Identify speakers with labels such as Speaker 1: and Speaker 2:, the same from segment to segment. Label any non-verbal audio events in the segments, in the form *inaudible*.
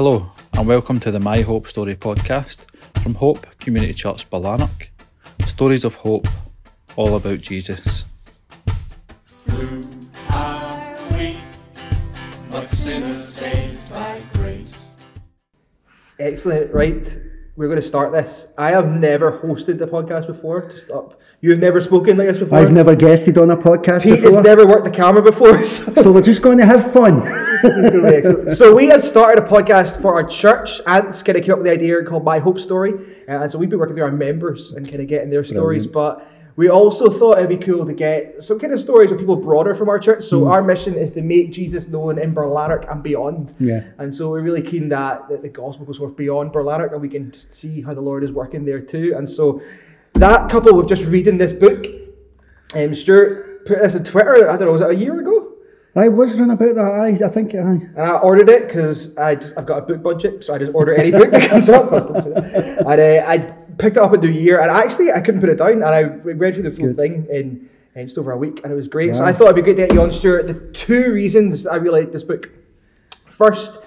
Speaker 1: Hello, and welcome to the My Hope Story podcast from Hope Community Church Barlanark. Stories of hope, all about Jesus.
Speaker 2: Who are we? But sinners saved by grace.
Speaker 3: Excellent. Right, we're going to start this. I have never hosted the podcast before. Just up. You've never spoken like this before.
Speaker 4: I've never guested on a podcast
Speaker 3: Pete has never worked the camera before. *laughs* So,
Speaker 4: so we're just going to have fun.
Speaker 3: So we had started a podcast for our church. Ants kind of came up with the idea called My Hope Story, uh, and so we've been working through our members and kind of getting their stories. But we also thought it'd be cool to get some kind of stories of people broader from our church. So our mission is to make Jesus known in Barlanark and beyond.
Speaker 4: Yeah.
Speaker 3: And so we're really keen that, that the gospel goes forth beyond Barlanark and we can just see how the Lord is working there too. And so that couple with just reading this book, um, Stuart put this on Twitter, I don't know, was it a year ago?
Speaker 4: I was running about that. I, I think. I,
Speaker 3: And I ordered it because I just, I've got a book budget, so I just order any book that comes up. Don't say that. And uh, I picked it up in the year, and actually I couldn't put it down, and I read through the full
Speaker 4: Good.
Speaker 3: thing in, in just over a week, and it was great. So I thought it'd be great to get you on, Stuart. The two reasons I really like this book. First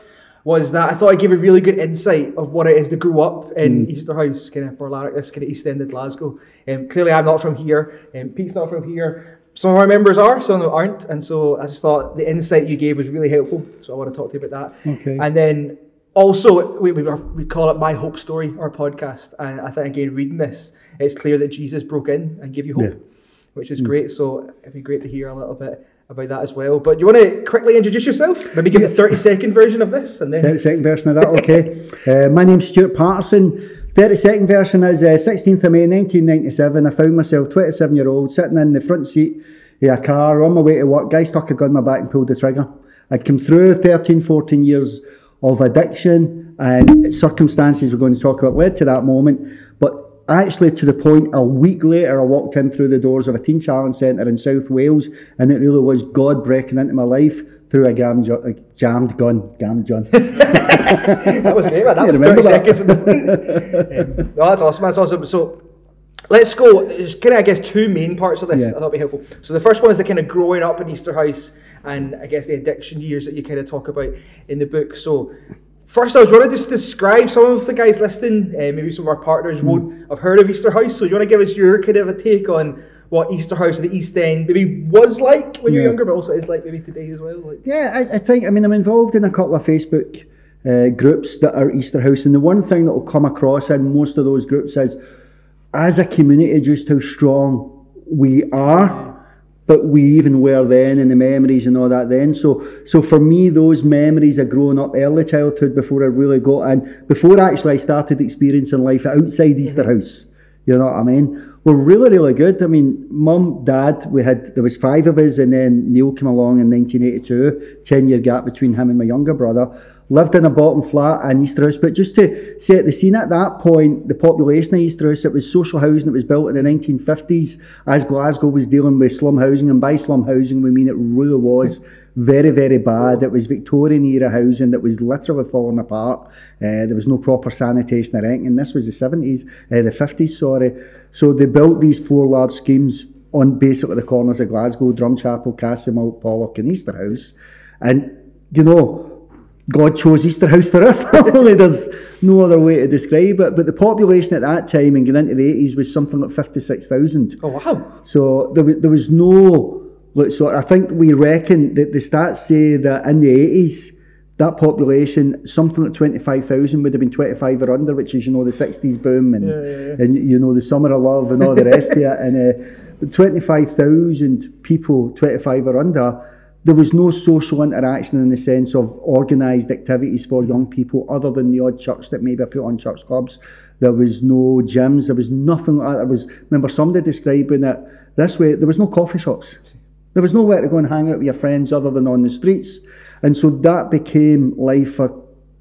Speaker 3: was that I thought I gave a really good insight of what it is to grow up in Easterhouse, kind of Barlanark, this kind of East End of Glasgow. Um, clearly, I'm not from here, and Pete's not from here. Some of our members are, some of them aren't, and so I just thought the insight you gave was really helpful. So I want to talk to you about that.
Speaker 4: Okay.
Speaker 3: And then also, we, we, we call it My Hope Story, our podcast. And I think, again, reading this, it's clear that Jesus broke in and gave you hope,
Speaker 4: Yeah.
Speaker 3: which is great. So it'd be great to hear a little bit about that as well. But you want to quickly introduce yourself? Maybe give the 30 second version of this, and then.
Speaker 4: 32nd version of that, okay. *laughs* uh, my name's Stuart Patterson. 32nd version is uh, 16th of May 1997. I found myself, 27 year old, sitting in the front seat of a car on my way to work. Guy stuck a gun in my back and pulled the trigger. I'd come through 13, 14 years of addiction and circumstances we're going to talk about led to that moment. But actually, to the point, a week later, I walked in through the doors of a teen challenge centre in South Wales, and it really was God breaking into my life through a jammed, a jammed gun. Jammed gun. *laughs*
Speaker 3: that was great, man. That *laughs* was 30
Speaker 4: that?
Speaker 3: seconds. *laughs* um, no, that's awesome. That's awesome. So let's go. There's kind of, I guess, two main parts of this.
Speaker 4: Yeah.
Speaker 3: I thought would be helpful. So the first one is the kind of growing up in Easterhouse and I guess the addiction years that you kind of talk about in the book. So first, I was want to just describe some of the guys listening. Uh, maybe some of our partners
Speaker 4: Hmm.
Speaker 3: won't have heard of Easterhouse. So you want to give us your kind of a take on what Easterhouse of the East End maybe was like when you were younger, but also is like maybe today as well. Like,
Speaker 4: Yeah, I, I think, I mean, I'm involved in a couple of Facebook uh, groups that are Easterhouse, and the one thing that will come across in most of those groups is, as a community, just how strong we are. But we even were then, and the memories and all that then. So, so for me, those memories of growing up, early childhood, before I really got in, before actually I started experiencing life outside Easterhouse, you know what I mean? Were really, really good. I mean, mum, dad, we had, there was five of us, and then Neil came along in 1982, 10 year gap between him and my younger brother. Lived in a bottom flat in Easterhouse, but just to set the scene at that point, the population of Easterhouse, it was social housing that was built in the 1950s as Glasgow was dealing with slum housing, and by slum housing we mean it really was very, very bad. It was Victorian era housing that was literally falling apart. Uh, there was no proper sanitation or anything, and this was the 70s, uh, the 50s, sorry. So they built these four large schemes on basically the corners of Glasgow, Drumchapel, Castlemilk, Pollok and Easterhouse. And, you know, God chose Easterhouse for our family. *laughs* There's no other way to describe it. But the population at that time and getting into the 80s was something like 56,000.
Speaker 3: oh, wow.
Speaker 4: So there was, there was no, like, so I think we reckon that the stats say that in the 80s, that population, something like 25,000 would have been 25 or under, which is, you know, the 60s boom and, and you know, the summer of love and all the rest of it. And uh, 25,000 people, 25 or under, there was no social interaction in the sense of organised activities for young people other than the odd church that maybe I put on church clubs. There was no gyms, there was nothing like. There was, remember somebody describing it this way, there was no coffee shops. There was nowhere to go and hang out with your friends other than on the streets. And so that became life for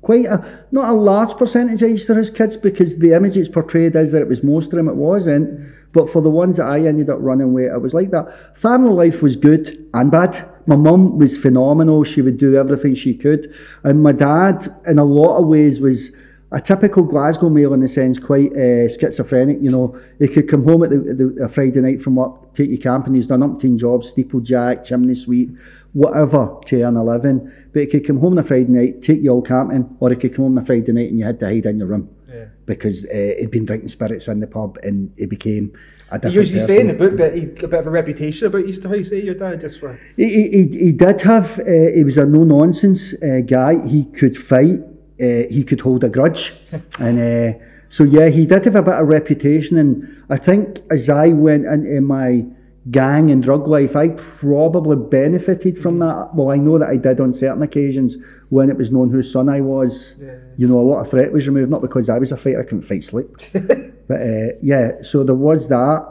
Speaker 4: quite a, not a large percentage of Easterhouse kids because the image it's portrayed is that it was most of them, it wasn't. But for the ones that I ended up running with, it was like that. Family life was good and bad. My mum was phenomenal. She would do everything she could. And my dad, in a lot of ways, was a typical Glasgow male in the sense, quite uh, schizophrenic. You know, he could come home at the, the, a Friday night from work, take you camping. He's done umpteen jobs, steeplejack, chimney sweep, whatever to earn a living. But he could come home on a Friday night, take you all camping, or he could come home on a Friday night and you had to hide in your room
Speaker 3: Yeah.
Speaker 4: because uh, he'd been drinking spirits in the pub and he became
Speaker 3: You
Speaker 4: person.
Speaker 3: say in the book that he a bit of a reputation about Easter House, eh, your dad, just for...
Speaker 4: He, he, he- he did have, uh, he was a no nonsense uh, guy. He could fight, uh, he could hold a grudge. *laughs* and uh, so, yeah, he did have a bit of reputation. And I think as I went into my gang and drug life, I probably benefited from that. Well, I know that I did on certain occasions when it was known whose son I was. You know, a lot of threat was removed, not because I was a fighter, I couldn't fight sleep. *laughs* but uh, yeah, so there was that.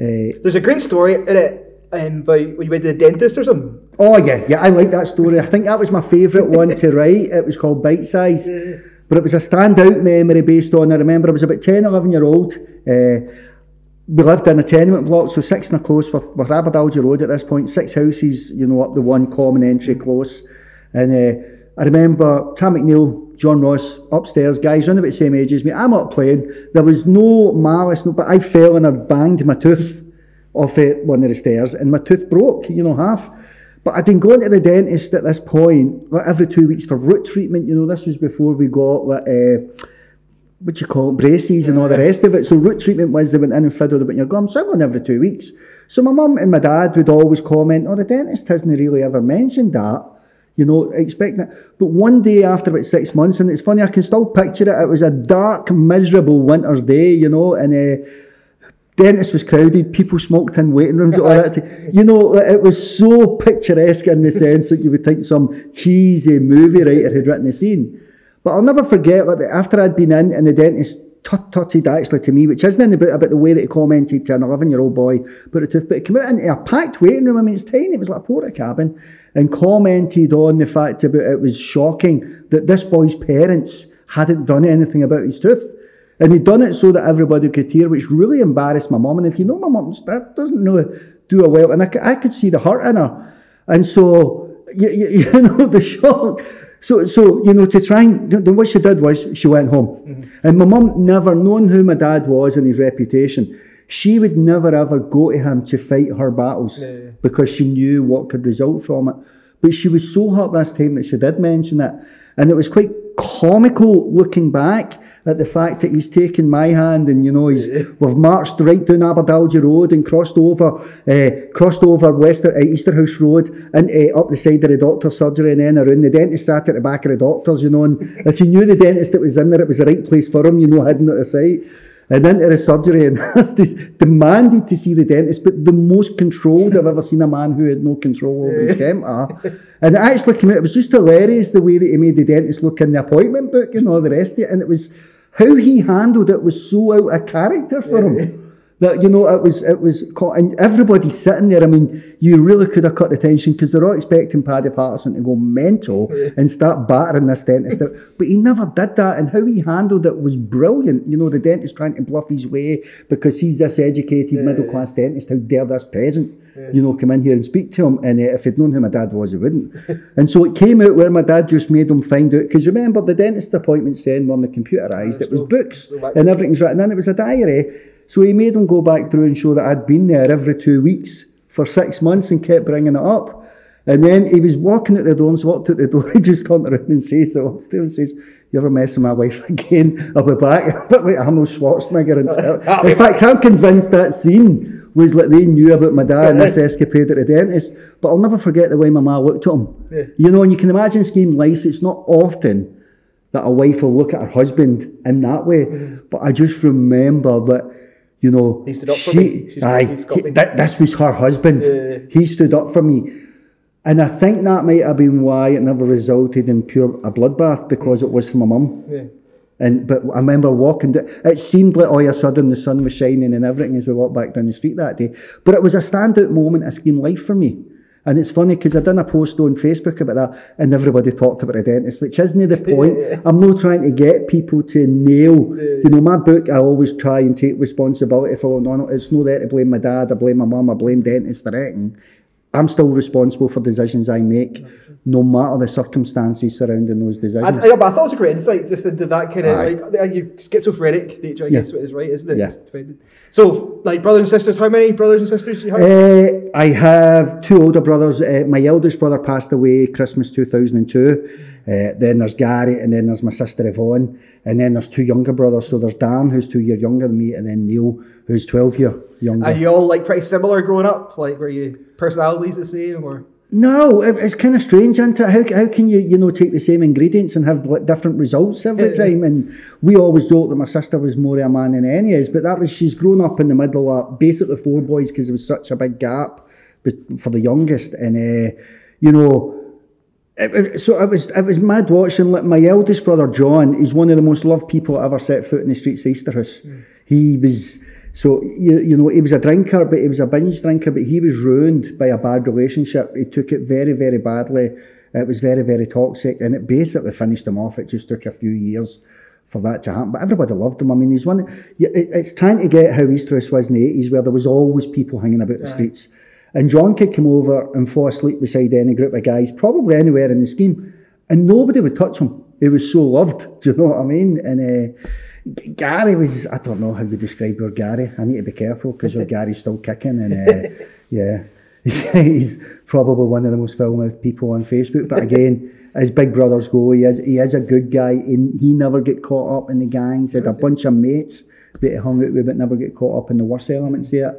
Speaker 4: Uh,
Speaker 3: There's a great story in it um, about when you went to the dentist or something.
Speaker 4: Oh yeah, yeah, I like that story. I think that was my favourite one to write. It was called Bite Size, but it was a standout memory based on. I remember I was about 10, 11 year old. Uh, we lived in a tenement block, so six and a close. We're, we're Road at this point, six houses, you know, up the one common entry close. And uh, I remember Tam McNeil, John Ross upstairs, guys around about the same age as me. I'm up playing. There was no malice, no, but I fell and I banged my tooth off it, one of the stairs and my tooth broke, you know, half. But I'd been going to the dentist at this point, like every two weeks for root treatment. You know, this was before we got like, uh, what you call it, braces and all the rest of it. So root treatment was they went in and fiddled about your gums. So I went every two weeks. So my mum and my dad would always comment, oh, the dentist hasn't really ever mentioned that. You know, expecting it. But one day after about six months, and it's funny, I can still picture it. It was a dark, miserable winter's day, you know, and uh, dentist was crowded, people smoked in waiting rooms, all that. *laughs* You know, it was so picturesque in the sense that you would think some cheesy movie writer had written the scene. But I'll never forget that after I'd been in and the dentist tut tutted actually to me, which isn't in the book about the way that he commented to an 11 year old boy about a tooth, but he came out into a packed waiting room. I mean, it's tiny, it was like a porta cabin, and commented on the fact about it was shocking that this boy's parents hadn't done anything about his tooth. And he'd done it so that everybody could hear, which really embarrassed my mum. And if you know my mum, that doesn't really do her well. And I, I could see the hurt in her. And so, you, you, *laughs* you know, the shock. So, so you know, to try and, then what she did was she went home. Mm-hmm. And my mum, never known who my dad was and his reputation, she would never ever go to him to fight her battles because she knew what could result from it. But she was so hurt this time that she did mention it. And it was quite comical looking back at the fact that he's taken my hand and, you know, he's, we've marched right down Aberdalgie Road and crossed over, uh, crossed over Wester, uh, Easterhouse Road and uh, up the side of the doctor's surgery and then around the dentist sat at the back of the doctor's, you know, and if you knew the dentist that was in there, it was the right place for him, you know, hidden at the side and into the surgery and that's this, demanded to see the dentist, but the most controlled I've ever seen a man who had no control over his temper. And it actually came out, it was just hilarious the way that he made the dentist look in the appointment book and all the rest of it. And it was how he handled it was so out of character for him. That you know, it was it was, co- and everybody sitting there. I mean, you really could have cut the tension because they're all expecting Paddy Patterson to go mental and start battering this dentist out. But he never did that, and how he handled it was brilliant. You know, the dentist trying to bluff his way because he's this educated middle class dentist. How dare this peasant, you know, come in here and speak to him? And uh, if he'd known who my dad was, he wouldn't. *laughs* and so it came out where my dad just made him find out because remember the dentist appointments then weren't computerised. It was books and everything's written in. It was a diary. So he made him go back through and show that I'd been there every two weeks for six months and kept bringing it up. And then he was walking out the door and walked out the door. *laughs* He just turned around and says to us, still says, You ever mess with my wife again? I'll be back. *laughs* A bit like Arnold Schwarzenegger. And *laughs* in fact, I'm convinced that scene was like they knew about my dad and this escapade at the dentist. But I'll never forget the way my ma looked at him. Yeah. You know, and you can imagine scheme life, it's not often that a wife will look at her husband in that way. But I just remember that, you know,
Speaker 3: He stood up for
Speaker 4: she,
Speaker 3: me. She's-
Speaker 4: aye, he- that, this was her husband. He stood up for me. And I think that might have been why it never resulted in pure a bloodbath because it was for my mum.
Speaker 3: Yeah.
Speaker 4: And but I remember walking. It seemed like all of a sudden the sun was shining and everything as we walked back down the street that day. But it was a standout moment of scheme life for me. And it's funny because I've done a post on Facebook about that, and everybody talked about a dentist, which isn't the *laughs* point. I'm not trying to get people to nail. You know, my book. I always try and take responsibility for. No, no, it's not there to blame my dad. I blame my mum. I blame dentists. or anything. I'm still responsible for decisions I make, no matter the circumstances surrounding those decisions.
Speaker 3: I, but I thought it was a great insight just into that kind of
Speaker 4: Aye.
Speaker 3: like your schizophrenic nature. I
Speaker 4: Yeah.
Speaker 3: guess what is right, isn't it?
Speaker 4: Yeah.
Speaker 3: So, like brothers and sisters, how many brothers and sisters do you have?
Speaker 4: Uh, I have two older brothers. Uh, my eldest brother passed away Christmas 2002. Uh, then there's Gary, and then there's my sister Yvonne, and then there's two younger brothers. So there's Dan, who's two years younger than me, and then Neil, who's 12 year younger.
Speaker 3: Are you all like pretty similar growing up? Like, were you personalities the same or?
Speaker 4: No, it, it's kind of strange, isn't it? How, how can you, you know, take the same ingredients and have like, different results every time? And we always joke that my sister was more of a man than any is, but that was she's grown up in the middle of basically four boys because there was such a big gap for the youngest, and uh, you know. It, so it was it was mad watching. Like my eldest brother John He's one of the most loved people that ever set foot in the streets of Easterhouse. Hmm. He was so you, you know he was a drinker, but he was a binge drinker. But he was ruined by a bad relationship. He took it very very badly. It was very very toxic, and it basically finished him off. It just took a few years for that to happen. But everybody loved him. I mean, he's one. It's trying to get how Easterhouse was in the eighties, where there was always people hanging about the streets. And John could come over and fall asleep beside any group of guys, probably anywhere in the scheme, and nobody would touch him. He was so loved. *laughs* Do you know what I mean? And uh, Gary was, I don't know how you describe your Gary. I need to be careful because your Gary's still kicking. And uh, *laughs* yeah, he's, he's probably one of the most foul-mouthed people on Facebook. But again, *laughs* as big brothers go, he is, he is a good guy. He, he never get caught up in the gangs. He had a bunch of mates that he hung out with, but never get caught up in the worst elements of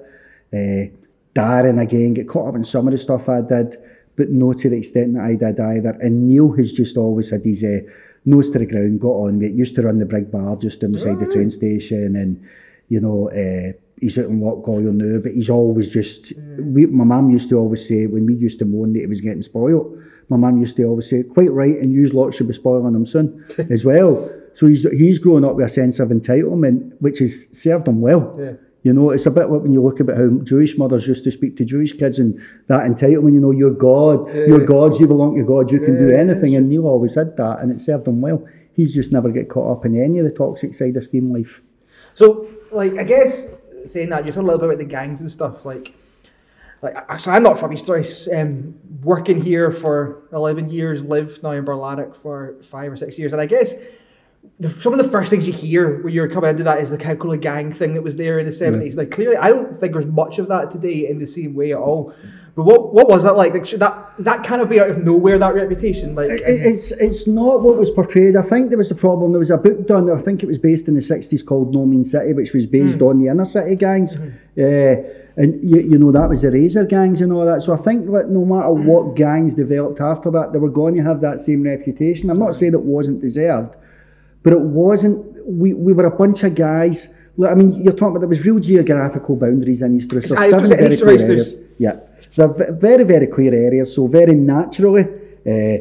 Speaker 4: it. Uh, Darren again get caught up in some of the stuff I did, but no to the extent that I did either. And Neil has just always had his uh, nose to the ground, got on with. Used to run the Brig Bar just down beside the train station, and you know uh, he's out in Lochgoyle now. But he's always just. We, my mum used to always say when we used to moan that he was getting spoiled. My mum used to always say, "Quite right," and you lot should be spoiling him soon *laughs* as well. So he's he's grown up with a sense of entitlement, which has served him well.
Speaker 3: Yeah.
Speaker 4: You know, it's a bit like when you look about how Jewish mothers used to speak to Jewish kids and that entitlement, you know, you're God, you're God's, you belong to God, you can do anything. And Neil always had that and it served him well. He's just never get caught up in any of the toxic side of scheme life.
Speaker 3: So, like, I guess saying that you're talking a little bit about the gangs and stuff. Like, like, so I'm not from East. Um, working here for 11 years, lived now in Barlanark for five or six years, and I guess the, some of the first things you hear when you're coming into that is the of gang thing that was there in the 70s. Like, clearly, I don't think there's much of that today in the same way at all. But what what was that like? Like, that that kind of be out of nowhere that reputation? Like,
Speaker 4: It- It's it's not what was portrayed. I think there was a problem. There was a book done. I think it was based in the sixties called No Mean City, which was based on the inner city gangs. Uh, and you, you know that was the razor gangs and all that. So I think that no matter what gangs developed after that, they were going to have that same reputation. I'm not saying it wasn't deserved, but it wasn't. We, we were a bunch of guys. I mean, you're talking about there was real geographical boundaries in East. There's seven very
Speaker 3: East
Speaker 4: clear
Speaker 3: Thrace
Speaker 4: areas. Yeah, there's ve- very very clear areas. So very naturally. Uh,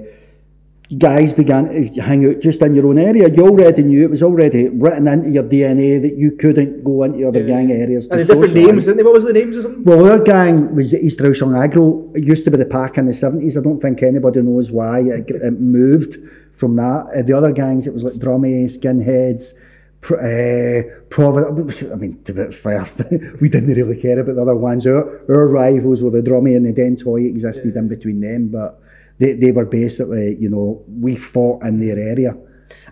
Speaker 4: guys began to hang out just in your own area. You already knew it was already written into your DNA that you couldn't go into other gang areas.
Speaker 3: and the different names, didn't they? What was the names or something?
Speaker 4: Well, our gang was East Rouse Agro. It used to be the pack in the 70s. I don't think anybody knows why it, it moved from that. Uh, the other gangs, it was like Drummy, Skinheads, Pro, uh, Providence. I mean, to be fair, *laughs* we didn't really care about the other ones. Our, our rivals were the Drummy and the Dentoy existed in between them, but they, they were basically, you know, we fought in their area.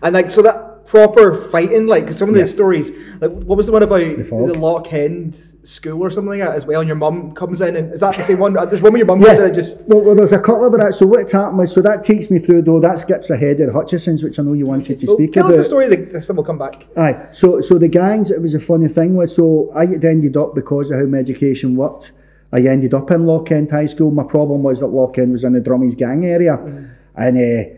Speaker 3: And like so that proper fighting, like some of the stories, like what was the one about the,
Speaker 4: fog.
Speaker 3: Lochend school or something like that as well? And your mum comes in, and is that the same one? There's one where your mum comes in and just
Speaker 4: well, well, there's a couple of that. So what's happened was, so that takes me through though. That skips ahead of Hutchesons', which I know you wanted to
Speaker 3: Well,
Speaker 4: speak
Speaker 3: tell
Speaker 4: about.
Speaker 3: us the story. The, some will come back.
Speaker 4: Aye, so so the gangs, it was a funny thing was so I had ended up because of how my education worked. I ended up in Lochend High School. My problem was that Lochend was in the Drummies gang area, and uh,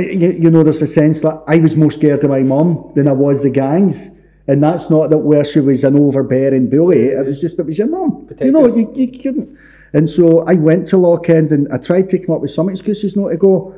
Speaker 4: you, you know there's a sense that I was more scared of my mum than I was the gangs. And that's not that where she was an overbearing bully. It was just it was your mum. You know, you, you couldn't. And so I went to Lochend and I tried to come up with some excuses not to go.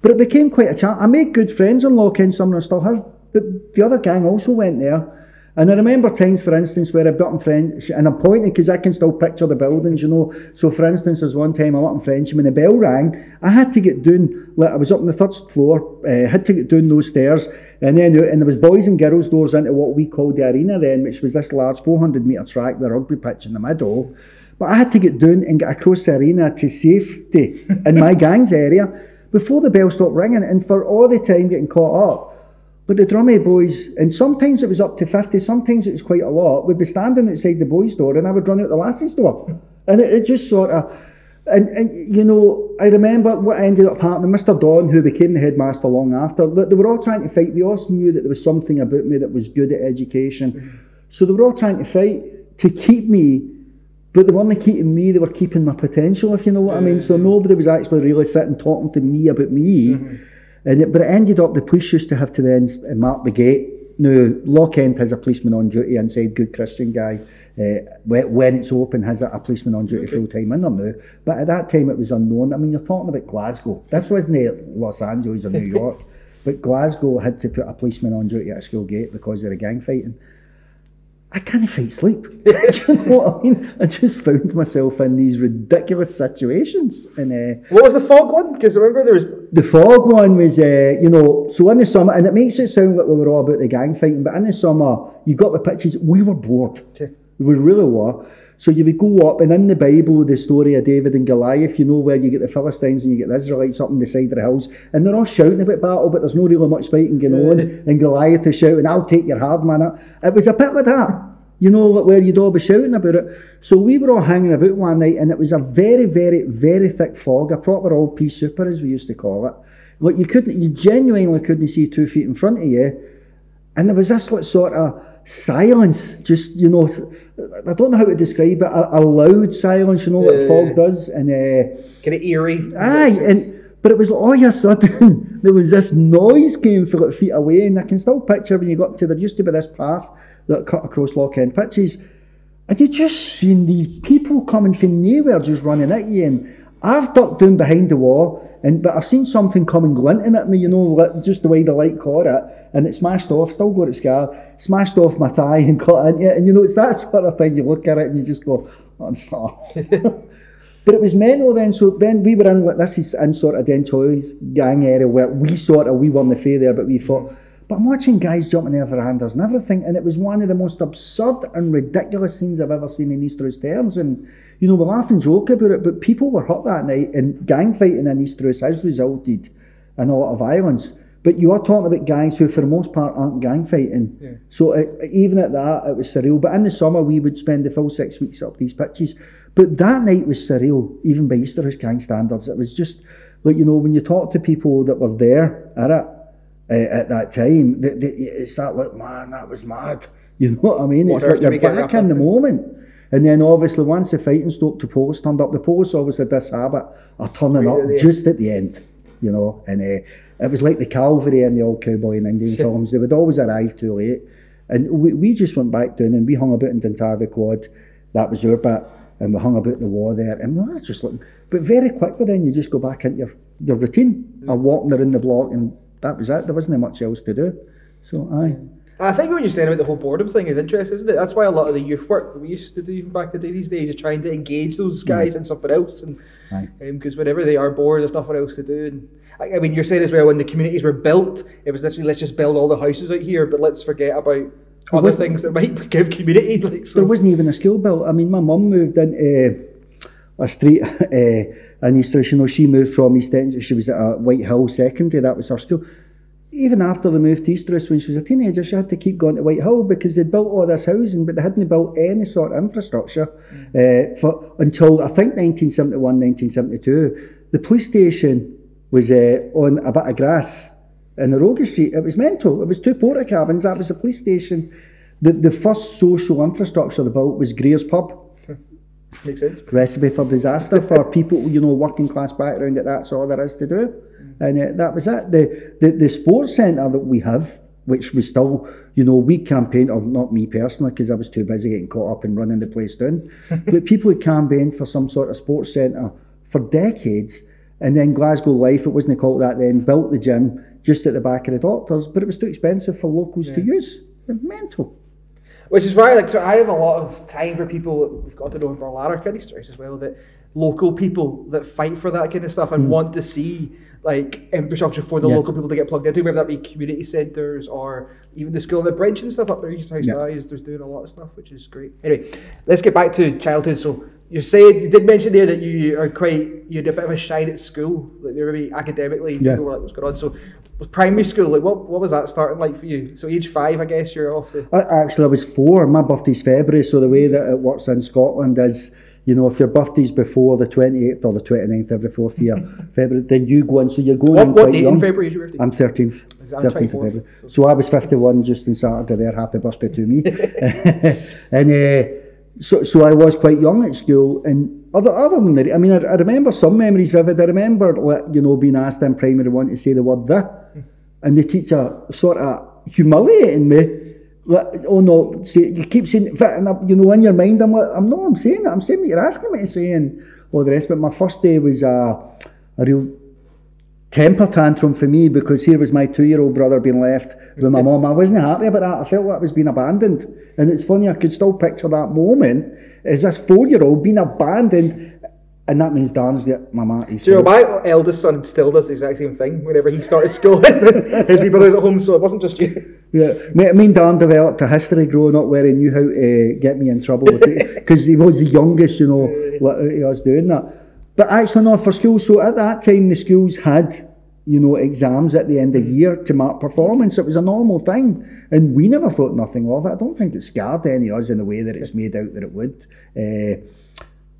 Speaker 4: But it became quite a challenge. I made good friends on Lochend, some I still have. But the other gang also went there. And I remember times, for instance, where I've gotten French, and I'm pointing because I can still picture the buildings, you know. So, for instance, there's one time I went in Frenchman, when the bell rang, I had to get down, like I was up on the third floor, uh, had to get down those stairs, and then and there was boys and girls doors into what we called the arena then, which was this large 400 metre track with rugby pitch in the middle. But I had to get down and get across the arena to safety in my *laughs* gang's area before the bell stopped ringing. And for all the time getting caught up, but the drummy boys, and sometimes it was up to 50, sometimes it was quite a lot, would be standing outside the boys' door and I would run out the lassies' door. And it, it just sort of, and, and you know, I remember what ended up happening. Mr. Don, who became the headmaster long after, look, they were all trying to fight. They all knew that there was something about me that was good at education. Mm-hmm. So they were all trying to fight to keep me, but they weren't keeping me, they were keeping my potential, if you know what I mean. So nobody was actually really sitting talking to me about me. Mm-hmm. And it, but it ended up the police used to have to then s- mark the gate. Now, Lochend has a policeman on duty inside, good Christian guy. Uh, when, it's open, has a, a policeman on duty full time in there now. But at that time, it was unknown. I mean, you're talking about Glasgow. This wasn't uh, Los Angeles or New *laughs* York. But Glasgow had to put a policeman on duty at a school gate because of the gang fighting. I can't fight sleep. *laughs* Do you know what I mean? I just found myself in these ridiculous situations. And uh,
Speaker 3: What was the fog one? Because remember there was
Speaker 4: the fog one was, uh, you know, so in the summer, and it makes it sound like we were all about the gang fighting, but in the summer, you got the pictures, we were bored. We really were. So you would go up, and in the Bible, the story of David and Goliath, you know, where you get the Philistines and you get the Israelites up on the side of the hills, and they're all shouting about battle, but there's no really much fighting going on, and Goliath is shouting, I'll take your hard man. It was a bit like that. You know, where you'd all be shouting about it. So we were all hanging about one night, and it was a very, very, very thick fog, a proper old pea super, as we used to call it. Like you couldn't, you genuinely couldn't see two feet in front of you, and there was this like sort of silence, just you know, I don't know how to describe it, a, a loud silence, you know,
Speaker 3: Yeah.
Speaker 4: fog does, and. Uh,
Speaker 3: kind of eerie.
Speaker 4: Aye, and but it was all of a sudden there was this noise came from like feet away, and I can still picture when you got up to there used to be this path that cut across Lochend pitches, and you just seen these people coming from nowhere just running at you, and I've ducked down behind the wall. And, but I've seen something coming glinting at me, you know, just the way the light caught it, and it smashed off. Still got its scar, smashed off my thigh and cut into it. And you know, it's that *laughs* sort of thing. You look at it and you just go, "Oh no." *laughs* But it was mental then, so then we were in this is in sort of Dentoy's gang area where we sort of we in the fair there, but we thought but I'm watching guys jumping over verandas and everything, and it was one of the most absurd and ridiculous scenes I've ever seen in Easter's terms. And you know, we laugh and joke about it, but people were hurt that night, and gang fighting in Easter's has resulted in a lot of violence. But you are talking about guys who, for the most part, aren't gang fighting. So it, even at that, it was surreal. But in the summer, we would spend the full six weeks up these pitches. But that night was surreal, even by Easter's gang standards. It was just like you know, when you talk to people that were there at it uh, at that time, th th it's that like, man, that was mad. *laughs* You know what I mean?
Speaker 3: What
Speaker 4: it's like you're back in the moment. And then obviously once the fighting stopped, the post turned up. The post had this habit of turning
Speaker 3: Right
Speaker 4: up
Speaker 3: the
Speaker 4: just at the end, you know. And uh, it was like the cavalry in the old cowboy and Indian films. They would always arrive too late. And we, we just went back down and we hung about in Duntarvie Quad. That was our bit. And we hung about the wall there. And we were just looking. But very quickly then you just go back into your, your routine of walking around the block and that was it. There wasn't much else to do. So aye.
Speaker 3: I think what you're saying about the whole boredom thing is interesting, isn't it? That's why a lot of the youth work that we used to do back in the day these days is trying to engage those guys in something else, and because whenever they are bored, there's nothing else to do. And I, I mean, you're saying as well when the communities were built, it was literally let's just build all the houses out here, but let's forget about other things that might *laughs* give community. Like so,
Speaker 4: There wasn't even a school built. I mean, my mum moved into a street *laughs* uh, in East Rush. You know, she moved from East End. She was at a Whitehill Secondary. That was her school. Even after they moved to East Rush when she was a teenager, she had to keep going to Whitehill because they'd built all this housing, but they hadn't built any sort of infrastructure uh, for until I think 1971, 1972. The police station was uh, on a bit of grass in the Roger Street. It was mental. It was two porta cabins. That was the police station. The, the first social infrastructure they built was Greer's Pub.
Speaker 3: Makes sense.
Speaker 4: Recipe for disaster for people, you know, working class background. That that's all there is to do, and uh, that was it. The the, the sports centre that we have, which was still, you know, we campaigned, or not me personally, because I was too busy getting caught up and running the place down. *laughs* but people had campaigned for some sort of sports centre for decades, and then Glasgow Life, it wasn't called that then, built the gym just at the back of the doctors, but it was too expensive for locals to use. Mental.
Speaker 3: Which is why, like, so I have a lot of time for people that we've got to know in kind of stories as well. That local people that fight for that kind of stuff and hmm. want to see like infrastructure for the
Speaker 4: Yeah.
Speaker 3: local people to get plugged into, whether that be community centres or even the school, the bridge and stuff up there. East House
Speaker 4: Yeah.
Speaker 3: Is there's doing a lot of stuff, which is great. Anyway, let's get back to childhood. So You said you did mention there that you are quite you had a bit of a shine at school, like you were maybe academically.
Speaker 4: Yeah.
Speaker 3: People were like, what's going on? So, was primary school like what? What was that starting like for you? So age five, I guess you're off to.
Speaker 4: Actually, I was four. My birthday's February, so the way that it works in Scotland is, you know, if your birthday's before the 28th or the 29th every fourth year, *laughs* February, then you go in. So you're going
Speaker 3: What,
Speaker 4: in
Speaker 3: what date
Speaker 4: young.
Speaker 3: in February is your birthday?
Speaker 4: I'm 13th.
Speaker 3: I'm
Speaker 4: 13th of
Speaker 3: 24.
Speaker 4: February. So I was 51 just on Saturday there. Happy birthday to me. *laughs* *laughs* and uh, so, so I was quite young at school. And other, other than that, I mean, I, I remember some memories vivid. I remember, like, you know, being asked in primary one to say the word the. And the teacher sort of humiliating me. Like, oh no, say, you keep saying it, and I- you know, in your mind, I'm like, I'm no, I'm saying it, I'm saying what you're asking me to say, and all the rest. But my first day was a real temper tantrum for me because here was my two-year-old brother being left with my mum. I wasn't happy about that. I felt like I was being abandoned. And it's funny, I could still picture that moment as this four-year-old being abandoned. And that means Dan's got my.
Speaker 3: Do you know, my eldest son still does the exact same thing whenever he started school. *laughs* His wee brother's at home, so it wasn't just you.
Speaker 4: Yeah, me, and Dan developed a history growing up where he knew how to get me in trouble because he was the youngest, you know, *laughs* he was doing that. But actually, not for school. So at that time, the schools had, you know, exams at the end of the year to mark performance. It was a normal thing, and we never thought nothing of it. I don't think it scarred any of us in the way that it's made out that it would. Uh,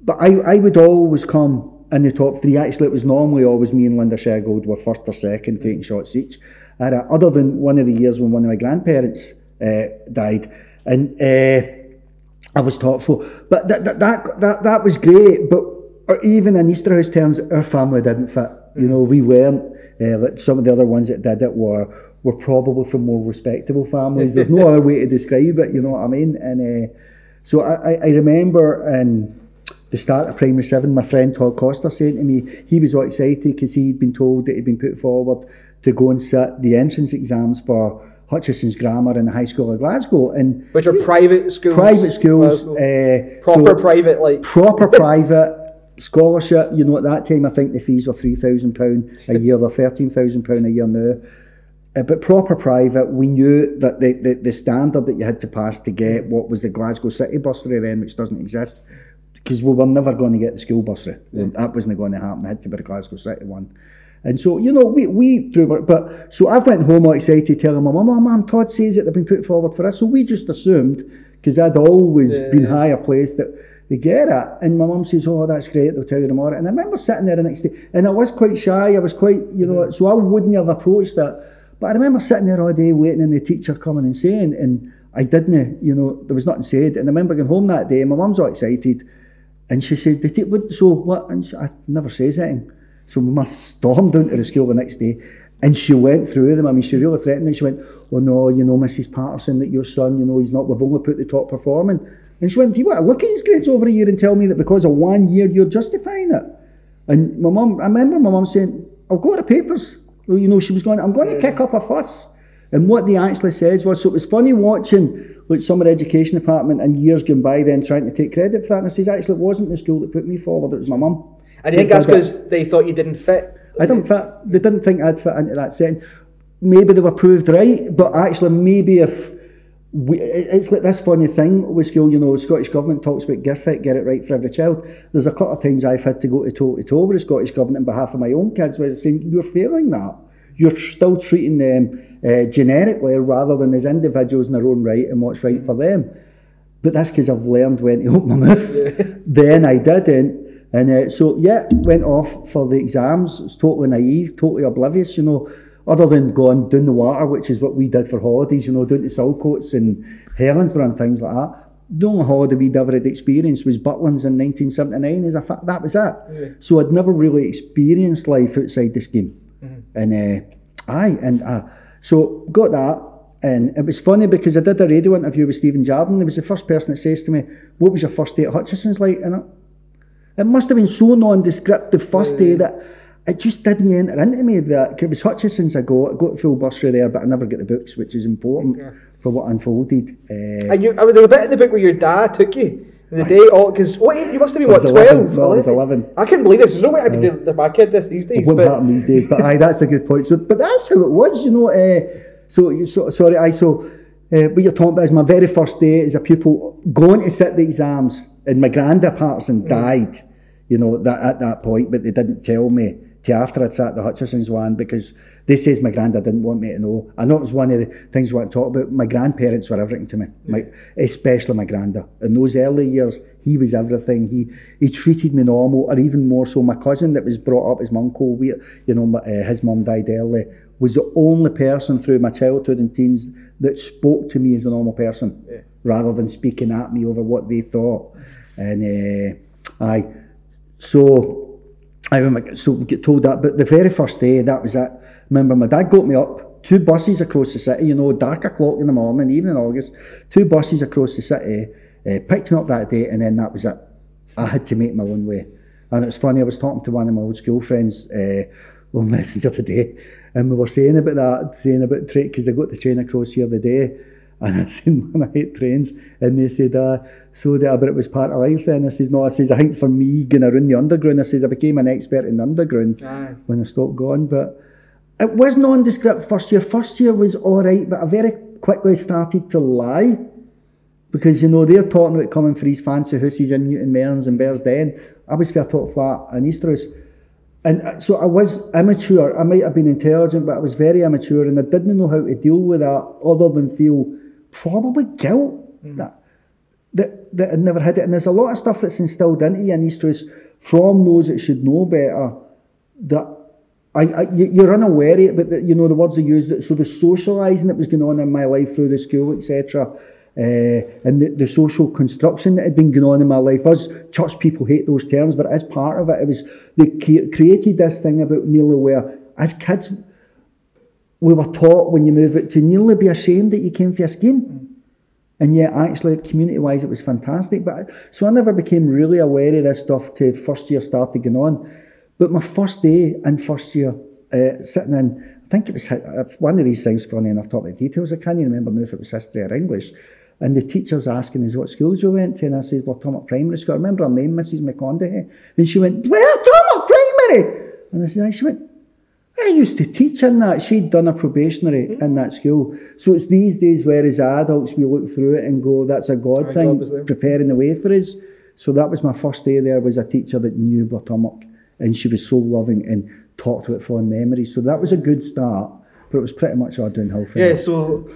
Speaker 4: but I, I would always come in the top three. Actually, it was normally always me and Linda Shergold were first or second, taking shots each. And, uh, other than one of the years when one of my grandparents uh, died, and uh, I was top four. But that that, that that that was great. But or even in Easterhouse terms, our family didn't fit. You know, we weren't. Uh, some of the other ones that did it were were probably from more respectable families. There's no *laughs* other way to describe it. You know what I mean? And uh, so I, I, remember in the start of primary seven, my friend Todd Costa saying to me, he was all excited because he'd been told that he'd been put forward to go and sit the entrance exams for Hutchesons' Grammar in the High School of Glasgow. And
Speaker 3: Which are private schools.
Speaker 4: private schools, uh,
Speaker 3: proper
Speaker 4: so-
Speaker 3: private, like.
Speaker 4: proper *laughs* private scholarship. You know, at that time, I think the fees were three thousand pound a year. They're thirteen thousand pound a year now. Uh, but proper private, we knew that the, the, the standard that you had to pass to get what was the Glasgow City bursary then, which doesn't exist, because we were never going to get the school bursary. That wasn't going to happen. It had to be the Glasgow City one. And so, you know, we, we it, but so I went home all excited telling my mum, oh, mum, Todd says that they've been put forward for us. So we just assumed, because I'd always been higher placed, that they get it. And my mum says, oh, that's great, they'll tell you tomorrow. And I remember sitting there the next day, and I was quite shy, I was quite, you know, mm-hmm. so I wouldn't have approached it. But I remember sitting there all day waiting and the teacher coming and saying, and I didn't, you know, there was nothing said. And I remember going home that day, and my mum's all excited. And she said, Did it, what, so what? And she, I never says anything. So we must storm down to the school the next day. And she went through them. I mean, she really threatened me. She went, Oh no, you know, Mrs. Patterson, that your son, you know, he's not, we've only put the top performing. And she went, Do you want to look at his grades over a year and tell me that because of one year you're justifying it? And my mum, I remember my mum saying, I've got the papers. Well, you know, she was going, I'm going to kick up a fuss. And what they actually says was, so it was funny watching like some of the education department and years gone by then trying to take credit for that. And I says, actually, it wasn't the school that put me forward, it was my mum.
Speaker 3: And you think that's because they thought you didn't fit?
Speaker 4: I didn't fit, they didn't think I'd fit into that setting. Maybe they were proved right, but actually, maybe if we, it's like this funny thing with school, you know, the Scottish Government talks about GIRFEC, get it right for every child. There's a couple of times I've had to go to toe to toe with the Scottish Government on behalf of my own kids where it's saying, you're failing that. You're still treating them uh, generically rather than as individuals in their own right and what's right for them. But that's because I've learned when to *laughs* open my mouth. *laughs* then I didn't. And uh, so, yeah, went off for the exams. It's totally naive, totally oblivious, you know, other than going down the water, which is what we did for holidays, you know, down to Saltcoats and Helensburgh and things like that. The only holiday we'd ever had experienced was Butlins in 1979. As a fact, that was it. So I'd never really experienced life outside the scheme. And uh, aye, and uh, so got that. And it was funny because I did a radio interview with Stephen Jardine. He was the first person that says to me, What was your first day at Hutchesons' like? And it, it must have been so nondescriptive first day that it just didn't enter into me that it was Hutchesons' I got, I got full bursary there, but I never get the books, which is important for what unfolded. Uh,
Speaker 3: And you, I was there was a bit in the book where your dad took you. The day all because what you must have been what
Speaker 4: was
Speaker 3: 12
Speaker 4: 11, no, I was 11.
Speaker 3: I couldn't believe this there's no way I'd could do my kid this these days
Speaker 4: wouldn't
Speaker 3: but
Speaker 4: happen these days. But aye, that's a good point. So, but that's how it was, you know. Uh, so, you- so sorry, I so uh, what you're talking about is my very first day as a pupil going to sit the exams And my granda Patterson died, you know, that at that point, but they didn't tell me till after I'd sat the Hutchesons' one because they says my granda didn't want me to know. I know it was one of the things we want to talk about. My grandparents were everything to me, my, especially my granda. In those early years, he was everything. He he treated me normal, or even more so. My cousin that was brought up as my uncle, we, you know, my, uh, his mum died early, was the only person through my childhood and teens that spoke to me as a normal person, rather than speaking at me over what they thought. And uh, I, so I remember, so we get told that, but the very first day, that was it. Remember, my dad got me up, two buses across the city, you know, dark o'clock in the morning, even in August, two buses across the city, uh, picked me up that day, and then that was it. I had to make my own way. And it was funny, I was talking to one of my old school friends uh, on *laughs* Messenger today, and we were saying about that, saying about train, because I got the train across here the day, and I said, man, I hate trains. And they said, uh, so that, but it was part of life then. I says, no, I says, I think for me, going around the underground, I says, I became an expert in the underground
Speaker 3: Aye.
Speaker 4: when I stopped going. But it was nondescript first year. First year was all right, but I very quickly started to lie. Because, you know, they're talking about coming for these fancy houses in Newton Mearns and Bearsden. I was fair talk flat in Easterhouse. And uh, so I was immature. I might have been intelligent, but I was very immature and I didn't know how to deal with that other than feel probably guilt that, that, that I'd never had it. And there's a lot of stuff that's instilled into you in Easterhouse from those that should know better that I, I, you- you're unaware of it, but the, you know the words they used. So the socialising that was going on in my life through the school, etc., uh, and the, the social construction that had been going on in my life. Us church people hate those terms, but as part of it, it was they cre- created this thing about nearly where as kids we were taught when you move it to nearly be ashamed that you came for a scheme. And yet, actually, community wise, it was fantastic. But so I never became really aware of this stuff till first year started going on. But my first day in first year, uh, sitting in, I think it was uh, one of these things, funny enough, talking the details, I can't even remember now if it was history or English. And the teacher's asking us what schools we went to, and I says, Well, Thomas Primary School. I remember her name, Mrs. McConaughey. And she went, Where, Thomas Primary? And I said. She went, I used to teach in that. She'd done a probationary hmm? in that school. So it's these days where as adults we look through it and go, that's a God
Speaker 3: Aye,
Speaker 4: thing,
Speaker 3: God
Speaker 4: preparing the way for us. So that was my first day there was a teacher that knew Blairtummock and she was so loving and talked about fond memories. So that was a good start, but it was pretty much all downhill from
Speaker 3: Yeah, so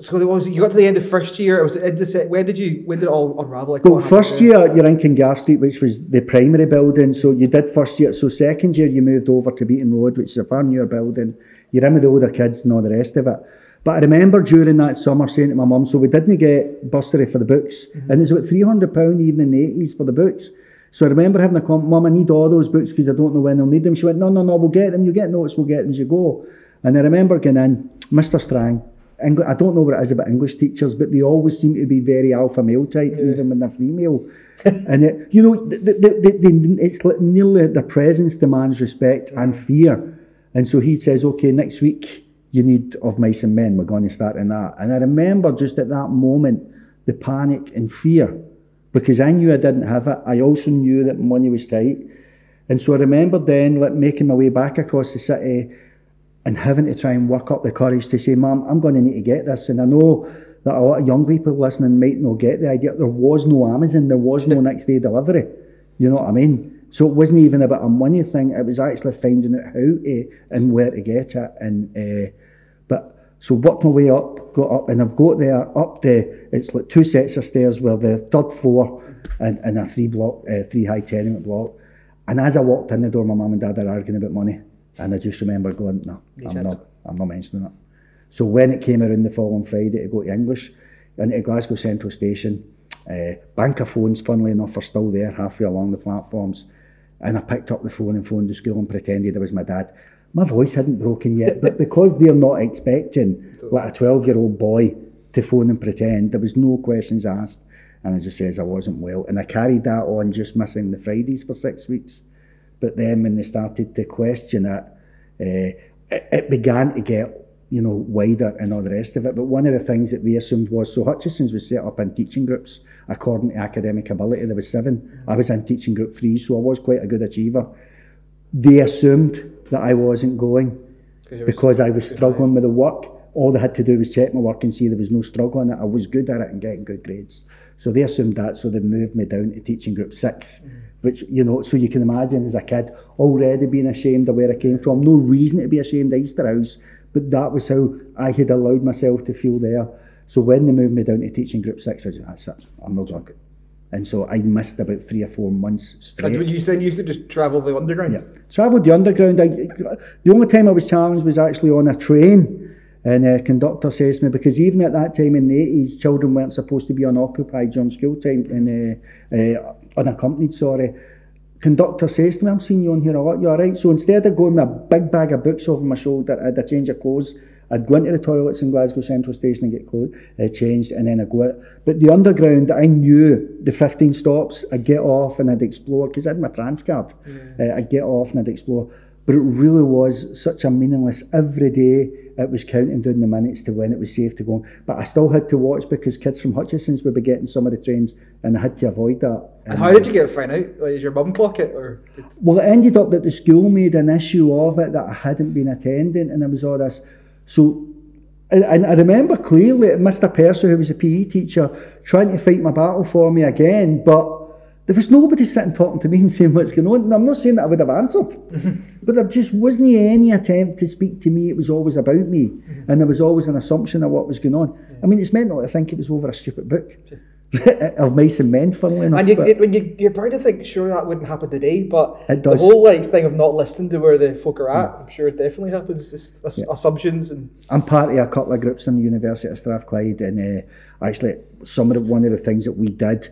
Speaker 3: so there was you got to the end of first year. It was se- when did you when did it all unravel? Like
Speaker 4: Well, first year you're in Kingarth Street, which was the primary building. So you did first year. So second year you moved over to Beaton Road, which is a far newer building. You're in with the older kids and all the rest of it. But I remember during that summer saying to my mum, so we didn't get bursary for the books, mm-hmm. and it was about three hundred pound even in the eighties for the books. So I remember having a comment, Mum, I need all those books because I don't know when I'll need them. She went, No, no, no, we'll get them. You get notes, we'll get them as you go. And I remember going in, Mr. Strang. Engl- I don't know what it is about English teachers, but they always seem to be very alpha male type, even when they're female. *laughs* and it, you know, the, the, the, the, it's nearly their presence demands respect and fear. And so he says, okay, next week you need of mice and men. We're going to start in that. And I remember just at that moment the panic and fear because I knew I didn't have it. I also knew that money was tight. And so I remember then like making my way back across the city and having to try and work up the courage to say, Mum, I'm going to need to get this. And I know that a lot of young people listening might not get the idea. There was no Amazon, there was no *laughs* next day delivery. You know what I mean? So it wasn't even about a money thing. It was actually finding out how to and where to get it. And uh, but so worked my way up, got up, and I've got there up the. It's like two sets of stairs where the third floor and, and a three block, uh, three high tenement block. And as I walked in the door, my mum and dad are arguing about money, and I just remember going, "No, I'm
Speaker 3: chance.
Speaker 4: not. I'm not mentioning it." So when it came around the following Friday to go to English, into Glasgow Central Station, uh, bank of phones, funnily enough, are still there halfway along the platforms. And I picked up the phone and phoned the school and pretended it was my dad. My voice hadn't broken yet, but because they're not expecting *laughs* like a 12 year old boy to phone and pretend, there was no questions asked. And I just says I wasn't well. And I carried that on, just missing the Fridays for six weeks. But then when they started to question it, uh, it, it began to get, you know, wider and all the rest of it. But one of the things that they assumed was, so Hutchesons' was set up in teaching groups according to academic ability. There was seven. I was in teaching group three, so I was quite a good achiever. They assumed that I wasn't going because I was struggling with the work. All they had to do was check my work and see there was no struggle in it. I was good at it and getting good grades. So they assumed that, so they moved me down to teaching group six, which, you know, so you can imagine as a kid already being ashamed of where I came from. No reason to be ashamed of Easterhouse, but that was how I had allowed myself to feel there. So when they moved me down to teaching group six, I was that's it, I'm not drunk. And so I missed about three or four months straight.
Speaker 3: And you said you used to just travel the underground.
Speaker 4: Yeah. Travelled the underground. I, the only time I was challenged was actually on a train. And a conductor says to me, because even at that time in the 80s, children weren't supposed to be unoccupied during school time and uh, uh, unaccompanied, sorry. Conductor says to me, I'm seeing you on here a lot, You're alright? So instead of going with a big bag of books over my shoulder, I had a change of clothes. I'd go into the toilets in Glasgow Central Station and get clothes, uh, changed, and then I'd go out. But the underground, I knew the 15 stops, I'd get off and I'd explore, because I had my trans card. Uh, I'd get off and I'd explore. But it really was such a meaningless, every day it was counting down the minutes to when it was safe to go. But I still had to watch because kids from Hutchesons' would be getting some of the trains and I had to avoid that.
Speaker 3: And how did you get found out? Like, did your mum clock it, or did,
Speaker 4: Well, it ended up that the school made an issue of it that I hadn't been attending, and there was all this. So, and, and I remember clearly Mr. Percy, who was a PE teacher, trying to fight my battle for me again, but there was nobody sitting talking to me and saying what's going on. And I'm not saying that I would have answered, mm-hmm. but there just wasn't any attempt to speak to me. It was always about me, mm-hmm. and there was always an assumption of what was going on. I mean, it's mental to think it was over a stupid book *laughs* of mice and men, funnily enough.
Speaker 3: and you, you- when you, you're proud to think, sure, that wouldn't happen today, but
Speaker 4: It
Speaker 3: the whole like thing of not listening to where the folk are at, mm. I'm sure it definitely happens. Just ass- assumptions and
Speaker 4: I'm part of a couple of groups in the University of Strathclyde, and uh, actually, some of the, one of the things that we did,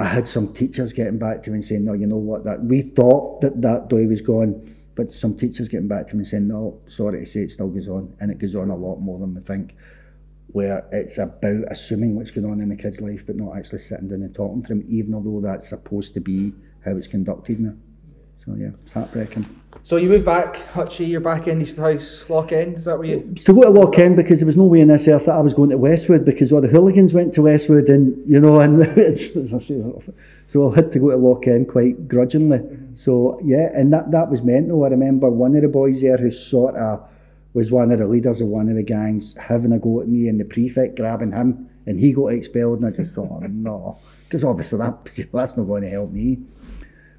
Speaker 4: I had some teachers getting back to me and saying, "No, you know what? That we thought that that day was gone, but some teachers getting back to me and saying, "No, sorry to say, it still goes on, and it goes on a lot more than we think." Where it's about assuming what's going on in the kid's life, but not actually sitting down and talking to them, even though that's supposed to be how it's conducted now. So yeah, it's heartbreaking.
Speaker 3: So you moved back, Hutchie, you're back in Easterhouse, Lock End. Is that where you?
Speaker 4: to go to Lochend because there was no way in this earth that I was going to Westwood because all the hooligans went to Westwood and you know and as I say, so I had to go to Lochend quite grudgingly. Mm-hmm. So yeah, and that that was mental. I remember one of the boys there who sort of was one of the leaders of one of the gangs having a go at me and the prefect grabbing him and he got expelled and I just thought, *laughs* oh, no, because obviously that, *laughs* that's not going to help me.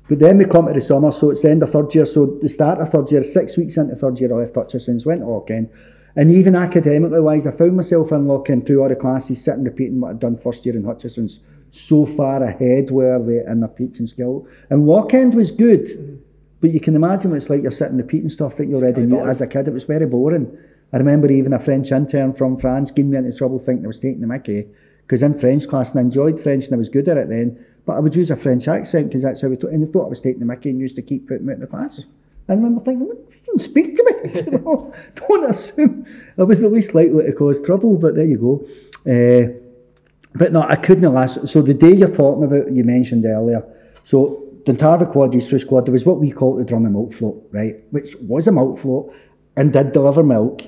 Speaker 4: But then we come to the summer, so it's the end of third year. So the start of third year, six weeks into third year, I left Hutchesons', went to Lochend. And even academically wise, I found myself in Lochend through all the classes, sitting repeating what I'd done first year in Hutchesons'. So far ahead were they in their teaching skill. And Lochend was good, but you can imagine what it's like you're sitting repeating stuff that you already knew as a kid. It was very boring. I remember even a French intern from France getting me into trouble thinking I was taking the mickey. Because in French class, and I enjoyed French and I was good at it then, but I would use a French accent because that's how we talk. And they thought I was taking the mickey and used to keep putting me out of the class. I remember thinking, "What, you don't speak to me. *laughs* You know, don't assume I was the least likely to cause trouble, but there you go. Uh, but no, I couldn't last. So the day you're talking about, you mentioned earlier. So Duntarvie Quad, Easter Squad, there was what we called the drum and milk float, right? Which was a milk float and did deliver milk,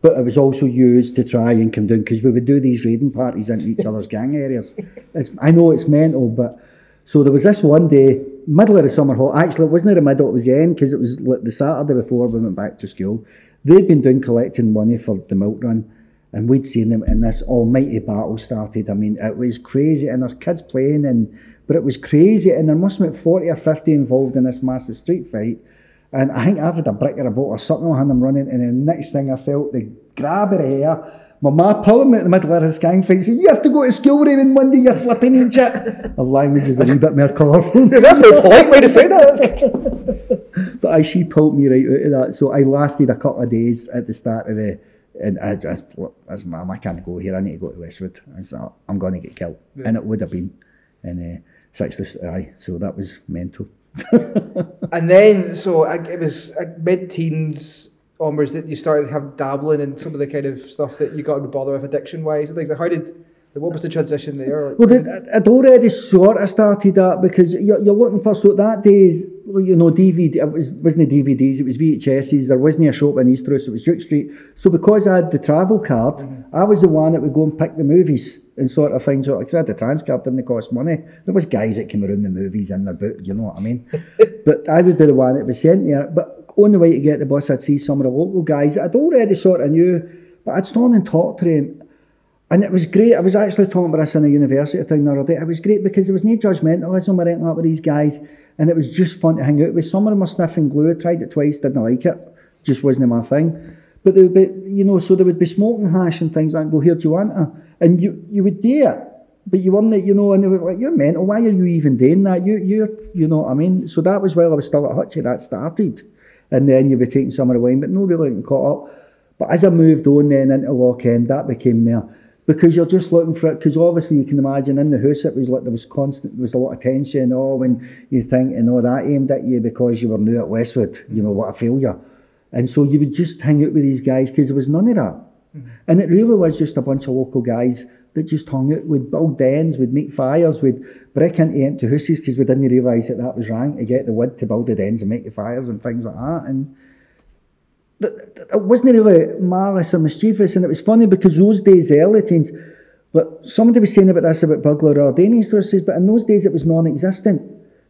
Speaker 4: but it was also used to try and come down because we would do these raiding parties into each other's gang areas. It's, I know it's mental, but so there was this one day, middle of the summer holiday. Actually, it wasn't the middle; it was the end because it was like the Saturday before we went back to school. They'd been doing collecting money for the milk run, and we'd seen them, and this almighty battle started. I mean, it was crazy, and there's kids playing, and but it was crazy, and there must have been forty or fifty involved in this massive street fight. And I think I've had a brick or a boat or something on them running, and the next thing I felt they grab of the hair. My ma pulling me at the middle of this gang fight saying, You have to go to school, Raven, Monday, you're flipping idiot. The language is a wee bit more colourful.
Speaker 3: That's a very *laughs* polite way to say that. *laughs*
Speaker 4: But I, she pulled me right out of that. So I lasted a couple of days at the start of the, and I just, look, as mum, I can't go here. I need to go to Westwood. I said, I'm going to get killed, and it would have been. And uh, six to aye, so that was mental. *laughs*
Speaker 3: and then, so I, it was uh, mid-teens onwards that you started have dabbling in some of the kind of stuff that you got into bother with addiction-wise and things. Like how did, what was the transition there?
Speaker 4: Well, I'd already sort of started that because you're, you're looking for so that days, you know, DVD. It was wasn't DVDs. It was VHSs. There wasn't a shop in Easterhouse. It was Duke Street. So because I had the travel card, I was the one that would go and pick the movies and sort of things. Because I had the trans card, didn't cost money. There was guys that came around the movies in their boot. You know what I mean? *laughs* but I would be the one that was sent there. But on the way to get the bus, I'd see some of the local guys that I'd already sort of knew, but I'd stand and talk to them. And it was great. I was actually talking about this in a university thing the other day. It was great because there was no judgmentalism or anything like with these guys. And it was just fun to hang out with. Some of them were sniffing glue. I tried it twice, didn't like it. Just wasn't my thing. But they would be, you know, so they would be smoking hash and things like that. Go, here, do you want it? And you, you would do it. But you weren't, you know, and they were like, you're mental. Why are you even doing that? You, you're, you know what I mean? So that was while I was still at Hutchie, that started. And then you were taking some of the wine, but no really getting caught up. But as I moved on then into Lochend, that became more because you're just looking for it. Because obviously you can imagine in the house it was like there was constant, there was a lot of tension. Oh, when you think and all that aimed at you because you were new at Westwood. You know what a failure. And so you would just hang out with these guys because there was none of that. Mm-hmm. And it really was just a bunch of local guys that just hung out, would build dens, would make fires, would break into empty houses because we didn't realise that that was wrong to get the wood to build the dens and make the fires and things like that. And it wasn't really malice or mischievous. And it was funny because those days, early teens, but somebody was saying about this about burglar or Danish says, but in those days it was non-existent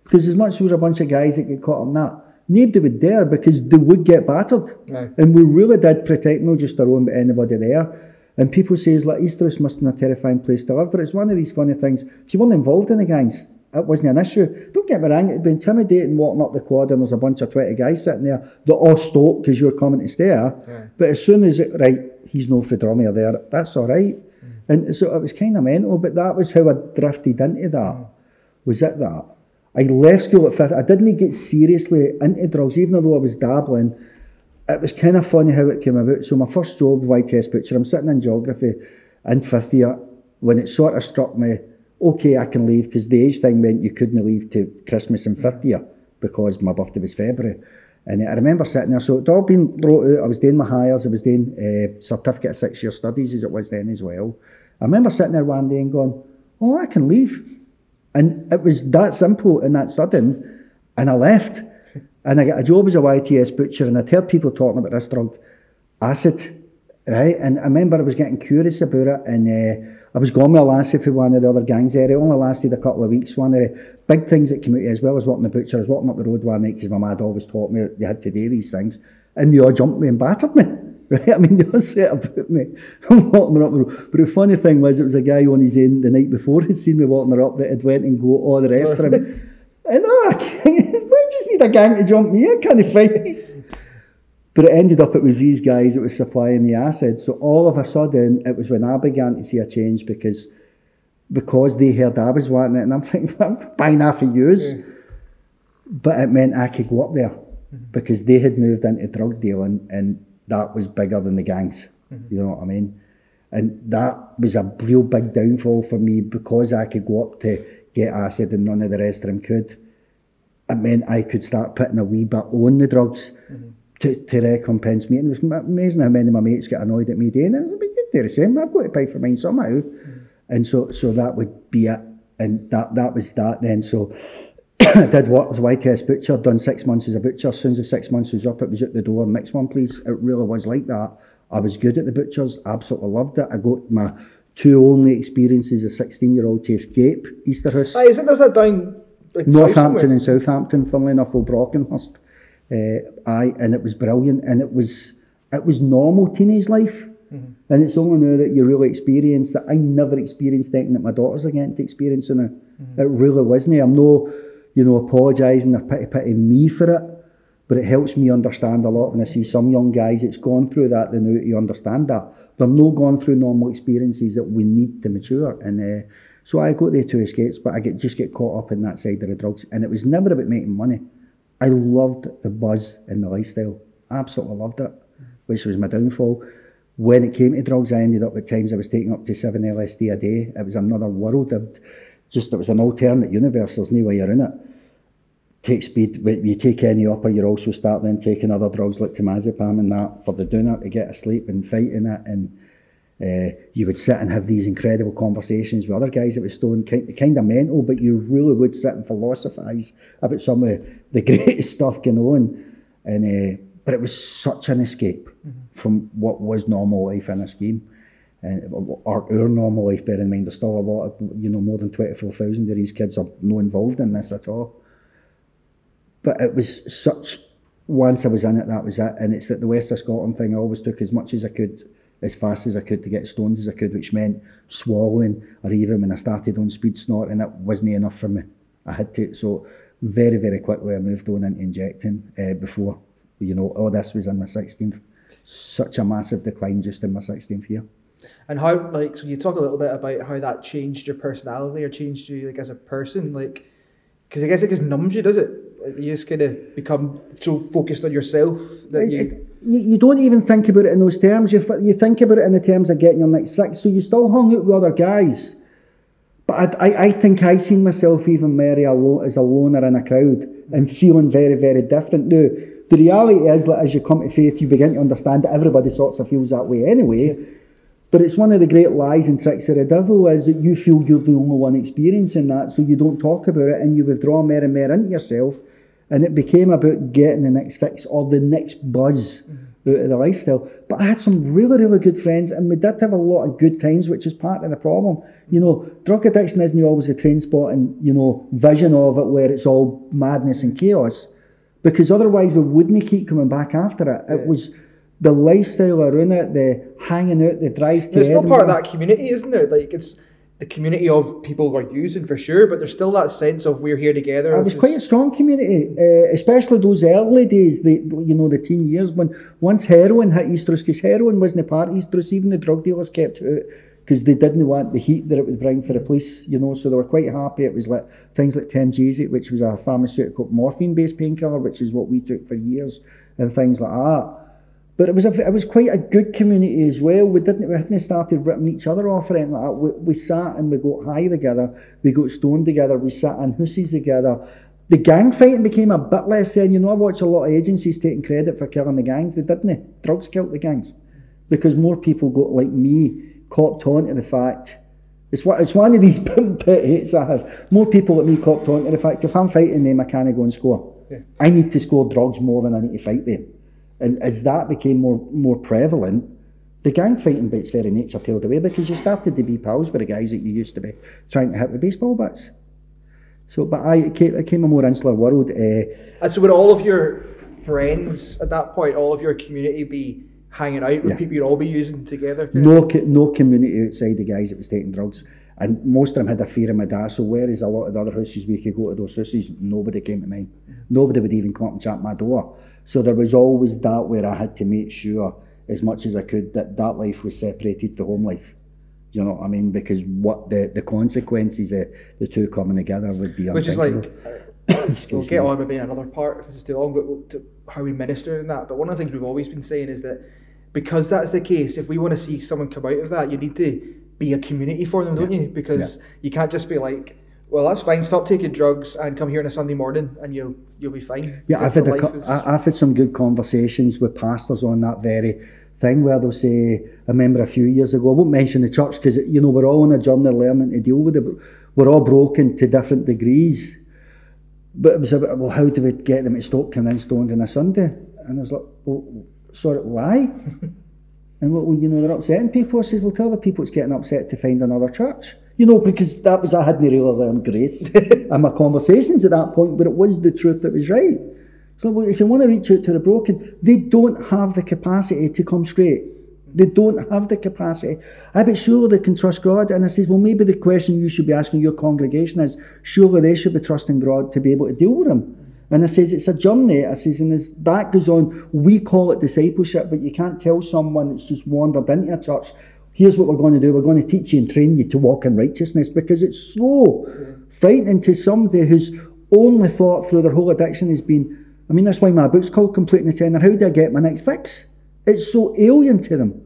Speaker 4: because as much as there was a bunch of guys that get caught in that, nobody would dare because they would get battered.
Speaker 3: Aye.
Speaker 4: And we really did protect not just our own but anybody there. And people say like Easter's must have been a terrifying place to live, but it's one of these funny things. If you weren't involved in the gangs, it wasn't an issue. Don't get me wrong, it'd be intimidating walking up the quad and there's a bunch of 20 guys sitting there that all stop because you're coming to stare. But as soon as it, right, he's no for Drummer there, that's all right. Mm. And so it was kind of mental, but that was how I drifted into that. Mm. Was it that? I left school at fifth. I didn't get seriously into drugs, even though I was dabbling. It was kind of funny how it came about. So my first job, YTS butcher, I'm sitting in geography in fifth year when it sort of struck me, okay, I can leave because the age thing meant you couldn't leave to Christmas in fifth year because my birthday was February. And I remember sitting there, so it'd all been wrote out. I was doing my Highers, I was doing uh, certificate of six year studies as it was then as well. I remember sitting there one day and going, oh, I can leave. And it was that simple and that sudden. And I left. And I got a job as a YTS butcher, and I'd heard people talking about this drug, acid, right? And I remember I was getting curious about it, and uh, I was going with a lassie for one of the other gangs there. It only lasted a couple of weeks. One of the big things that came out as well as working the butcher, I was walking up the road one night because my mad always taught me you had to do these things, and they all jumped me and battered me. Right, *laughs* I mean, they all set about me. I'm *laughs* walking up the road. But the funny thing was, it was a guy on his own the night before *laughs* had seen me walking her up that had went and go all the rest of him. And oh, I just need a gang to jump me. I can't fight me. But it ended up it was these guys that was supplying the acid. So all of a sudden, it was when I began to see a change because because they heard I was wanting it, and I'm thinking, I'm buying half of yours. But it meant I could go up there mm-hmm. because they had moved into drug dealing, and that was bigger than the gangs. Mm-hmm. You know what I mean? And that was a real big downfall for me because I could go up to get acid and none of the rest of them could. It meant I could start putting a wee bit on the drugs mm-hmm. to, to recompense me. And it was amazing how many of my mates get annoyed at me doing it. I said, but you do the same. I've got to pay for mine somehow. Mm-hmm. And so so that would be it. And that that was that then. So *coughs* did work as a test butcher, done six months as a butcher. As soon as the six months was up, it was at the door. Next one, please. It really was like that. I was good at the butchers, absolutely loved it. I got my two only experiences as a 16 year old to escape Easterhouse.
Speaker 3: Aye, isn't there that down like,
Speaker 4: Northampton and Southampton, funnily enough, or Brockenhurst. Uh, aye, and it was brilliant, and it was it was normal teenage life. And it's only now that you really experience that. I never experienced anything that my daughters are getting to experience now. It really wasn't. I'm no, you know, apologising or pity pity me for it, but it helps me understand a lot when I see some young guys that's gone through that. They know you understand that. They're not gone through normal experiences that we need to mature. And uh, so I got there two escapes, but I get just get caught up in that side of the drugs, and it was never about making money. I loved the buzz and the lifestyle. Absolutely loved it, which was my downfall. When it came to drugs, I ended up at times I was taking up to seven LSD a day. It was another world. It just it was an alternate universe. There's no way you're in it. Take speed. You take any upper, you're also start then taking other drugs like temazepam and that for the doing to get asleep and fighting it. And uh, you would sit and have these incredible conversations with other guys that was stoned, kind, kind of mental, but you really would sit and philosophise about some of the *laughs* greatest stuff going on. And uh, but it was such an escape from what was normal life in a scheme. And our, our normal life, bear in mind, there's still a lot of, you know, more than 24,000 of these kids are no involved in this at all. But it was such, once I was in it, that was it. And it's that the West of Scotland thing I always took as much as I could as fast as I could to get stoned as I could, which meant swallowing, or even when I started on speed snorting, it wasn't enough for me. I had to, so very, very quickly I moved on into injecting uh, before, you know, all this was in my 16th. Such a massive decline just in my 16th year.
Speaker 3: And how, like, so you talk a little bit about how that changed your personality or changed you, like, as a person, like, because I guess it just numbs you, does it? Like, you just kind of become so focused on yourself that you.
Speaker 4: you, you don't even think about it in those terms. You, you think about it in the terms of getting your next fix. So you still hung out with other guys. But I, I, I think I seen myself even very alone, as a loner in a crowd and feeling very, very different. Now, the reality is that as you come to faith, you begin to understand that everybody sorts of feels that way anyway. But it's one of the great lies and tricks of the devil is that you feel you're the only one experiencing that, so you don't talk about it and you withdraw more and more into yourself. And it became about getting the next fix or the next buzz mm-hmm. out of the lifestyle. But I had some really, really good friends and we did have a lot of good times, which is part of the problem. You know, drug addiction isn't always a Trainspotting, you know, vision of it where it's all madness and chaos. Because otherwise we wouldn't keep coming back after it. It was the lifestyle around it, the hanging out, the drives to
Speaker 3: It's still part of that community, isn't it? Like, it's the community of people who are using for sure, but there's still that sense of we're here together.
Speaker 4: It was quite a strong community, uh, especially those early days, the you know the teen years when once heroin hit Easterhouse, because heroin wasn't part of Easterhouse, even the drug dealers kept it out because they didn't want the heat that it would bring for the police, you know, so they were quite happy. It was like things like Temgesic, which was a pharmaceutical morphine-based painkiller, which is what we took for years, and things like that. But it was a, it was quite a good community as well. We didn't we hadn't started ripping each other off or anything like that. We, we sat and we got high together, we got stoned together, we sat in hussies together. The gang fighting became a bit less eh? then. You know, I watch a lot of agencies taking credit for killing the gangs. They didn't. They? Drugs killed the gangs because more people got like me copped on to the fact. It's one, it's one of these *laughs* pet hates I have. More people like me copped on to the fact if I'm fighting them, I can't go and score. I need to score drugs more than I need to fight them. And as that became more more prevalent, the gang fighting by its very nature tailed away because you started to be pals with the guys that you used to be trying to hit with baseball bats. So, but I it came, it came a more insular world. Uh,
Speaker 3: And so would all of your friends at that point, all of your community be hanging out with
Speaker 4: Yeah.
Speaker 3: people you'd all be using together?
Speaker 4: no, co- no community outside the guys that was taking drugs. And most of them had a fear of my dad. So whereas a lot of the other houses we could go to those houses, nobody came to mine. Nobody would even come up and chat my door. So there was always that where I had to make sure, as much as I could, that that life was separated from home life. You know what I mean? Because what the, the consequences of the two coming together would be
Speaker 3: Which is like, uh, *coughs* we'll get on maybe in another part if it's too long, but to how we minister and that. But one of the things we've always been saying is that because that's the case, if we want to see someone come out of that, you need to be a community for them, don't you? Because you can't just be like, well, that's fine. Stop taking drugs and come here on a Sunday morning, and you'll you'll be fine.
Speaker 4: Yeah, I've had,
Speaker 3: life is-
Speaker 4: I've had some good conversations with pastors on that very thing where they'll say, I remember a few years ago, I won't mention the church because, you know, we're all on a journey learning to deal with it. We're all broken to different degrees. But it was about, well, how do we get them to stop coming in stoned on a Sunday? And I was like, well, sorry, why? *laughs* And well, you know, they're upsetting people. I said, well, tell the people it's getting upset to find another church. You know, because that was, I hadn't really learned grace *laughs* in my conversations at that point, but it was the truth that was right. So if you want to reach out to the broken, they don't have the capacity to come straight. They don't have the capacity. I bet surely they can trust God. And I says, well, maybe the question you should be asking your congregation is, surely they should be trusting God to be able to deal with them. And I says, it's a journey. I says, and as that goes on, we call it discipleship, but you can't tell someone that's just wandered into a church, here's what we're going to do. We're going to teach you and train you to walk in righteousness because it's so frightening to somebody whose only thought through their whole addiction has been, I mean, that's why my book's called Completing the Tenner. How do I get my next fix? It's so alien to them.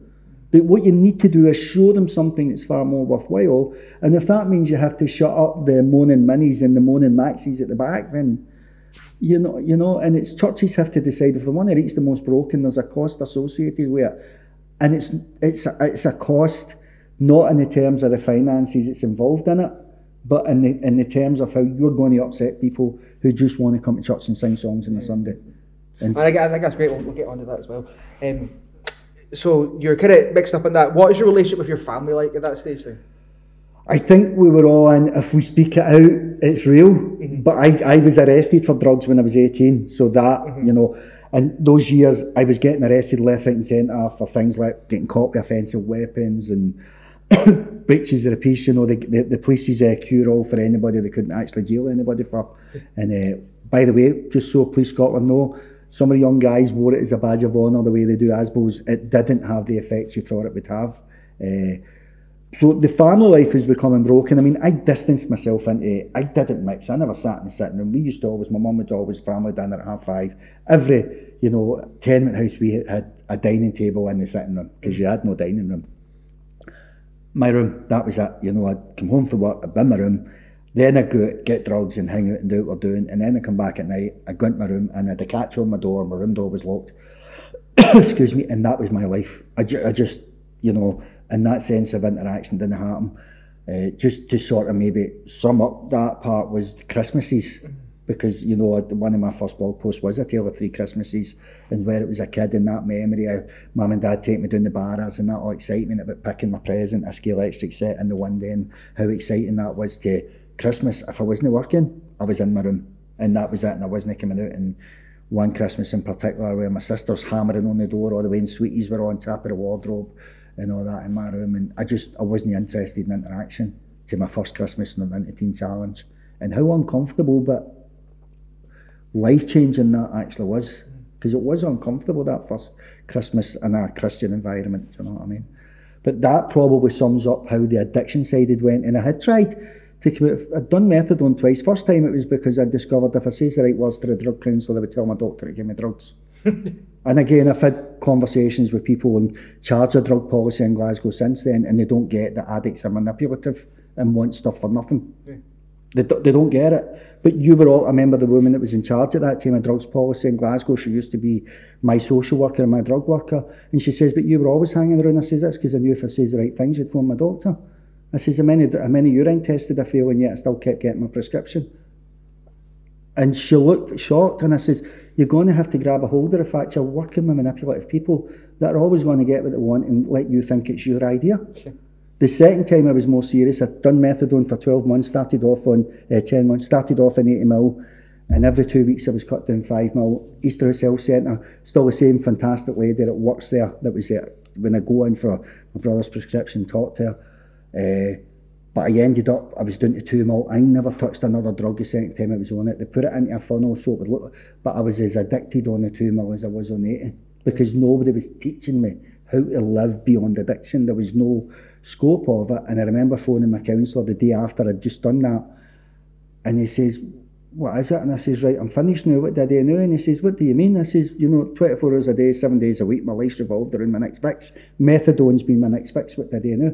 Speaker 4: That what you need to do is show them something that's far more worthwhile. And if that means you have to shut up the moaning minis and the moaning maxis at the back, then you know, you know, and it's churches have to decide if they want to reach the most broken, there's a cost associated with it. And it's it's a, it's a cost not in the terms of the finances that's involved in it, but in the in the terms of how you're going to upset people who just want to come to church and sing songs on a Sunday.
Speaker 3: And I, I think that's great. We'll, we'll get onto that as well. Um, so you're kind of mixed up in that. What is your relationship with your family like at that stage then?
Speaker 4: I think we were all in, if we speak it out, it's real. But I, I was arrested for drugs when I was 18. So that, you know, And those years, I was getting arrested left, right, and centre for things like getting caught with offensive weapons and *coughs* breaches of the peace. You know, the, the, the police's uh, cure all for anybody they couldn't actually jail anybody for. And uh, by the way, just so Police Scotland know, some of the young guys wore it as a badge of honour the way they do ASBOs. It didn't have the effect you thought it would have. Uh, so the family life was becoming broken. I mean, I distanced myself into it. I didn't mix. I never sat in the sitting room. We used to always, my mum would always family dinner at half five. Every, you know, tenement house, we had a dining table in the sitting room because you had no dining room. My room, that was it. You know, I'd come home from work, I'd be in my room, then I'd go get drugs and hang out and do what we're doing. And then I'd come back at night, I'd go into my room and I had a catch on my door, my room door was locked. *coughs* Excuse me, and that was my life. I, ju- I just, you know, in that sense of interaction didn't happen. Uh, just to sort of maybe sum up that part was Christmases. Because, you know, one of my first blog posts was a tale of three Christmases and where it was a kid in that memory of mum and dad taking me down the bars and that all excitement about picking my present, a scale electric set in the window and how exciting that was to Christmas. If I wasn't working, I was in my room and that was it and I wasn't coming out and one Christmas in particular where my sister's hammering on the door all the way and sweeties were on top of the wardrobe and all that in my room and I just I wasn't interested in interaction to my first Christmas in the Winter Teen Challenge. And how uncomfortable but life changing that actually was mm. because it was uncomfortable that first Christmas in a Christian environment you know what I mean? But that probably sums up how the addiction side had went and I had tried to come out I'd done methadone twice. First time it was because I discovered if I says the right words to a drug counsellor they would tell my doctor to give me drugs *laughs* and again, I've had conversations with people in charge of drug policy in Glasgow since then, and they don't get that addicts are manipulative and want stuff for nothing. They, do, they don't get it. But you were all, I remember the woman that was in charge at that time of drugs policy in Glasgow, she used to be my social worker and my drug worker. And she says, But you were always hanging around. I says, That's because I knew if I says the right things, you'd phone my doctor. I says, How many, how many urine tested I fail, and yet I still kept getting my prescription. And she looked shocked, and I says, You're going to have to grab a hold of the fact you're working with manipulative people that are always going to get what they want and let you think it's your idea. The second time I was more serious, I'd done methadone for 12 months, started off on uh, 10 months, started off in 80 mil, and every two weeks I was cut down 5 mil. Easterhouse Health Centre, still the same fantastic lady that works there, that was there when I go in for my brother's prescription, talk to her. Uh, but I ended up, I was down to two mil. I never touched another drug the second time I was on it. They put it into a funnel so it would look, but I was as addicted on the two mil as I was on 80 because nobody was teaching me how to live beyond addiction. There was no scope of it. And I remember phoning my counsellor the day after I'd just done that. And he says, what is it? And I says, right, I'm finished now. What did I do now? And he says, what do you mean? I says, you know, 24 hours a day, seven days a week, my life's revolved around my next fix. Methadone's been my next fix. What do I do now?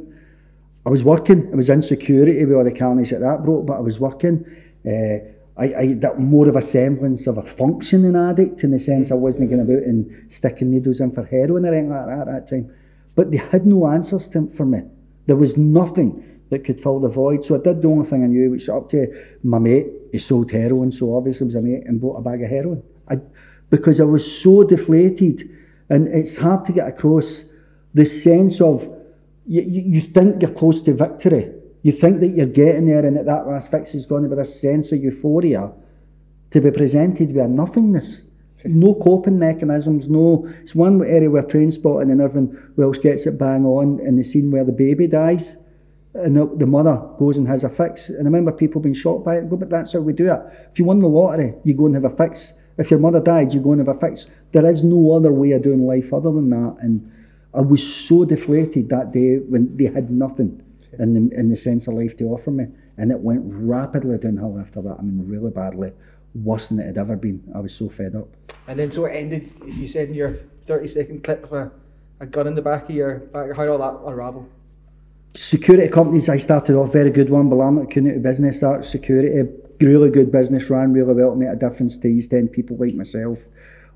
Speaker 4: I was working. I was in security with all the carnage that that brought, but I was working. Uh, I, I that more of a semblance of a functioning addict in the sense I wasn't going about and sticking needles in for heroin or anything like that at that time. But they had no answers to, for me. There was nothing that could fill the void. So I did the only thing I knew, which up to my mate. He sold heroin, so obviously was a mate and bought a bag of heroin. I, because I was so deflated, and it's hard to get across the sense of you, you, think you're close to victory. You think that you're getting there and that that last fix is going to be this sense of euphoria to be presented with a nothingness. No coping mechanisms, no. It's one area where Trainspotting and Irvine Welsh gets it bang on in the scene where the baby dies and the, the mother goes and has a fix. And I remember people being shocked by it and go, but that's how we do it. If you won the lottery, you go and have a fix. If your mother died, you go and have a fix. There is no other way of doing life other than that. And I was so deflated that day when they had nothing in the, in the sense of life to offer me. And it went rapidly downhill after that. I mean, really badly. Worse than it had ever been. I was so fed up.
Speaker 3: And then so it ended, as you said in your 30 second clip of a, a gun in the back of your back. How did all that unravel?
Speaker 4: Security companies, I started off very good one, but i'm Community Business Art Security, really good business, ran really well, made a difference to East End people like myself,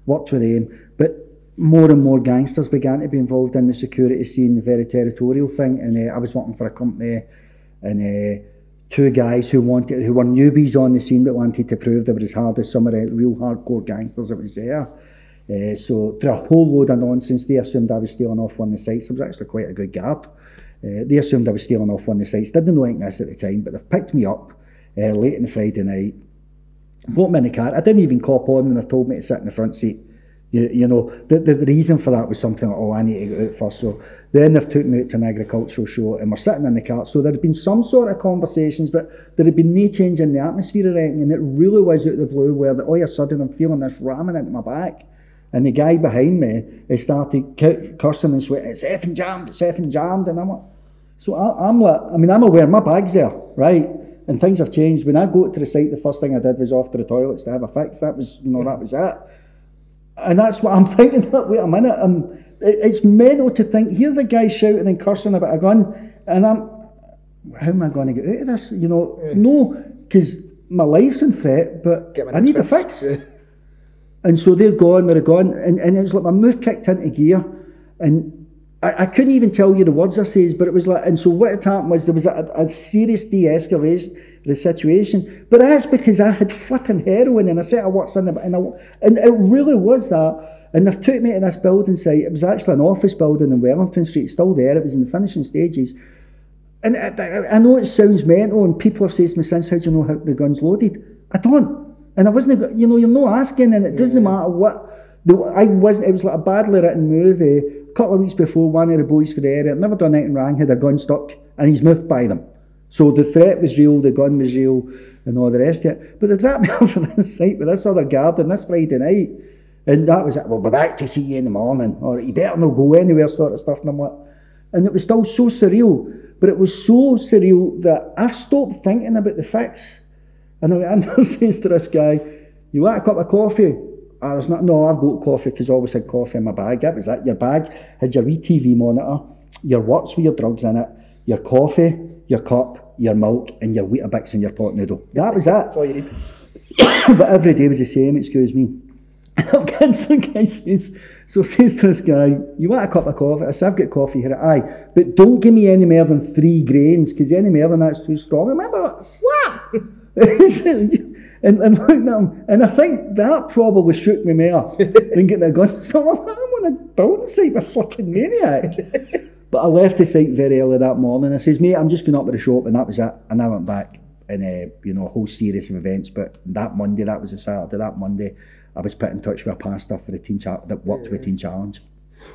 Speaker 4: worked with them. But more and more gangsters began to be involved in the security scene, the very territorial thing. And uh, I was working for a company, and uh, two guys who wanted, who were newbies on the scene, but wanted to prove they were as hard as some of the real hardcore gangsters that was there. Uh, so through a whole load of nonsense, they assumed I was stealing off one of the sites. It was actually quite a good gap. Uh, they assumed I was stealing off one of the sites. Didn't know anything this at the time, but they've picked me up uh, late on Friday night. Got me in the car. I didn't even cop on when they told me to sit in the front seat You, you know, the, the, reason for that was something like, oh, I need to get out first. So then they've took me out to an agricultural show and we're sitting in the car. So there had been some sort of conversations, but there had been no change in the atmosphere or anything. And it really was out of the blue where the, all of a sudden I'm feeling this ramming into my back. And the guy behind me, he started cu- cursing and sweating, it's effing jammed, it's effing jammed. And I'm like, so I, I'm like, I mean, I'm aware my bag's there, right? And things have changed. When I got to the site, the first thing I did was off to the toilets to have a fix. That was, you know, that mm. was it. And that's what I'm *laughs* thinking. But wait a minute, um, it, it's mental to think. Here's a guy shouting and cursing about a gun, and I'm, how am I going to get out of this? You know, no, because my life's in threat, but I need a fix. *laughs*
Speaker 3: fix.
Speaker 4: And so they're gone, we're gone, and, and it's like my move kicked into gear, and I, I couldn't even tell you the words I says, but it was like, and so what had happened was there was a, a serious de-escalation of the situation, but that's because I had flipping heroin and a set of what's in the, and, I, and it really was that, and they've took me to this building site, it was actually an office building in Wellington Street, still there, it was in the finishing stages, and I, I, I know it sounds mental, and people have said to me since, how do you know how the gun's loaded? I don't. And I wasn't, you know, you're not asking, and it doesn't matter what. The, I wasn't, it was like a badly written movie. Couple of weeks before, one of the boys for the area, never done anything wrong, had a gun stuck, and he's moved by them. So the threat was real, the gun was real, and all the rest of it. But they dropped *laughs* me off on this site with this other garden this Friday night. And that was it. We'll be back to see you in the morning. Or you better not go anywhere, sort of stuff. And I'm like, and it was still so surreal. But it was so surreal that I've stopped thinking about the fix. And I Andrew *laughs* says to this guy, You want a cup of coffee? Ah, there's not, no, I've got coffee because I always had coffee in my bag. That was it. Your bag had your wee TV monitor, your what's with your drugs in it, your coffee, your cup, your milk, and your Weetabix and your pot noodle. That was it.
Speaker 3: That's all you need. *coughs*
Speaker 4: but every day was the same, excuse me. *laughs* I've got some guy says, so says to this guy, you want a cup of coffee? I said, I've got coffee here. Aye, but don't give me any more than three grains, because any more than that's too strong. I remember, what? *laughs* and, and looked at him, and I think that probably shook me more than getting a gun. So I'm, I'm on a building site with a fucking maniac. but I left the site very early that morning. I says, mate, I'm just going up to the shop, and that was it. And I went back in a you know a whole series of events. But that Monday, that was a Saturday. That Monday, I was put in touch with a pastor for the teen cha- that worked with Teen Challenge.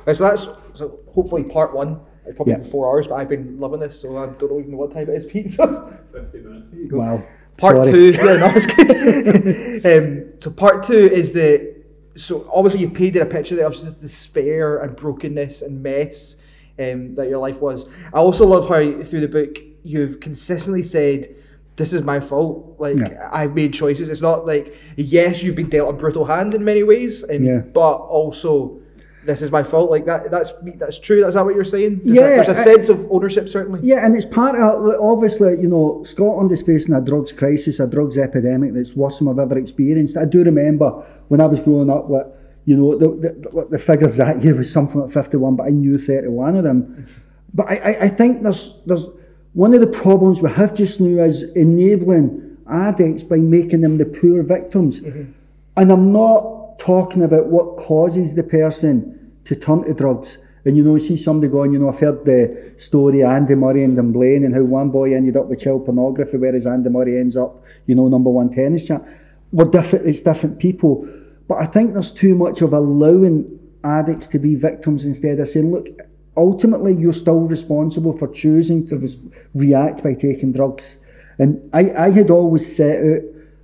Speaker 3: Right, so that's so hopefully part one. It's probably
Speaker 4: Yeah.
Speaker 3: four hours, but I've been loving this, so I don't even know what time it is, *laughs* Pete. So
Speaker 1: 50 minutes.
Speaker 4: Wow.
Speaker 3: Part
Speaker 4: Sorry.
Speaker 3: two, *laughs* yeah, no, it's good. *laughs* um, so part two is the so obviously you've painted a picture there of just despair and brokenness and mess um, that your life was. I also love how through the book you've consistently said. This is my fault. Like
Speaker 4: Yeah.
Speaker 3: I've made choices. It's not like yes, you've been dealt a brutal hand in many ways, um,
Speaker 4: Yeah.
Speaker 3: but also this is my fault. Like that. That's that's true. That's that what you're saying. There's
Speaker 4: Yeah,
Speaker 3: a, there's a
Speaker 4: I-
Speaker 3: sense of ownership certainly.
Speaker 4: Yeah, and it's part of obviously, you know, Scotland is facing a drugs crisis, a drugs epidemic that's worse than I've ever experienced. I do remember when I was growing up, what you know, the, the, the figures that year was something like fifty-one, but I knew thirty-one of them. But I, I, I think there's there's one of the problems we have just now is enabling addicts by making them the poor victims. Mm-hmm. And I'm not talking about what causes the person to turn to drugs. And you know, you see somebody going, you know, I've heard the story of Andy Murray and Dunblane and how one boy ended up with child pornography, whereas Andy Murray ends up, you know, number one tennis champ. We're different, it's different people. But I think there's too much of allowing addicts to be victims instead of saying, look, ultimately you're still responsible for choosing to res- react by taking drugs. And I, I had always set out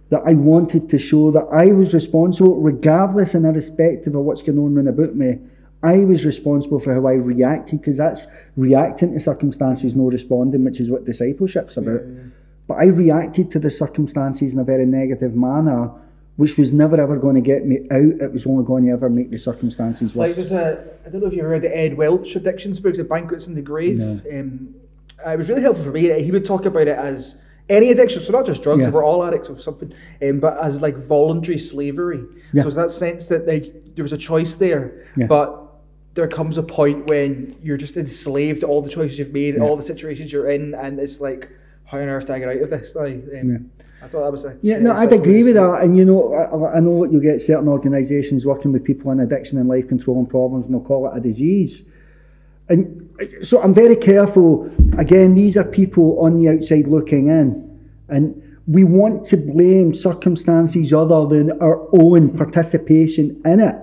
Speaker 4: that I wanted to show that I was responsible, regardless and irrespective of what's going on round about me. I was responsible for how I reacted because that's reacting to circumstances, no responding, which is what discipleship's about. But I reacted to the circumstances in a very negative manner, which was never ever going to get me out. It was only going to ever make the circumstances
Speaker 3: Like
Speaker 4: worse.
Speaker 3: there's a, I don't know if you've read the Ed Welch addictions books, The Banquets in the Grave. Um, uh, it was really helpful for me. He would talk about it as any addiction, so not just drugs,
Speaker 4: Yeah.
Speaker 3: we're all addicts of something, um, but as like voluntary slavery.
Speaker 4: Yeah.
Speaker 3: So it's that sense that like there was a choice there,
Speaker 4: Yeah.
Speaker 3: but there comes a point when you're just enslaved to all the choices you've made, all the situations you're in, and it's like, how on earth do I get out of this? Like, um, I thought that was a
Speaker 4: Yeah, no, I'd agree with that. And you know, I, I know what you get certain organisations working with people in addiction and life control and problems, and they'll call it a disease. And so I'm very careful. Again, these are people on the outside looking in, and we want to blame circumstances other than our own participation in it.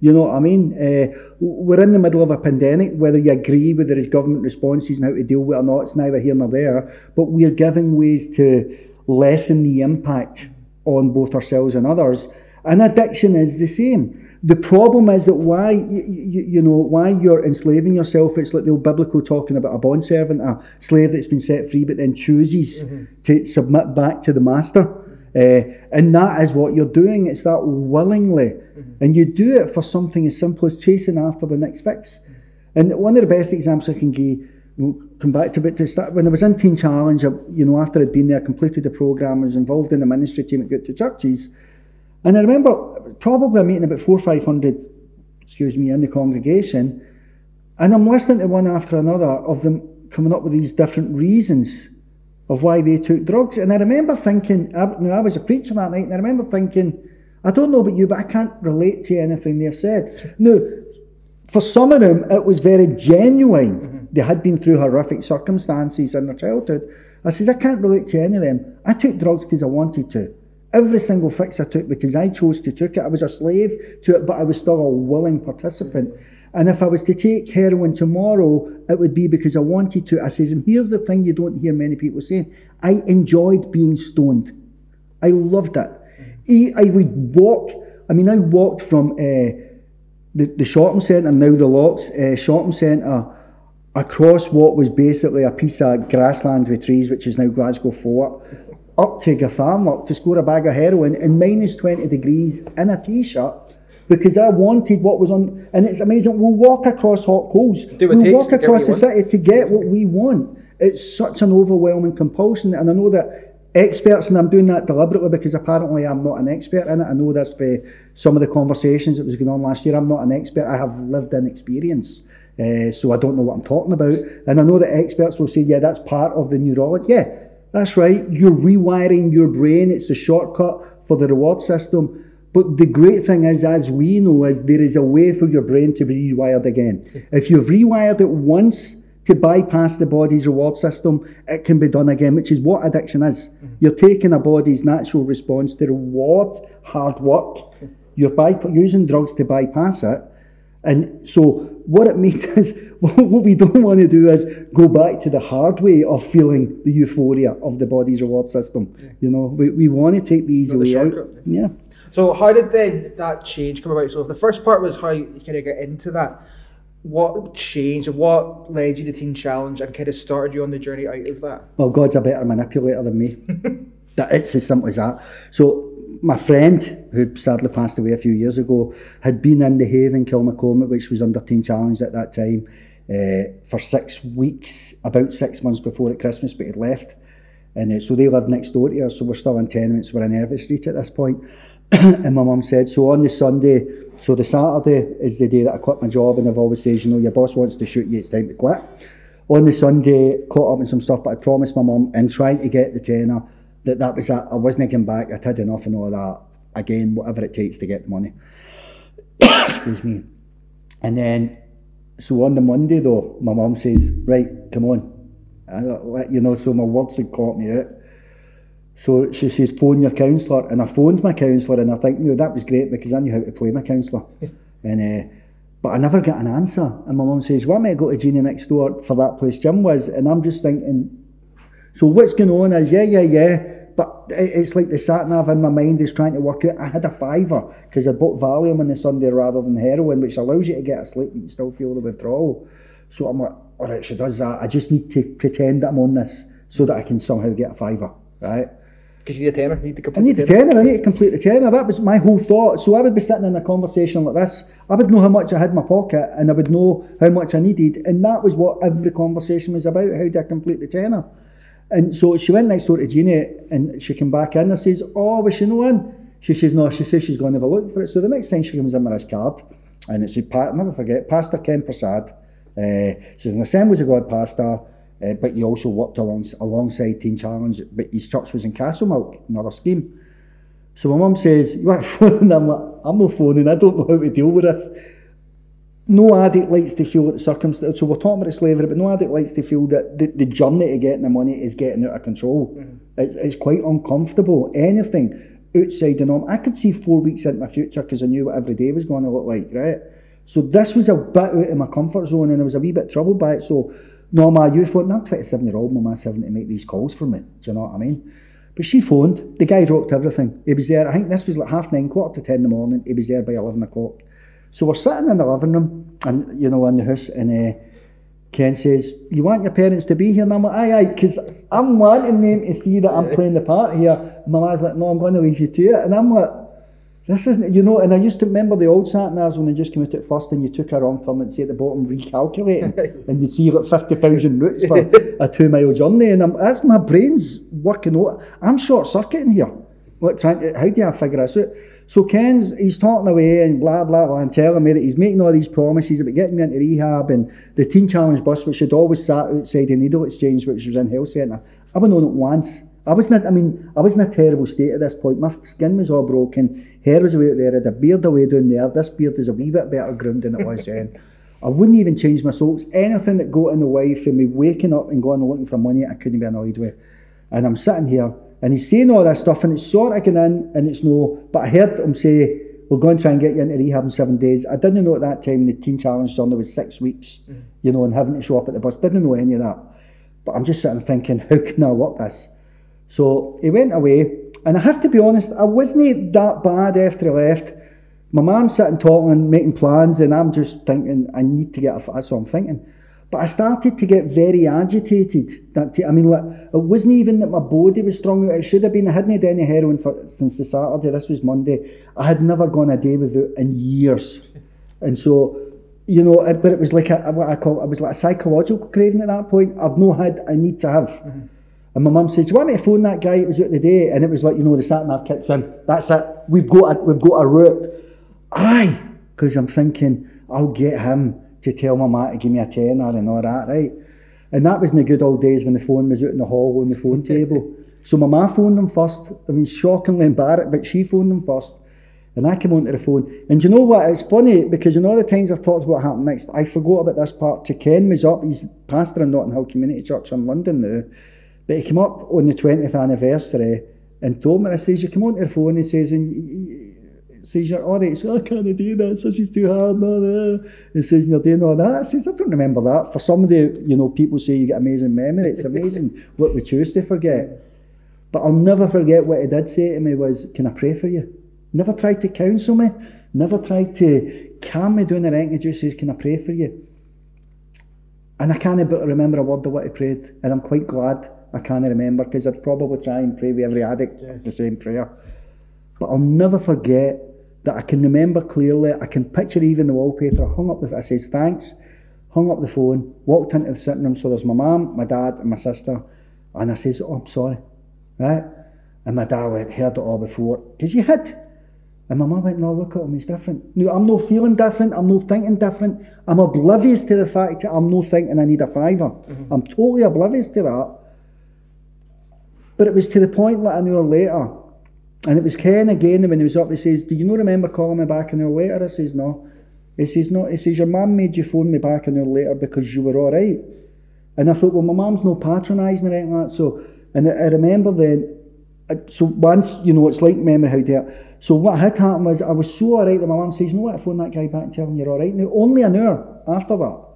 Speaker 4: You know what I mean? Uh, we're in the middle of a pandemic. Whether you agree with the government responses and how to deal with it or not, it's neither here nor there. But we're giving ways to lessen the impact on both ourselves and others. And addiction is the same. The problem is that why you, you, you know why you're enslaving yourself. It's like the old biblical talking about a bond servant, a slave that's been set free, but then chooses to submit back to the master. Uh, and that is what you're doing. It's that willingly, and you do it for something as simple as chasing after the next fix. And one of the best examples I can give, we'll come back to, but to start when I was in Teen Challenge, I, you know, after I'd been there, completed the program, I was involved in the ministry team at Good to Churches, and I remember probably meeting about four or five hundred, excuse me, in the congregation, and I'm listening to one after another of them coming up with these different reasons of why they took drugs. And I remember thinking, I, now I was a preacher that night, and I remember thinking, I don't know about you, but I can't relate to anything they've said. Now, for some of them, it was very genuine. Mm-hmm. They had been through horrific circumstances in their childhood. I says, I can't relate to any of them. I took drugs because I wanted to. Every single fix I took because I chose to take it. I was a slave to it, but I was still a willing participant. And if I was to take heroin tomorrow, it would be because I wanted to. I says, and here's the thing you don't hear many people saying. I enjoyed being stoned. I loved it. I, would walk, I mean, I walked from uh, the, the shopping centre, now the Lochs uh, shopping centre, across what was basically a piece of grassland with trees, which is now Glasgow Fort, up to Garthamlock to score a bag of heroin in minus 20 degrees in a t-shirt because I wanted what was on, and it's amazing. We'll walk across hot coals.
Speaker 3: Do what it
Speaker 4: we'll walk across the city to get what we want. It's such an overwhelming compulsion, and I know that experts, and I'm doing that deliberately because apparently I'm not an expert in it. I know that's for some of the conversations that was going on last year. I'm not an expert. I have lived in experience. Uh, so I don't know what I'm talking about. And I know that experts will say, yeah, that's part of the neurology. Yeah, that's right. You're rewiring your brain. It's the shortcut for the reward system. But the great thing is, as we know, is there is a way for your brain to be rewired again. If you've rewired it once to bypass the body's reward system, it can be done again, which is what addiction is. Mm-hmm. You're taking a body's natural response to reward hard work. You're bypa- using drugs to bypass it. And so what it *laughs* means is what we don't want to do is go back to the hard way of feeling the euphoria of the body's reward system. You know, we, we want to take the easy
Speaker 3: Not the
Speaker 4: way out. Yeah.
Speaker 3: So how did then that change come about? So if the first part was how you kind of get into that, what changed and what led you to Teen Challenge and kind of started you on the journey out of that?
Speaker 4: Well, God's a better manipulator than me. *laughs* that it's as simple as that. So my friend, who sadly passed away a few years ago, had been in the Haven, Kilmacolm, which was under Teen Challenge at that time, uh, for six weeks, about six months before at Christmas, but he'd left. And uh, so they lived next door to us, so we're still in tenements, we're in Everett Street at this point. *coughs* and my mum said, so on the Sunday, so the Saturday is the day that I quit my job, and I've always says, you know, your boss wants to shoot you, it's time to quit. On the Sunday, caught up in some stuff, but I promised my mum, in trying to get the tenner, that that was it. I wasn't going back, I'd had enough and all that. Again, whatever it takes to get the money. *coughs* Excuse me. And then, so on the Monday though, my mum says, right, come on. I you know, so my words had caught me out. So she says, phone your counsellor. And I phoned my counsellor and I think, no, that was great because I knew how to play my counsellor. *laughs* and uh, But I never got an answer. And my mum says, want me I go to Jeannie next door for that place Jim was? And I'm just thinking, so what's going on is, yeah, yeah, yeah. But it's like the sat nav in my mind is trying to work out. I had a fiver because I bought Valium on the Sunday rather than heroin, which allows you to get asleep but you still feel the withdrawal. So I'm like, all right, she does that. I just need to pretend that I'm on this so that I can somehow get a fiver, right?
Speaker 3: Because you need a tenner, you need to
Speaker 4: I
Speaker 3: complete
Speaker 4: need the tenner, I need to complete the tenner. That was my whole thought. So I would be sitting in a conversation like this. I would know how much I had in my pocket and I would know how much I needed. And that was what every conversation was about. How do I complete the tenner? And so she went next door to Jeannie and she came back in and says, Oh, was she no in? She says, No, she says she's going to have a look for it. So the next time she comes in with this card, and it said, Pa- I'll never forget, Pastor Ken Prasad. Uh, she's an Assemblies of God pastor, uh, but he also worked along, alongside Teen Challenge, but his church was in Castlemilk, another scheme. So my mum says, You want *laughs* phoning? I'm like, I'm not phoning, I don't know how to deal with this. No addict likes to feel that the circumstance, so we're talking about slavery, but no addict likes to feel that the, the journey to getting the money is getting out of control. It's, it's quite uncomfortable. Anything, outside the norm. I could see four weeks into my future because I knew what every day was going to look like, right? So this was a bit out of my comfort zone and I was a wee bit troubled by it. So no, my you phoned, I'm 27 year old, my ma's having to make these calls for me. Do you know what I mean? But she phoned, the guy dropped everything. He was there, I think this was like half nine, quarter to ten in the morning. He was there by 11 o'clock. So we're sitting in the living room and, you know, in the house and uh, Ken says, You want your parents to be here? And I'm like, Aye, aye, because I'm wanting them to see that I'm playing the part here. And my man's like, No, I'm going to leave you to it. And I'm like, This isn't, you know, and I used to remember the old sat navs when they just came out at first and you took a wrong turn and say at the bottom, recalculating. *laughs* and you'd see you got 50,000 routes for a two mile journey. And I'm, that's my brain's working out. I'm short circuiting here. What, trying to, how do I figure this out? So Ken's he's talking away and blah blah blah and telling me that he's making all these promises about getting me into rehab and the Teen Challenge bus which had always sat outside the needle exchange which was in health centre. I haven't known it once. I wasn't I mean I was in a terrible state at this point. My skin was all broken, hair was away out there, I had a beard away down there. This beard is a wee bit better groomed than it was then. I wouldn't even change my socks. Anything that got in the way for me waking up and going and looking for money I couldn't be annoyed with. And I'm sitting here and he's saying all this stuff and it's sort of going in and it's no, but I heard him say, we're going to try and get you into rehab in seven days. I didn't know at that time the Teen Challenge journey was six weeks, mm. you know, and having to show up at the bus. Didn't know any of that. But I'm just sitting thinking, how can I work this? So he went away, and I have to be honest, I wasn't that bad after he left. My mum's sitting talking and making plans, and I'm just thinking, I need to get a, that's what I'm thinking. But I started to get very agitated. That t- I mean, like, it wasn't even that my body was strong. It should have been. I hadn't had any heroin for since the Saturday. This was Monday. I had never gone a day without in years, and so you know. But it was like a, what I call. It was like a psychological craving at that point. I've no had. I need to have. Mm-hmm. And my mum said, "Do you want me to phone that guy? It was out the day." And it was like, you know, the sat nav kicks in. That's it. We've got a, we've got a route. Aye, because I'm thinking I'll get him to tell my mum to give me a tenner and all that, right? And that was in the good old days when the phone was out in the hall on the phone *laughs* table. So my mum phoned them first. I mean, shockingly embarrassed, but she phoned them first. And I came onto the phone. And you know what? It's funny because in all the times I've talked about what happened next, I forgot about this part. To Ken was up, he's pastor in Notting Hill Community Church in London now. But he came up on the 20th anniversary and told me, I says, you come onto the phone, he says, and y- says, you're all right. He says, oh, I can't do that, this is too hard. No, no. He says, you're doing all that. I says, I don't remember that. For some of the, you know, people say you get amazing memory. It's amazing *laughs* what we choose to forget. But I'll never forget what he did say to me was, can I pray for you? Never tried to counsel me. Never tried to calm me down or anything. He just says, can I pray for you? And I can't but remember a word of what he prayed. And I'm quite glad I can't remember because I'd probably try and pray with every addict the same prayer. But I'll never forget that I can remember clearly. I can picture even the wallpaper. Hung up the. I says thanks. Hung up the phone. Walked into the sitting room. So there's my mum, my dad, and my sister. And I says, "Oh, I'm sorry," right? And my dad went, "Heard it all before." Because you had. And my mum went, "No, look at him. He's different. No, I'm not feeling different. I'm not thinking different. I'm oblivious to the fact that I'm not thinking I need a 5 mm-hmm. I'm totally oblivious to that." But it was to the point like an hour later, and it was Ken again when he was up. He says, "Do you not remember calling me back an hour later?" I says, "No." He says, "No." He says, "Your mum made you phone me back an hour later because you were all right." And I thought, well, my mum's no patronising or anything like that. So, and I, I remember then. So once you know, it's like memory how to. So what had happened was I was so alright that my mum says, "You know what? I phone that guy back and tell him you're all right." Now only an hour after that.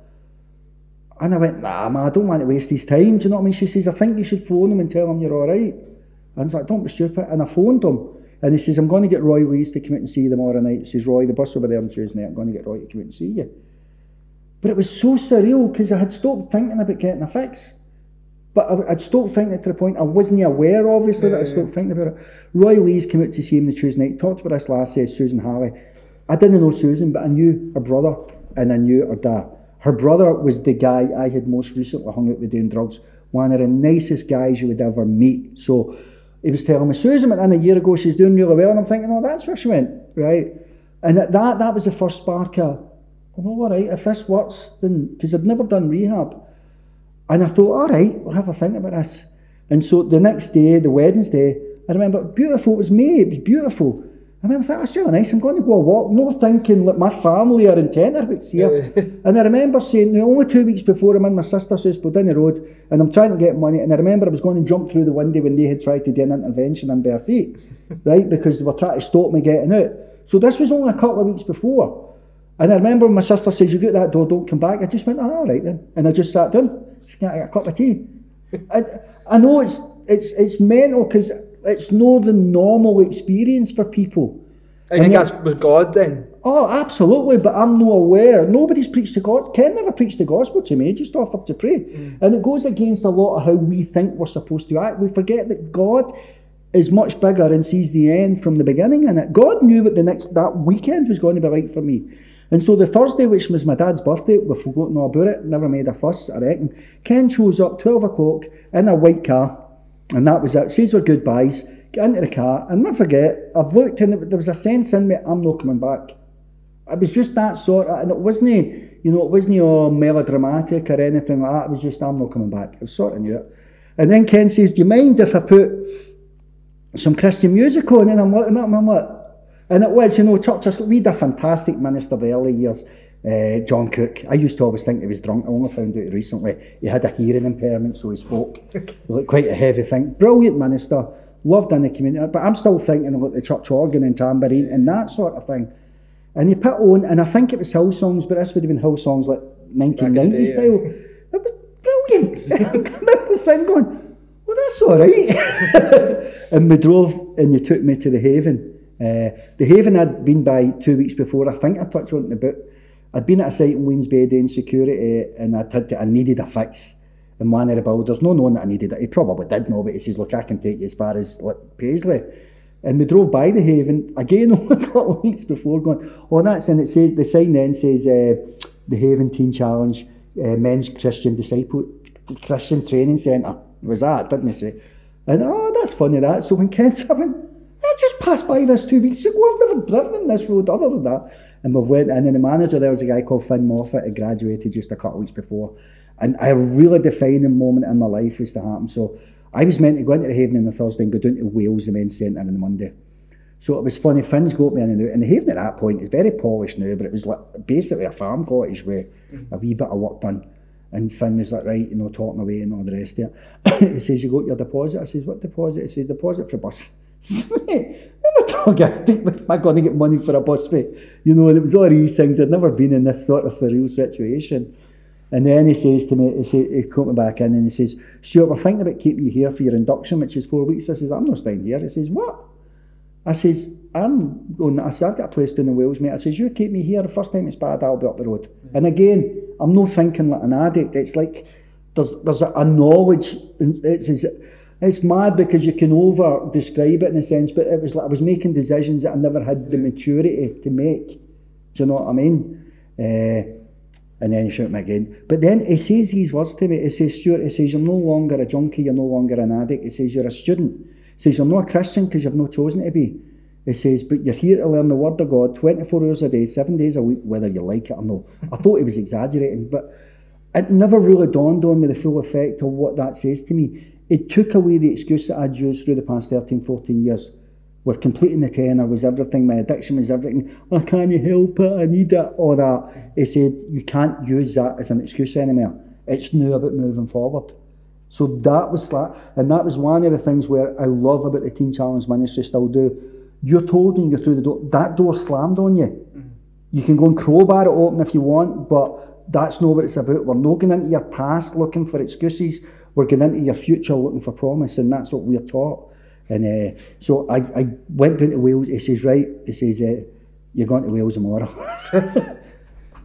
Speaker 4: And I went, nah, man, I don't want to waste his time. Do you know what I mean? She says, I think you should phone him and tell him you're all right. And I was like, don't be stupid. And I phoned him. And he says, I'm going to get Roy Lees to come out and see you tomorrow night. He says, Roy, the bus will be there on Tuesday night. I'm going to get Roy to come out and see you. But it was so surreal because I had stopped thinking about getting a fix. But I, I'd stopped thinking to the point I wasn't aware, obviously, that I stopped thinking about it. Roy Lees came out to see him the Tuesday night, talked about this last year, Susan Halley. I didn't know Susan, but I knew her brother and I knew her dad. Her brother was the guy I had most recently hung out with doing drugs. One of the nicest guys you would ever meet. So he was telling me, Susan went in a year ago, she's doing really well. And I'm thinking, oh, that's where she went, right? And that that, that was the first spark of, well, all right, if this works, then, because I'd never done rehab. And I thought, all right, we'll have a think about this. And so the next day, the Wednesday, I remember, beautiful, it was May, it was beautiful. And I was like, that's really nice. I'm going to go a walk. No thinking, like, my family are in Tenterhooks *laughs* here. and I remember saying, no, only two weeks before I'm in my sister's house, but down the road, and I'm trying to get money. And I remember I was going to jump through the window when they had tried to do an intervention in bare feet, *laughs* right? Because they were trying to stop me getting out. So this was only a couple of weeks before. And I remember my sister says, you get that door, don't come back. I just went, oh, all right then. And I just sat down, just got a cup of tea. *laughs* I, I know it's, it's, it's mental because it's not the normal experience for people.
Speaker 3: I think
Speaker 4: And
Speaker 3: that's with God then.
Speaker 4: Oh, absolutely, but I'm not aware. Nobody's preached the God. Ken never preached the gospel to me, He just offered to pray. Mm. And it goes against a lot of how we think we're supposed to act. We forget that God is much bigger and sees the end from the beginning in it. God knew what the next that weekend was going to be like for me. And so the Thursday, which was my dad's birthday, we've forgotten all about it, never made a fuss, I reckon. Ken shows up 12 o'clock in a white car, and that was it. Says we're goodbyes, get into the car, and never forget, I've looked and there was a sense in me, I'm not coming back. It was just that sort of, and it wasn't, you know, it wasn't all melodramatic or anything like that. It was just, I'm not coming back. I was sort of knew it. And then Ken says, Do you mind if I put some Christian music on? And I'm looking at him, I'm like, and it was, you know, churches, we had a fantastic minister the early years, uh, John Cook. I used to always think he was drunk. I only found out recently he had a hearing impairment, so he spoke quite a heavy thing. Brilliant minister, loved in the community. But I'm still thinking about the church organ and tambourine and that sort of thing. And he put on, and I think it was Hill songs, but this would have been Hill songs like 1990
Speaker 3: day, yeah.
Speaker 4: style. It was brilliant. *laughs* I remember sitting going, well, that's all right. *laughs* and we drove, and you took me to the Haven. Uh, the Haven I'd been by two weeks before. I think I touched on it in the book. I'd been at a site in Wemyss Bay security, and I'd had to, I needed a fix. And one of the builders, no knowing that I needed it, he probably did know, but he says, look, I can take you as far as like, Paisley. And we drove by the Haven again *laughs* a couple of weeks before, going, oh, that's and it says the sign then says uh, the Haven Teen Challenge, uh, Men's Christian Disciple Christian Training Centre. Was that, didn't they say? And oh, that's funny that. So when Ken's having, I just passed by this two weeks ago. I've never driven in this road other than that. And we went, and then the manager there was a guy called Finn Moffat, who graduated just a couple of weeks before. And a really defining moment in my life was to happen. So I was meant to go into the Haven on the Thursday and go down to Wales, the men's centre, on the Monday. So it was funny, Finn's got me in and out. And the Haven at that point is very polished now, but it was like basically a farm cottage with a wee bit of work done. And Finn was like, right, you know, talking away and all the rest of it. *coughs* he says, you got your deposit? I says, what deposit? He says, deposit for bus. Mate, I'm a drug addict. Am I going to get money for a bus fare? You know, and it was all these things. I'd never been in this sort of surreal situation. And then he says to me, he, say, he called me back in and he says, Stuart, we're thinking about keeping you here for your induction, which is four weeks. I says, I'm not staying here. He says, what? I says, I'm going, I said, I've got a place down in Wales, mate. I says, you keep me here, the first time it's bad, I'll be up the road. Mm. And again, I'm not thinking like an addict. It's like, there's there's a, a knowledge, and it's, it's, it's mad because you can over describe it in a sense, but it was like I was making decisions that I never had the maturity to make. Do you know what I mean? Uh, and then he shot me again. But then he says these words to me. He says, Stuart, he says, you're no longer a junkie, you're no longer an addict. He says, you're a student. He says, you're not a Christian because you've not chosen to be. He says, but you're here to learn the Word of God 24 hours a day, seven days a week, whether you like it or not. I thought he was exaggerating, but it never really dawned on me the full effect of what that says to me. It took away the excuse that I'd used through the past 13, 14 years. We're Completing the Tenner was everything, my addiction was everything. I can't help it, I need it, all that. He said, you can't use that as an excuse anymore. It's now about moving forward. So that was that, and that was one of the things where I love about the Teen Challenge ministry, still do. You're told when you go through the door, that door slammed on you. You can go and crowbar it open if you want, but that's not what it's about. We're not going into your past looking for excuses. We're going into your future looking for promise, and that's what we're taught. And uh, so I, I went down to Wales. He says, right, he says, uh, you're going to Wales tomorrow. *laughs*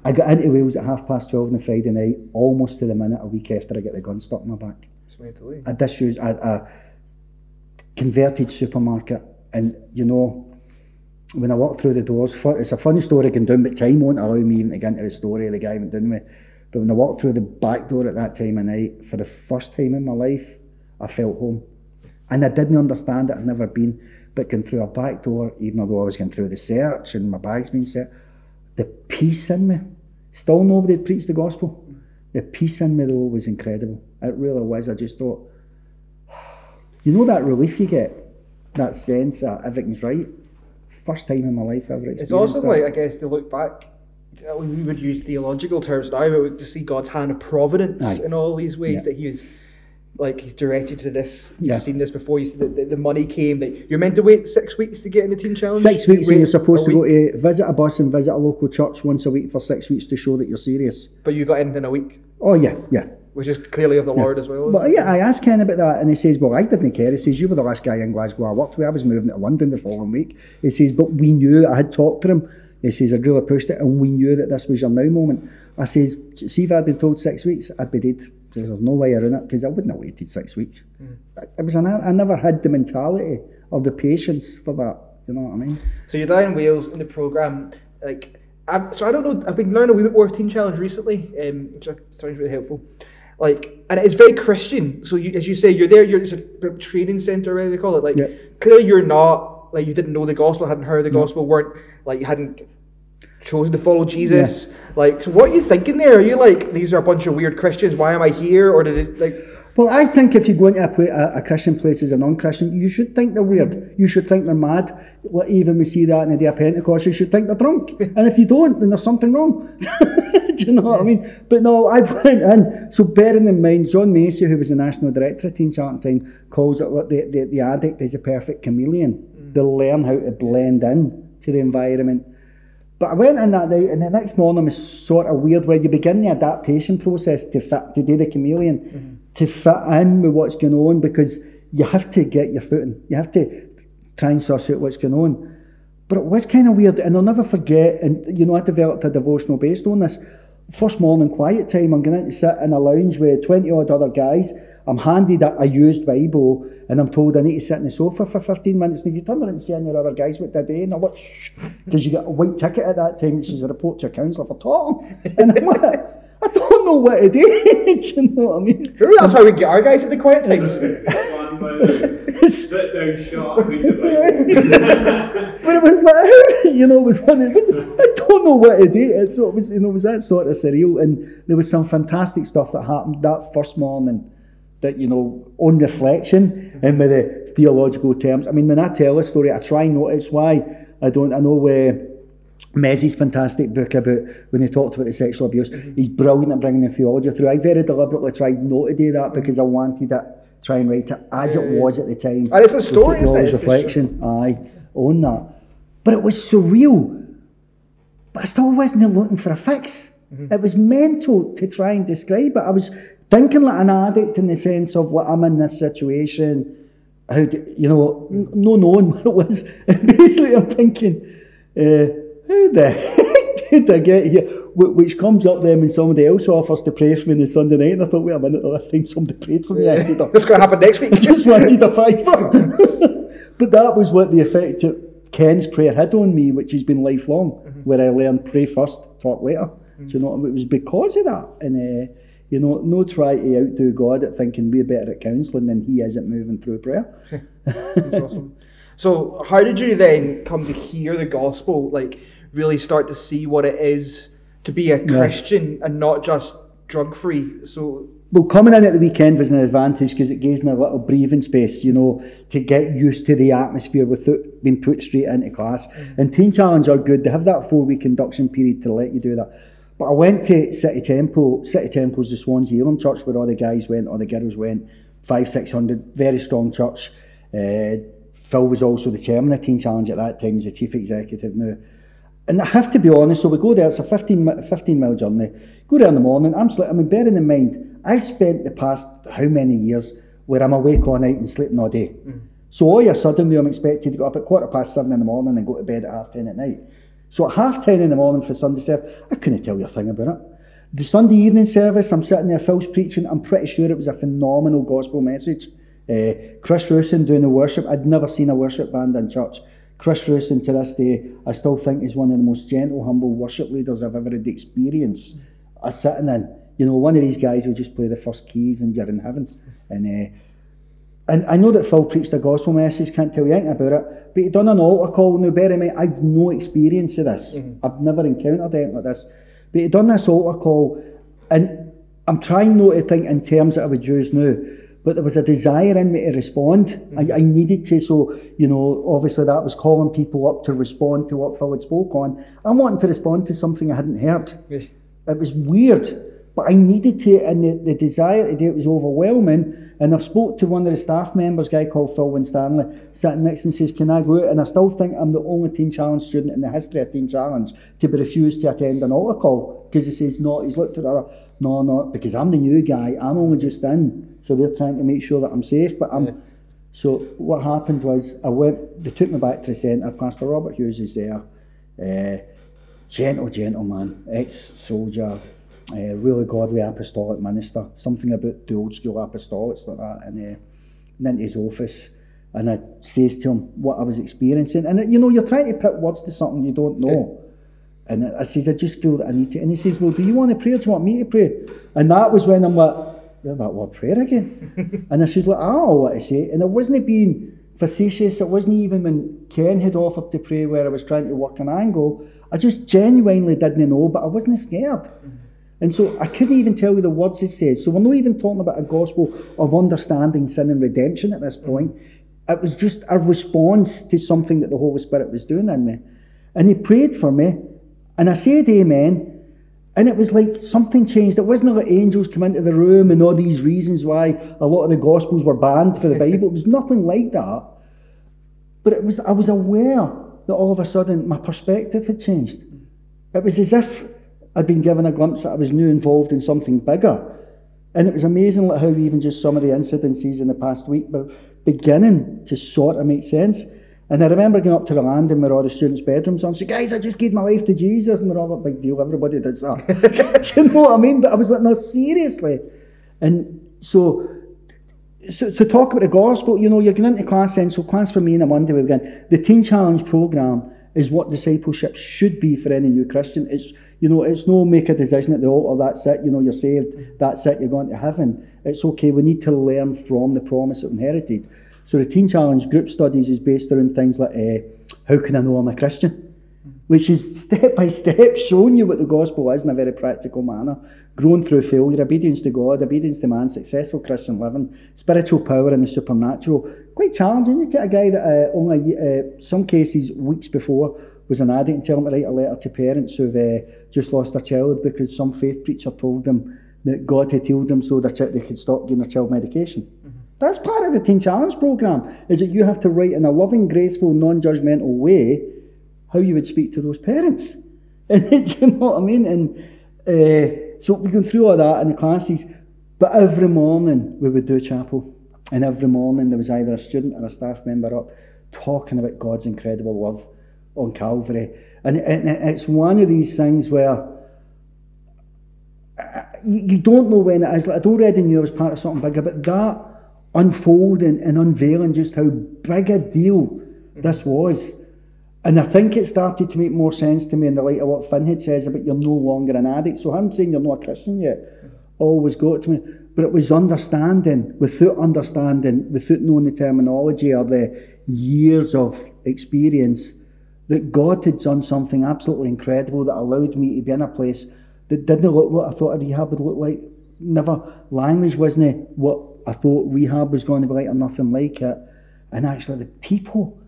Speaker 4: I got into Wales at half past 12 on the Friday night, almost to the minute a week after I got the gun stuck in my back.
Speaker 3: It's made to leave.
Speaker 4: a disused, a, a converted supermarket. And you know, when I walked through the doors, it's a funny story going down, but time won't allow me even to get into the story of the guy went down with. But when I walked through the back door at that time of night, for the first time in my life, I felt home. And I didn't understand it, I'd never been. But going through a back door, even though I was going through the search and my bag's been set, the peace in me, still nobody had preached the gospel. The peace in me though was incredible. It really was. I just thought, *sighs* you know that relief you get, that sense that everything's right. first time in my life ever experienced
Speaker 3: It's awesome,
Speaker 4: that.
Speaker 3: like I guess, to look back. Uh, We would use theological terms now, but to see God's hand of providence
Speaker 4: Aye.
Speaker 3: in all these ways
Speaker 4: Yeah.
Speaker 3: that He was, like, He's directed to this. You've
Speaker 4: Yeah.
Speaker 3: seen this before. You see that the, the money came. That you're meant to wait six weeks to get in the Teen Challenge.
Speaker 4: Six
Speaker 3: You
Speaker 4: weeks and you're supposed to go to visit a bus and visit a local church once a week for six weeks to show that you're serious.
Speaker 3: But you got in in a week,
Speaker 4: Oh yeah, yeah.
Speaker 3: which is clearly of the Lord as well.
Speaker 4: But yeah, I asked Ken about that, and he says, "Well, I didn't care." He says, "You were the last guy in Glasgow I worked with. I was moving to London the following week." He says, "But we knew I had talked to him." He says, "I'd really pushed it, and we knew that this was your now moment." I says, "See, if I'd been told six weeks, I'd be dead. Says, There's no way around it because I wouldn't have waited six weeks. It was an, I never had the mentality or the patience for that. You know what I mean?
Speaker 3: So you're down in Wales in the programme, like, I've, so I don't know, I've been learning a wee bit more of Teen Challenge recently, um, which I- sounds really helpful. Like, and it's very Christian. So you, as you say, you're there, you're it's a training centre, whatever they call it. Like,
Speaker 4: Yeah.
Speaker 3: clearly you're not, like, you didn't know the gospel, hadn't heard the mm. gospel, weren't, like, you hadn't chosen to follow Jesus. Like, so what are you thinking there? Are you like, these are a bunch of weird Christians, why am I here? Or did it, like,
Speaker 4: Well, I think if you go into a, pla a, a Christian place as a non-Christian, you should think they're weird. You should think they're mad. Well, even we see that in the day of Pentecost, you should think they're drunk. and if you don't, then there's something wrong. *laughs* Do you know what I mean? But no, I went in. So bearing in mind, John Macy, who was the national director of Teen Challenge Time, calls it what the, the, the addict is a perfect chameleon. They'll learn how to blend in to the environment. But I went in that night, and the next morning was sort of weird where you begin the adaptation process to fit to do the chameleon, mm-hmm. to fit in with what's going on because you have to get your footing. You have to try and suss out what's going on. But it was kind of weird, and I'll never forget. And you know, I developed a devotional based on this. First morning quiet time, I'm going to sit in a lounge with twenty odd other guys. I'm handed a, a used Bible, and I'm told I need to sit on the sofa for 15 minutes. And if you turn around and see any your other guys, what did they? And I'm like, because you got a white ticket at that time, which is a report to your counsellor for talking. *laughs* And I'm like, I don't know what to do. *laughs* do you know what I mean?
Speaker 3: Maybe that's how we get our guys at the quiet times.
Speaker 5: One sit down short, read the Bible. *laughs*
Speaker 4: But it was like, you know, it was one of, I don't know what to do. And So it was, you know, it was that sort of surreal. And there was some fantastic stuff that happened that first morning that, you know, on reflection and with the theological terms. I mean, when I tell a story, I try not, it's why I don't, I know where Mezzi's fantastic book about when he talked about the sexual abuse. Mm-hmm. He's brilliant at bringing the theology through. I very deliberately tried not to do that because I wanted it, try and write it as it was at the time.
Speaker 3: And it's a story, isn't it?
Speaker 4: theology
Speaker 3: It's a
Speaker 4: reflection. Aye, on that. But it was surreal. But I still wasn't looking for a fix. Mm-hmm. It was mental to try and describe it. I was thinking like an addict in the sense of like I'm in this situation. How do, you know, n- no knowing *laughs* what it was. And basically, I'm thinking, uh, how the *laughs* heck did I get here? Wh- Which comes up then when somebody else offers to pray for me on the Sunday night, and I thought, wait a minute, the last time somebody prayed for me, I ended up
Speaker 3: What's going to happen next week? *laughs*
Speaker 4: I just wanted a fiver. but that was what the effect of Ken's prayer had on me, which has been lifelong, where I learned pray first, talk later. Do you know, it was because of that. And, uh, you know, no try to outdo God at thinking we're better at counselling than he is at moving through prayer. *laughs*
Speaker 3: That's awesome. So, how did you then come to hear the gospel? Like, really start to see what it is to be a Christian and not just drug free. So,
Speaker 4: Well, coming in at the weekend was an advantage because it gave me a little breathing space, you know, to get used to the atmosphere without being put straight into class. Mm-hmm. And Teen challenges are good. They have that four week induction period to let you do that. But I went to City Temple. City Temple's the Swansea Elim church where all the guys went, all the girls went. Five, six hundred, very strong church. Uh, Phil was also the chairman of Teen Challenge at that time, he's the chief executive now. And I have to be honest, so we go there, it's a 15, 15 mile journey. Go there in the morning, I'm sleeping, I mean, bearing in mind, I've spent the past how many years where I'm awake all night and sleeping all day. So all of a sudden, I'm expected to go up at quarter past seven in the morning and go to bed at half ten at night. So at half ten in the morning for Sunday service, I couldn't tell you a thing about it. The Sunday evening service, I'm sitting there, Phil's preaching, I'm pretty sure it was a phenomenal gospel message. Uh, Chris Rusin doing the worship, I'd never seen a worship band in church. Chris Rusin to this day, I still think is one of the most gentle, humble worship leaders I've ever had the experience of sitting in. You know, one of these guys will just play the first keys and you're in heaven. And uh, and I know that Phil preached a gospel message, can't tell you anything about it, but he done an altar call. Now, bear in mind, I've no experience of this. Mm-hmm. I've never encountered anything like this. But he done this altar call, and I'm trying not to think in terms that I would use now, but there was a desire in me to respond. I, mm-hmm. I needed to, so, you know, obviously that was calling people up to respond to what Phil had spoke on. I wanted to respond to something I hadn't heard.
Speaker 3: Yes.
Speaker 4: It was weird, but I needed to, and the, the desire to do it was overwhelming. And I've spoke to one of the staff members, a guy called Phil Winstanley, sitting next and says, Can I go out? And I still think I'm the only Teen Challenge student in the history of Teen Challenge to be refused to attend an altar call. Because he says, No, he's looked at the other, no, no, because I'm the new guy, I'm only just in. So they're trying to make sure that I'm safe, but I'm. So what happened was I went. They took me back to the centre. Pastor Robert Hughes is there. Uh, gentle gentleman, ex-soldier, uh, really godly apostolic minister. Something about the old school apostolics like that. And uh, went into his office, and I says to him what I was experiencing. And you know, you're trying to put words to something you don't know. And I says, I just feel that I need to. And he says, Well, do you want to pray? Or do you want me to pray? And that was when I'm like, well, that word prayer again. *laughs* and I says, Look, I don't know what to say. And it wasn't being facetious. It wasn't even when Ken had offered to pray where I was trying to work an angle. I just genuinely didn't know, but I wasn't scared. And so I couldn't even tell you the words he says. So we're not even talking about a gospel of understanding sin and redemption at this point. It was just a response to something that the Holy Spirit was doing in me. And he prayed for me. And I said amen. And it was like something changed. It wasn't like angels come into the room and all these reasons why a lot of the Gospels were banned for the *laughs* Bible. It was nothing like that. But it was I was aware that all of a sudden my perspective had changed. It was as if I'd been given a glimpse that I was new involved in something bigger. And it was amazing like how even just some of the incidences in the past week were beginning to sort of make sense. And I remember going up to the landing where all the students' bedrooms and saying, guys, I just gave my life to Jesus. And they're all like, big deal, everybody does that. *laughs* Do you know what I mean? But I was like, no, seriously. And so, so, so talk about the gospel, you know, you're going into class then. So class for me on a Monday, we begin. The Teen Challenge programme is what discipleship should be for any new Christian. It's, you know, it's no make a decision at the altar, that's it, you know, you're saved, that's it, you're going to heaven. It's okay, we need to learn from the promise of inherited. So the Teen Challenge group studies is based around things like uh, how can I know I'm a Christian? Which is step by step showing you what the gospel is in a very practical manner. Growing through failure, obedience to God, obedience to man, successful Christian living, spiritual power and the supernatural. Quite challenging. You take a guy that uh, only, uh, some cases, weeks before, was an addict and tell him to write a letter to parents who've uh, just lost their child because some faith preacher told them that God had healed them so their ch- they could stop giving their child medication. That's part of the Teen Challenge programme, is that you have to write in a loving, graceful, non-judgmental way how you would speak to those parents. *laughs* And you know what I mean? And uh, so we go through all that in the classes, but every morning we would do chapel. And every morning there was either a student or a staff member up talking about God's incredible love on Calvary. And, it's one of these things where uh, you, don't know when it is. Like, I'd already knew I was part of something bigger, but that unfolding and unveiling just how big a deal this was. And I think it started to make more sense to me in the light of what Finn had says about you're no longer an addict. So him saying you're not a Christian yet always got to me. But it was understanding, without understanding, without knowing the terminology or the years of experience, that God had done something absolutely incredible that allowed me to be in a place that didn't look what I thought a rehab would look like. Never language wasn't what I thought rehab was going to be like or nothing like it. And actually the people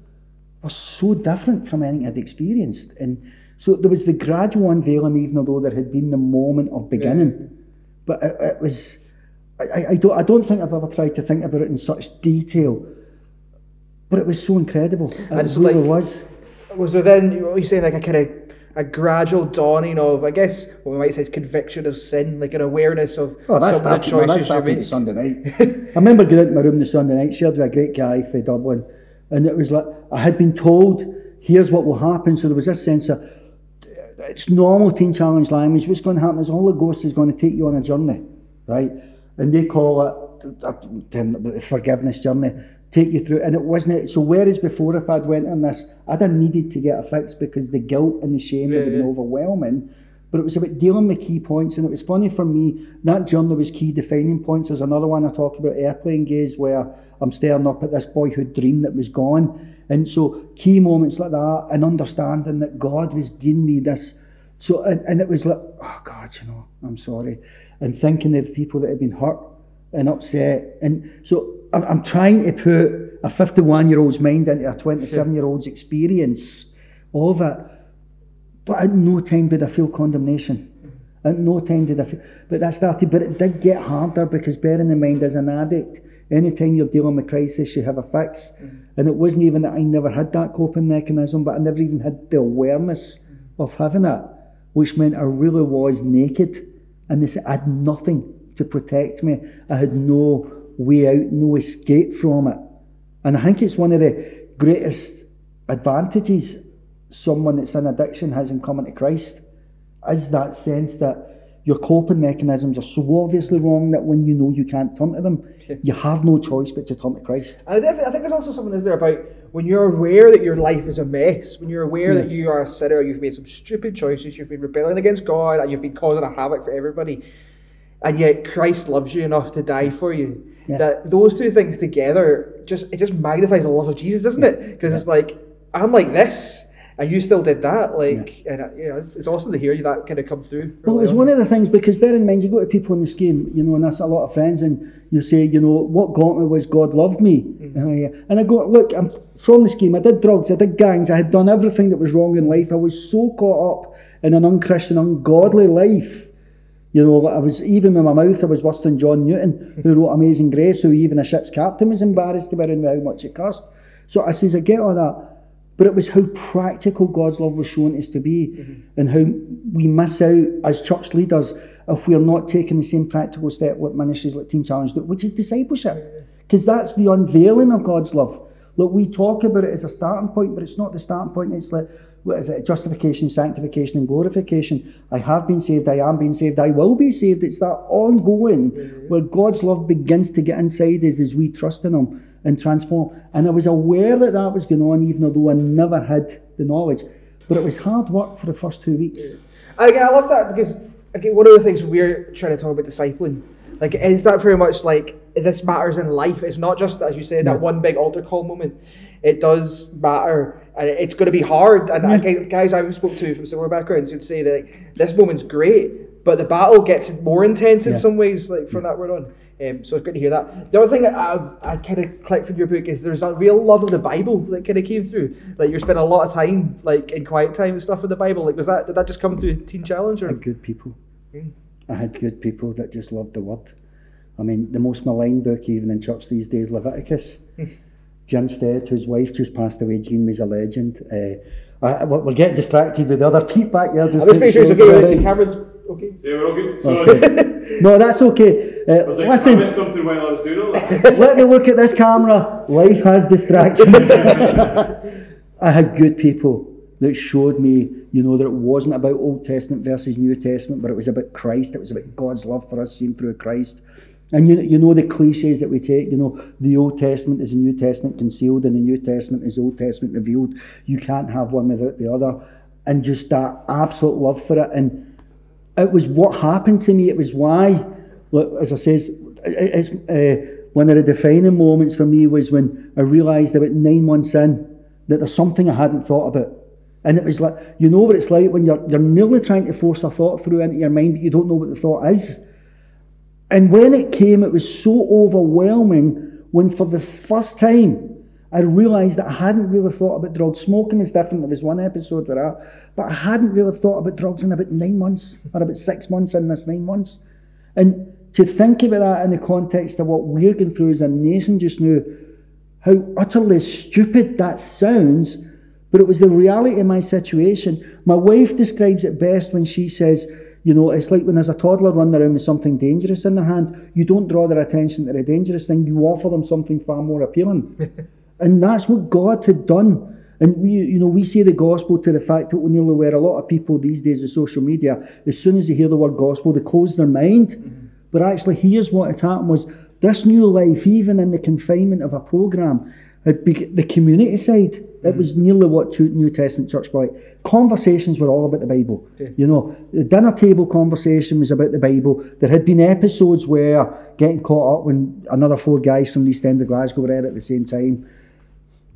Speaker 4: were so different from anything I'd experienced. And so there was the gradual unveiling, even though there had been the moment of beginning. But it, it was I, I don't I don't think I've ever tried to think about it in such detail. But it was so incredible. It
Speaker 3: And it's
Speaker 4: really
Speaker 3: like-
Speaker 4: was.
Speaker 3: Was there then, what you saying, like a kind of a gradual dawning of, I guess, what we might say is conviction of sin, like an awareness of
Speaker 4: Oh, that
Speaker 3: some of the
Speaker 4: started, well, that
Speaker 3: choices you
Speaker 4: started? Sunday night. *laughs* I remember going into my room the Sunday night, shared with a great guy from Dublin, and it was like, I had been told, here's what will happen. So there was this sense of, it's normal teen challenge language. What's going to happen is all the Holy Ghost is going to take you on a journey, right? And they call it uh, the forgiveness journey, take you through. And it wasn't it. So whereas before, if I'd went on this, I'd have needed to get a fix because the guilt and the shame would have been
Speaker 3: Yeah.
Speaker 4: overwhelming. But it was about dealing with key points, and it was funny for me. That journey was key defining points. There's another one I talk about, airplane gaze, where I'm staring up at this boyhood dream that was gone. And so key moments like that, and understanding that God was giving me this. So and, and it was like, oh God, you know, I'm sorry, and thinking of the people that had been hurt and upset. And so I'm, trying to put a 51 year old's mind into a 27 year old's experience of it. But at no time did I feel condemnation. Mm-hmm. At no time did I feel, but that started, but it did get harder because bearing in mind as an addict, anytime you're dealing with crisis, you have a fix. Mm-hmm. And it wasn't even that I never had that coping mechanism, but I never even had the awareness mm-hmm. of having it, which meant I really was naked and this I had nothing to protect me. I had no way out, no escape from it. And I think it's one of the greatest advantages someone that's in addiction has in coming to Christ is that sense that your coping mechanisms are so obviously wrong that when you know you can't turn to them, you have no choice but to turn to Christ.
Speaker 3: And I think there's also something is there about when you're aware that your life is a mess, when you're aware that you are a sinner, you've made some stupid choices, you've been rebelling against God, and you've been causing a havoc for everybody, and yet Christ loves you enough to die for you.
Speaker 4: Yeah.
Speaker 3: That those two things together just it just magnifies the love of Jesus, doesn't it? Because it's like I'm like this, and you still did that. Like, and uh, yeah, it's, it's awesome to hear you that kind of come through.
Speaker 4: Well, it's
Speaker 3: on.
Speaker 4: one of the things because bear in mind you go to people in the scheme, you know, and that's a lot of friends, and you say, you know, what got me was God loved me, and, I, and I go, look, I'm from the scheme. I did drugs, I did gangs, I had done everything that was wrong in life. I was so caught up in an unchristian, ungodly life. You know, I was even with my mouth. I was worse than John Newton, who *laughs* wrote Amazing Grace, who even a ship's captain was embarrassed about him how much it cost. So I says, I get all that. But it was how practical God's love was shown us to be, mm-hmm. and how we miss out as church leaders if we're not taking the same practical step with ministries like Teen Challenge do, which is discipleship. Because that's the unveiling of God's love. Look, we talk about it as a starting point, but it's not the starting point. It's like, what is it? Justification, sanctification, and glorification. I have been saved, I am being saved, I will be saved. It's that ongoing where God's love begins to get inside us as we trust in Him and transform. And I was aware that that was going on, even though I never had the knowledge. But it was hard work for the first two weeks.
Speaker 3: And again, I love that because again, one of the things we're trying to talk about discipling, like, is that very much like this matters in life? It's not just as you said that one big altar call moment. It does matter, and it's going to be hard. And again, guys I've spoke to from similar backgrounds would say that like, this moment's great, but the battle gets more intense in
Speaker 4: Yeah.
Speaker 3: some ways, like from that word on. Um, so it's good to hear that. The other thing I've, I kind of clicked from your book is there's a real love of the Bible that kind of came through. Like you're spending a lot of time, like in quiet time and stuff with the Bible. Like was that did that just come through Teen Challenge
Speaker 4: I
Speaker 3: or?
Speaker 4: had good people. I had good people that just loved the word. I mean, the most maligned book even in church these days, Leviticus. Jim Stead, whose wife just passed away, Jean was a legend. Uh, I, we're we're getting distracted with the other Pete back there. Just
Speaker 3: I'm just
Speaker 4: make
Speaker 3: making sure it's okay.
Speaker 4: right.
Speaker 3: The camera's okay.
Speaker 5: Yeah, we're all good. Sorry. *laughs*
Speaker 4: No, that's okay. Uh,
Speaker 5: I was like, I
Speaker 4: listen,
Speaker 5: missed something while I was doing all that. *laughs*
Speaker 4: let me look at this camera. Life has distractions. *laughs* I had good people that showed me, you know, that it wasn't about Old Testament versus New Testament, but it was about Christ. It was about God's love for us seen through Christ. And you, you know the cliches that we take, you know, the Old Testament is the New Testament concealed and the New Testament is Old Testament revealed. You can't have one without the other. And just that absolute love for it. And it was what happened to me. It was why, look, as I says, it- it's uh, one of the defining moments for me was when I realised about nine months in that there's something I hadn't thought about. And it was like, you know what it's like when you're, you're nearly trying to force a thought through into your mind, but you don't know what the thought is. And when it came, it was so overwhelming when for the first time I realised that I hadn't really thought about drugs. Smoking is different. There was one episode with that, but I hadn't really thought about drugs in about nine months, or about six months in this nine months. And to think about that in the context of what we're going through as a nation just now, how utterly stupid that sounds, but it was the reality of my situation. My wife describes it best when she says, you know, it's like when there's a toddler running around with something dangerous in their hand, you don't draw their attention to the dangerous thing, you offer them something far more appealing. *laughs* and that's what God had done. And we, you know, we say the gospel to the fact that we nearly where a lot of people these days with social media, as soon as they hear the word gospel, they close their mind. Mm-hmm. But actually, here's what had happened was this new life, even in the confinement of a program, the community side. It was nearly what two New Testament church was like. Conversations were all about the Bible. You know, the dinner table conversation was about the Bible. There had been episodes where getting caught up when another four guys from the East End of Glasgow were there at the same time.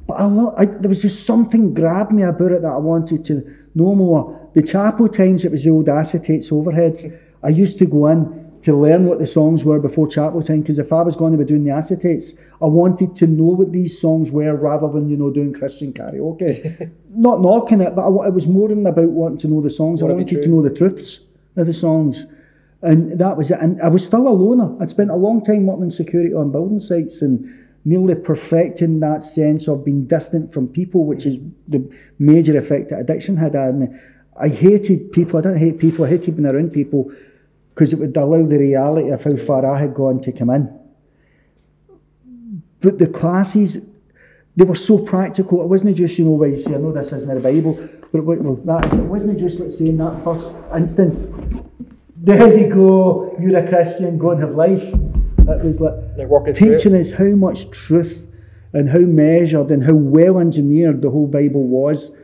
Speaker 4: But I, lo- I, there was just something grabbed me about it that I wanted to know more. The chapel times, it was the old acetates overheads. I used to go in to learn what the songs were before chapel time because if I was going to be doing the acetates, I wanted to know what these songs were rather than you know doing Christian karaoke. *laughs* Not knocking it, but I, it was more than about wanting to know the songs. I wanted to know the truths of the songs. And that was it. And I was still a loner. I'd spent a long time working in security on building sites and nearly perfecting that sense of being distant from people, which is the major effect that addiction had on me. I hated people. I don't hate people. I hated being around people because it would allow the reality of how far I had gone to come in. But the classes, they were so practical. It wasn't just, you know, where you say, I know this isn't the Bible, but it, well, that is, it wasn't just, let's say, in that first instance, there you go, you're a Christian, go and have life. It was like
Speaker 3: They're working through it.
Speaker 4: teaching us how much truth and how measured and how well engineered the whole Bible was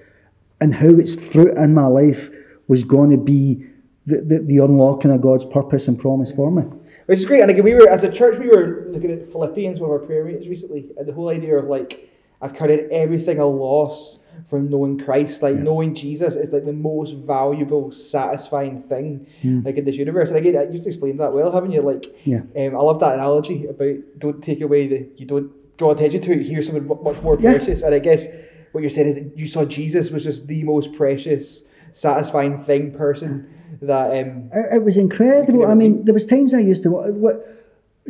Speaker 4: and how its fruit in my life was going to be the, the, the unlocking of God's purpose and promise for me.
Speaker 3: Which is great. And again, we were as a church, we were looking at Philippians one of our prayer meetings recently, and the whole idea of like, I've counted everything a loss from knowing Christ. Like knowing Jesus is like the most valuable, satisfying thing like in this universe. And again, you've explained that well, haven't you? Like,
Speaker 4: Yeah.
Speaker 3: um, I love that analogy about don't take away the you don't draw attention to it. Here's something much more
Speaker 4: Yeah.
Speaker 3: precious. And I guess what you're saying is that you saw Jesus was just the most precious, satisfying thing, person that um,
Speaker 4: It, it was incredible. I mean, there was times I used to. What,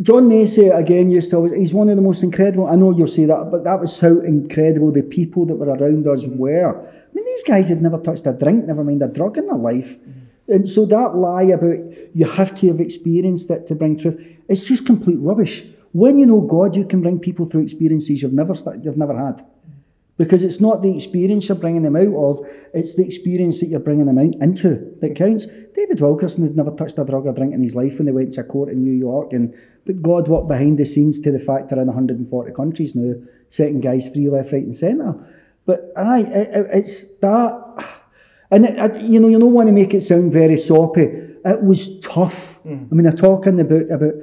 Speaker 4: John Macy again used to. always- He's one of the most incredible. I know you'll say that, but that was how incredible the people that were around us were. I mean, these guys had never touched a drink, never mind a drug in their life, and so that lie about you have to have experienced it to bring truth. It's just complete rubbish. When you know God, you can bring people through experiences you've never sta- you've never had. Because it's not the experience you're bringing them out of, it's the experience that you're bringing them out into that counts. David Wilkerson had never touched a drug or drink in his life when they went to court in New York, and but God worked behind the scenes to the fact they're in 140 countries now, setting guys free left, right, and centre. But aye, it, it- it's that, and it, it- you know, you don't want to make it sound very soppy. It was tough. Mm. I mean, I talk in the book about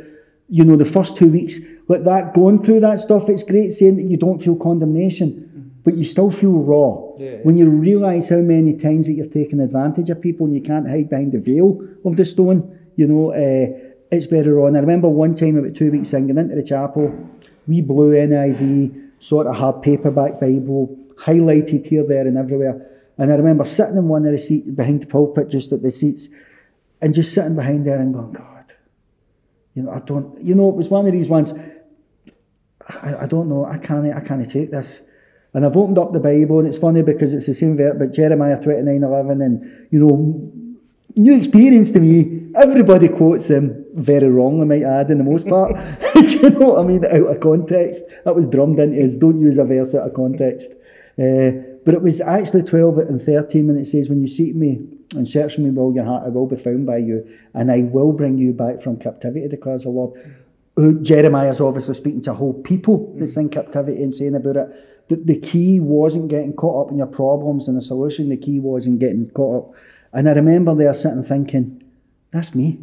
Speaker 4: you know, the first two weeks, like that, going through that stuff, it's great saying that you don't feel condemnation, but you still feel raw.
Speaker 3: Yeah.
Speaker 4: When you realise how many times that you've taken advantage of people and you can't hide behind the veil of the stone, you know, uh, it's very raw. And I remember one time about two weeks in, going into the chapel, we blew NIV, sort of hard paperback Bible, highlighted here, there, and everywhere. And I remember sitting in one of the seats behind the pulpit, just at the seats, and just sitting behind there and going, God, you know, I don't, you know, it was one of these ones, I, I don't know, I can't, I can't take this. And I've opened up the Bible, and it's funny because it's the same verse, but Jeremiah 29 11, and, you know, new experience to me. Everybody quotes them very wrong, I might add, in the most part. *laughs* *laughs* Do you know what I mean? Out of context. That was drummed into us. Don't use a verse out of context. Uh, but it was actually 12 and 13 when it says, When you seek me and search me with all your heart, I will be found by you, and I will bring you back from captivity, declares the Lord. Who- Jeremiah's obviously speaking to a whole people that's in captivity and saying about it. That the key wasn't getting caught up in your problems and the solution, the key wasn't getting caught up. And I remember there sitting thinking, that's me.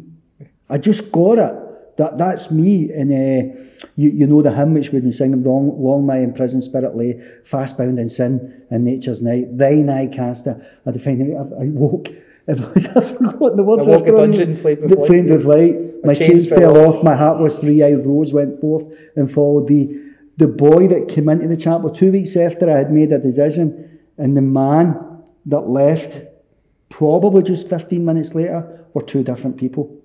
Speaker 4: I just got it. That that's me. And uh, you, you know the hymn which we've been singing, long, long my imprisoned spirit lay, fast bound in sin and nature's night. Thine eye cast a, a defining. I, I woke. *laughs* I've forgotten the words.
Speaker 3: I woke a dungeon flamed with light.
Speaker 4: flamed with light. My, chains, fell off. My heart was three-eyed rose went forth and followed thee. The boy that came into the chapel two weeks after I had made a decision, and the man that left, probably just 15 minutes later, were two different people.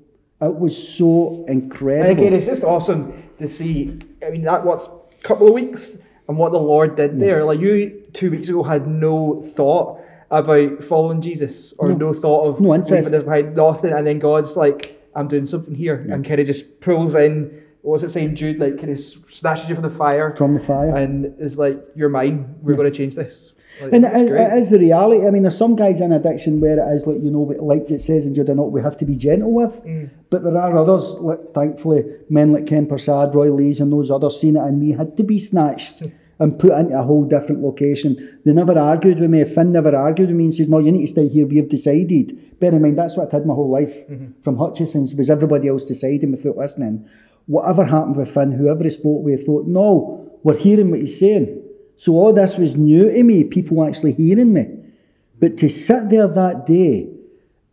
Speaker 4: It was so incredible.
Speaker 3: And again, it's just awesome to see. I mean, that what's a couple of weeks and what the Lord did there. Mm. Like you two weeks ago had no thought about following Jesus or no, thought of
Speaker 4: No interest.
Speaker 3: leaving this behind, nothing. And then God's like, I'm doing something here, and kind of just pulls in. What was it saying, Jude? Like, kind of snatches you from the fire,
Speaker 4: From the fire.
Speaker 3: and is like, "You're mine. We're going to change this." Like,
Speaker 4: And it, it is the reality. I mean, there's some guys in addiction where it is like you know, like it says in Jude, not we have to be gentle with. Mm. But there are others, like thankfully, men like Ken Persad, Roy Lees, and those others seen it in me had to be snatched *laughs* and put into a whole different location. They never argued with me. Finn never argued with me and said, "No, you need to stay here. We've decided." Bear in mind, that's what I had my whole life mm-hmm. from Hutchesons' was everybody else deciding without listening. Whatever happened with Finn, whoever he spoke with, thought, "No, we're hearing what he's saying." So all this was new to me, people actually hearing me. But to sit there that day,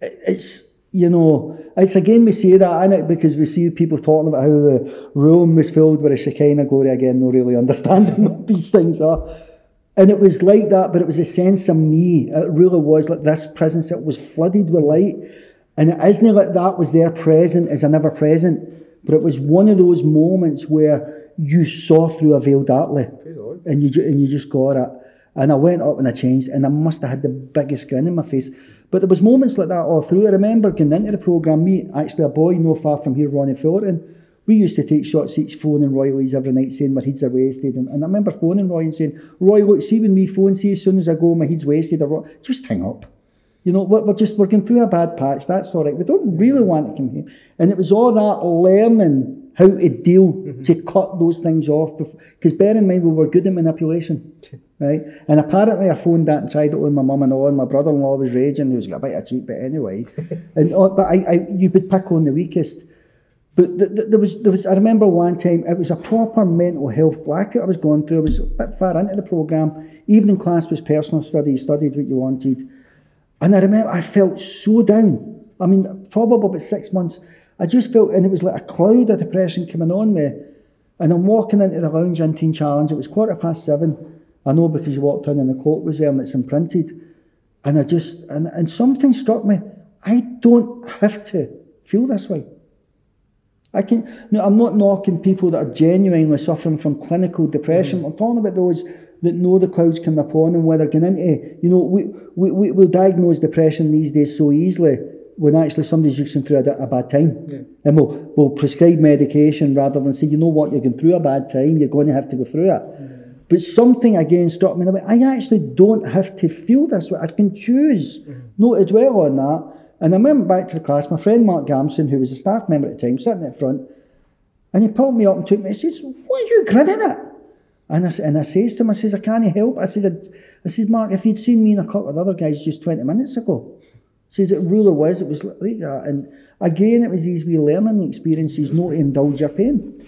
Speaker 4: it's you know, it's again we say that in it because we see people talking about how the room was filled with a Shekinah glory again, not really understanding *laughs* what these things are. And it was like that, but it was a sense of me. It really was like this presence that was flooded with light. And it isn't like that was there present as a never present, but it was one of those moments where you saw through a veil darkly. And you, and you just got it. And I went up and I changed, and I must have had the biggest grin in my face. But there was moments like that all through. I remember going into the programme, me, actually a boy no far from here, Ronnie Fullerton, we used to take shots each phoning Roy Lees every night saying my heads are wasted. And, and I remember phoning Roy and saying, Roy, look, see when me phone, see as soon as I go, my head's wasted. Or, what?" just hang up. You know, we're, just, we're going through a bad patch, that's all right. We don't really want to come here. And it was all that learning how to deal, to cut those things off. Because bear in mind, we were good at manipulation, *laughs* right? And apparently I phoned that and tried it with my mum and all, and my brother-in-law was raging. He was like, a bit of cheat, but anyway. *laughs* and, uh, but I, I, you would pick on the weakest. But th- th- there was, there was, I remember one time, it was a proper mental health blackout I was going through. I was a bit far into the programme. Evening class was personal study, you studied what you wanted. And I remember I felt so down. I mean, probably about six months. I just felt, and it was like a cloud of depression coming on me. And I'm walking into the lounge in Teen Challenge. It was quarter past seven. I know because you walked in and the quote was there and it's imprinted. And I just, and, and something struck me. I don't have to feel this way. I can. No, I'm not knocking people that are genuinely suffering from clinical depression. Mm. I'm talking about those that know the clouds coming upon them, where they're going into. You know, we we we will diagnose depression these days so easily when actually somebody's just going through a, a bad time, and we'll we'll prescribe medication rather than say, you know what, you're going through a bad time, you're going to have to go through it. But something again struck me. I actually don't have to feel this way. I can choose mm-hmm. not to dwell on that. And I went back to the class, my friend Mark Gamson, who was a staff member at the time, sitting at front, and he pulled me up and took me. He says, "What are you grinning at?" And I, and I says to him, I says, "I can't help." I says, I, says, Mark, if you'd seen me and a couple of other guys just twenty minutes ago, says it really was. It was like that. And again, it was these wee learning experiences, not to indulge your pain.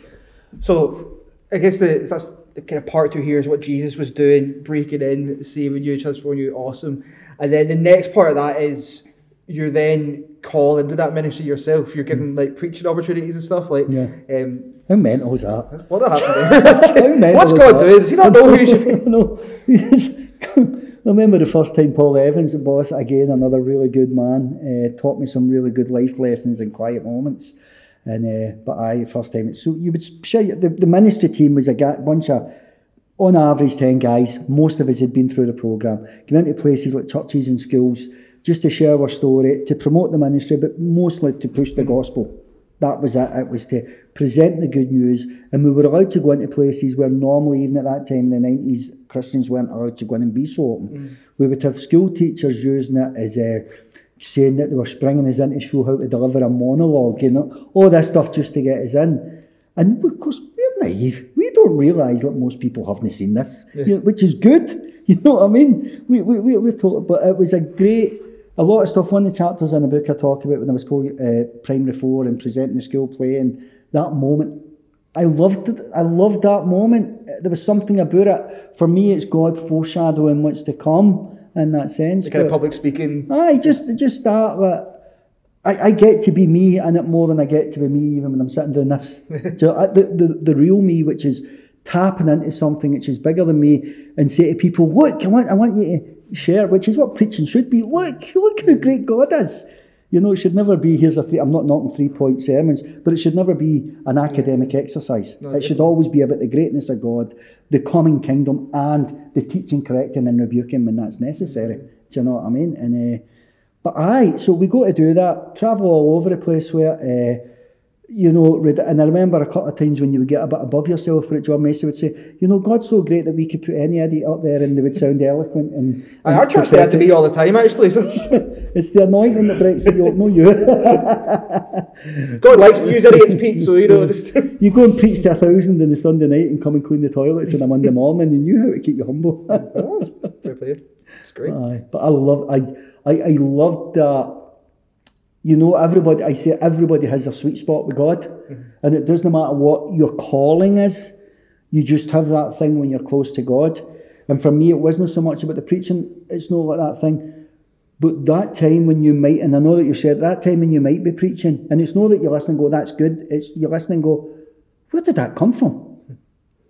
Speaker 3: So I guess the that's the kind of part two here is what Jesus was doing, breaking in, saving you, transforming you, awesome. And then the next part of that is you're then called into that ministry yourself. You're given like preaching opportunities and stuff. Like,
Speaker 4: Yeah.
Speaker 3: um,
Speaker 4: How mental is that?
Speaker 3: what happened there? *laughs* What's God
Speaker 4: that?
Speaker 3: doing? Does he not know who he should be? *laughs*
Speaker 4: no. I *laughs* remember the first time Paul Evans, the boss, again, another really good man, uh, taught me some really good life lessons in quiet moments. And uh, but I first time, so you would share the, the ministry team was a ga- bunch of, on average, ten guys. Most of us had been through the program, going into places like churches and schools just to share our story, to promote the ministry, but mostly to push the gospel. That was it. It was to present the good news, and we were allowed to go into places where normally, even at that time in the nineties, Christians weren't allowed to go in and be so open. We would have school teachers using it as uh, saying that they were springing us in to show how to deliver a monologue, you know, all this stuff just to get us in. And of course, we're naive. We don't realise that most people haven't seen this, you know, which is good. *laughs* You know what I mean? We, we, we, we're told, but it was a great, a lot of stuff. One of the chapters in the book I talk about when I was called uh, primary four and presenting the school play, and that moment, I loved it. I loved that moment. There was something about it. For me, it's God foreshadowing what's to come in that sense.
Speaker 3: The kind of public speaking.
Speaker 4: Aye, just just that. But I, I get to be me in it more than I get to be me even when I'm sitting doing this. *laughs* so I, the, the the real me, which is tapping into something which is bigger than me, and say to people, "Look, I want I want you to share," which is what preaching should be. Look, look how great God is. You know, it should never be. Here's a three. I'm not knocking three point sermons, but it should never be an academic exercise. it should always be about the greatness of God, the coming kingdom, and the teaching, correcting, and rebuking when that's necessary. Do you know what I mean? And uh, but aye, so we got to do that. Travel all over the place where, uh, you know, read- and I remember a couple of times when you would get a bit above yourself, where John Macy would say, you know, God's so great that we could put any idiot up there and they would sound eloquent and. And
Speaker 3: our church they had to be all the time actually. So *laughs* *laughs*
Speaker 4: It's the anointing that breaks the yoke, no you. *laughs*
Speaker 3: God likes to use idiots, Pete. So you know, just
Speaker 4: you go and preach to a thousand on the Sunday night and come and clean the toilets on a Monday morning. and You knew how to keep you humble.
Speaker 3: that's fair play. It's great.
Speaker 4: Aye, but I love I I, I loved that. You know, everybody. I say everybody has a sweet spot with God, mm-hmm. and it doesn't matter what your calling is. You just have that thing when you're close to God. And for me, it wasn't so much about the preaching. It's not like that thing. But that time when you might, and I know that you said that time when you might be preaching, and it's not that you listen and go, that's good. It's you listen and go, where did that come from? Mm-hmm.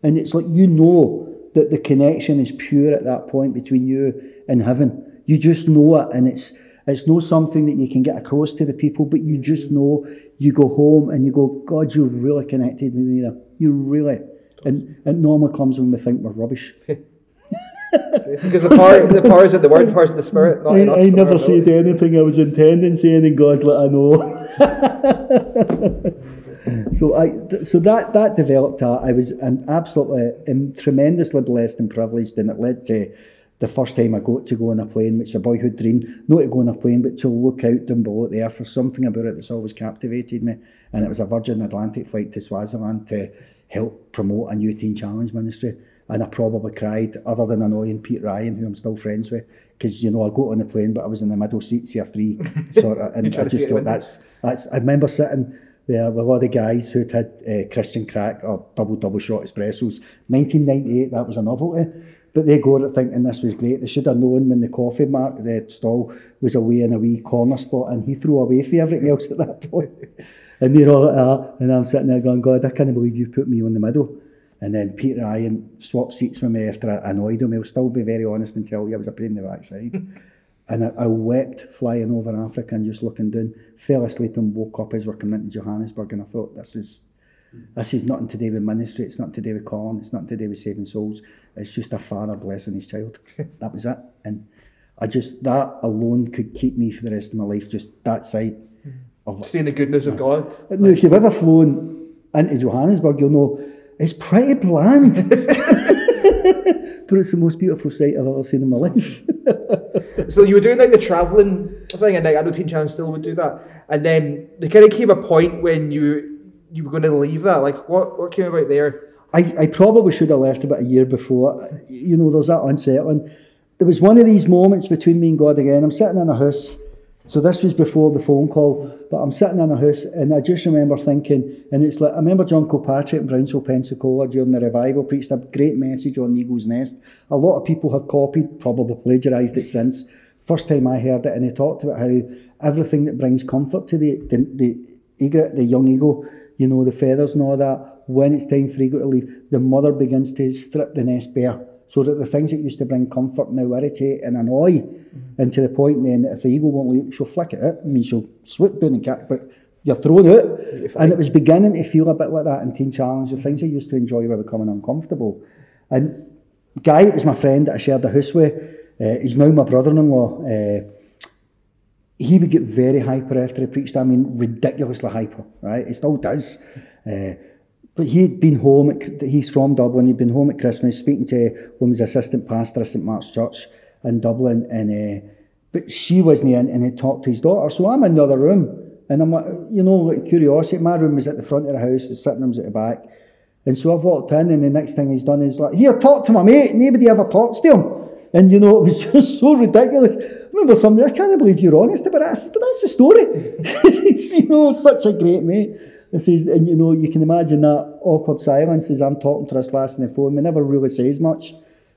Speaker 4: And it's like you know that the connection is pure at that point between you and heaven. You just know it, and it's it's not something that you can get across to the people, but you just know. You go home and you go, God, you're really connected with me there. You really. And it normally comes when we think we're rubbish. *laughs* *laughs*
Speaker 3: Because the power, the power is in the word, the power is in the spirit, not
Speaker 4: I. I never said
Speaker 3: ability.
Speaker 4: anything I was intending saying, and God's let I know. *laughs* so I, so that that developed. I was absolutely um, tremendously blessed and privileged, and it led to the first time I got to go on a plane, which is a boyhood dream. Not to go on a plane, but to look out down below the earth. There's something about it that's always captivated me, and it was a Virgin Atlantic flight to Swaziland to help promote a new teen challenge ministry. And I probably cried, other than annoying Pete Ryan, who I'm still friends with, because you know I got on the plane, but I was in the middle seat, seat three, *laughs* sort of, and I
Speaker 3: trying to see
Speaker 4: just thought that's that's. I remember sitting there with a lot of guys who'd had uh, Christian crack or double double shot espressos. 1998, that was a novelty. But they go it thinking this was great. They should have known when the coffee mark, the stall was away in a wee corner spot and he threw away for everything else at that point. *laughs* And they're all like that. And I'm sitting there going, God, I can't believe you put me in the middle. And then Peter Ryan swapped seats with me after I annoyed him. He'll still be very honest and tell you I was a pain in the backside. *laughs* and I, I wept flying over Africa and just looking down. Fell asleep and woke up as we're coming into Johannesburg. And I thought, this is this is nothing to do with ministry. It's nothing to do with calling. It's nothing to do with saving souls. It's just a father blessing his child. *laughs* that was it. And I just that alone could keep me for the rest of my life. Just that sight. Mm-hmm. of
Speaker 3: Seeing the goodness of uh, God.
Speaker 4: now, if you've ever flown into Johannesburg, you'll know it's pretty bland. *laughs* but it's the most beautiful sight I've ever seen in my life.
Speaker 3: So you were doing like the travelling thing, and like, I know Teen Challenge still would do that. And then there kind of came a point when you you were going to leave that. Like, what what came about there?
Speaker 4: I, I probably should have left about a year before. You know, there's that unsettling. There was one of these moments between me and God again. I'm sitting in a house. So this was before the phone call, but I'm sitting in a house and I just remember thinking, and it's like, I remember John Kilpatrick in Brownsville, Pensacola during the revival preached a great message on the Eagle's Nest. A lot of people have copied, probably plagiarised it since. First time I heard it, and he talked about how everything that brings comfort to the, the, the the young eagle, you know, the feathers and all that, when it's time for eagle to leave, the mother begins to strip the nest bare. So that the things that used to bring comfort now irritate and annoy, and to the point then if the eagle won't leave, she'll flick it out. I mean, she'll swoop down and kick, but you're thrown out. And it was beginning to feel a bit like that in Teen Challenge. The things I used to enjoy were becoming uncomfortable. And Guy was my friend that I shared the house with. Uh, he's now my brother-in-law. Uh, he would get very hyper after he preached. I mean, ridiculously hyper, right? He still does. Uh, but he'd been home, at, he's from Dublin, he'd been home at Christmas speaking to one his assistant pastor at St Mark's Church in Dublin. And uh, But she wasn't in and he talked to his daughter. So I'm in the other room. And I'm like, you know, like curiosity. My room was at the front of the house, the sitting room's at the back. And so I've walked in, and the next thing he's done is like, Here, talk to my mate. Nobody ever talks to him. And you know, *laughs* it was just so ridiculous. I remember somebody, I can't believe you're honest about it. I said, But that's the story. *laughs* You know, such a great mate. It says, and you know, you can imagine that awkward silence as I'm talking to this lass on the phone. We never really says much.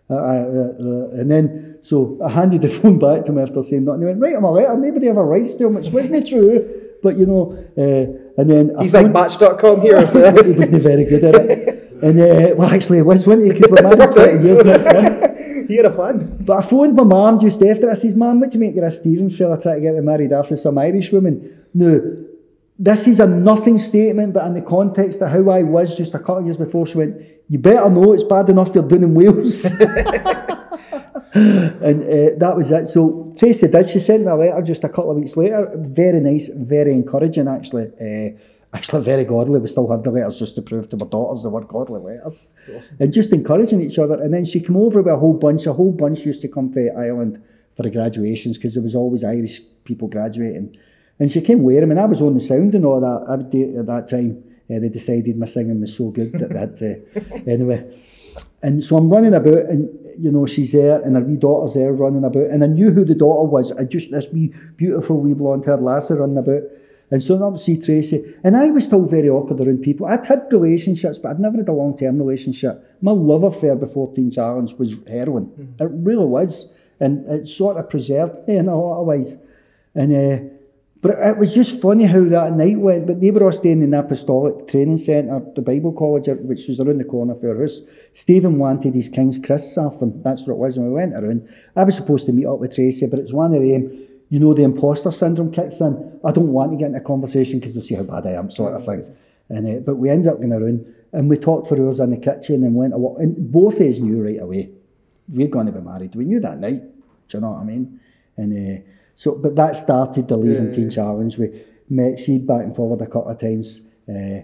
Speaker 4: Uh, uh, uh, and then, so I handed the *laughs* phone back to him after saying nothing. He went, Write him a letter. Nobody ever writes to him, which wasn't true. But you know, uh, and then
Speaker 3: He's like Match.com here. *laughs*
Speaker 4: he wasn't very good at it. And uh, well, actually, he was, he? Because we're married 20 years next month. *laughs*
Speaker 3: he had a plan.
Speaker 4: But I phoned my mum just after. I says, Mum, what do you make of this Stephen fella trying to get me married after some Irish woman? No, this is a nothing statement, but in the context of how I was just a couple of years before, she went, You better know it's bad enough you're doing in Wales. *laughs* and uh, that was it. So Tracy did. She sent me a letter just a couple of weeks later. Very nice, very encouraging, actually. Uh, actually, very godly. We still have the letters just to prove to my daughters they were godly letters. And just encouraging each other. And then she came over with a whole bunch. A whole bunch used to come to Ireland for the graduations because there was always Irish people graduating. And she came wearing them, and I was on the sound and all that at that time. Uh, they decided my singing was so good that they had to. *laughs* anyway. And so I'm running about, and you know, she's there, and her wee daughter's there running about. And I knew who the daughter was. I just, this wee, beautiful, wee blonde haired lassie running about. And so I went to see Tracy. And I was still very awkward around people. I'd had relationships, but I'd never had a long term relationship. My love affair before Teen Challenge was heroin. It really was. and it sort of preserved me in a lot of ways. And uh, but it was just funny how that night went. But they were all staying in the Apostolic Training Centre, the Bible College, uh, which was around the corner for our house. Stephen wanted his King's Crisps off them. That's what it was. And we went around. I was supposed to meet up with Tracy, but it's one of them. You know, the imposter syndrome kicks in. I don't want to get in a conversation because they'll see how bad I am, sort of thing. And uh, but we ended up going around and we talked for hours in the kitchen and went a walk. And both of us knew right away we're going to be married. We knew that night. Do you know what I mean? And uh, so, but that started the Leaving
Speaker 3: Yeah.
Speaker 4: Teen Challenge. We met, see back and forward a couple of times. Uh,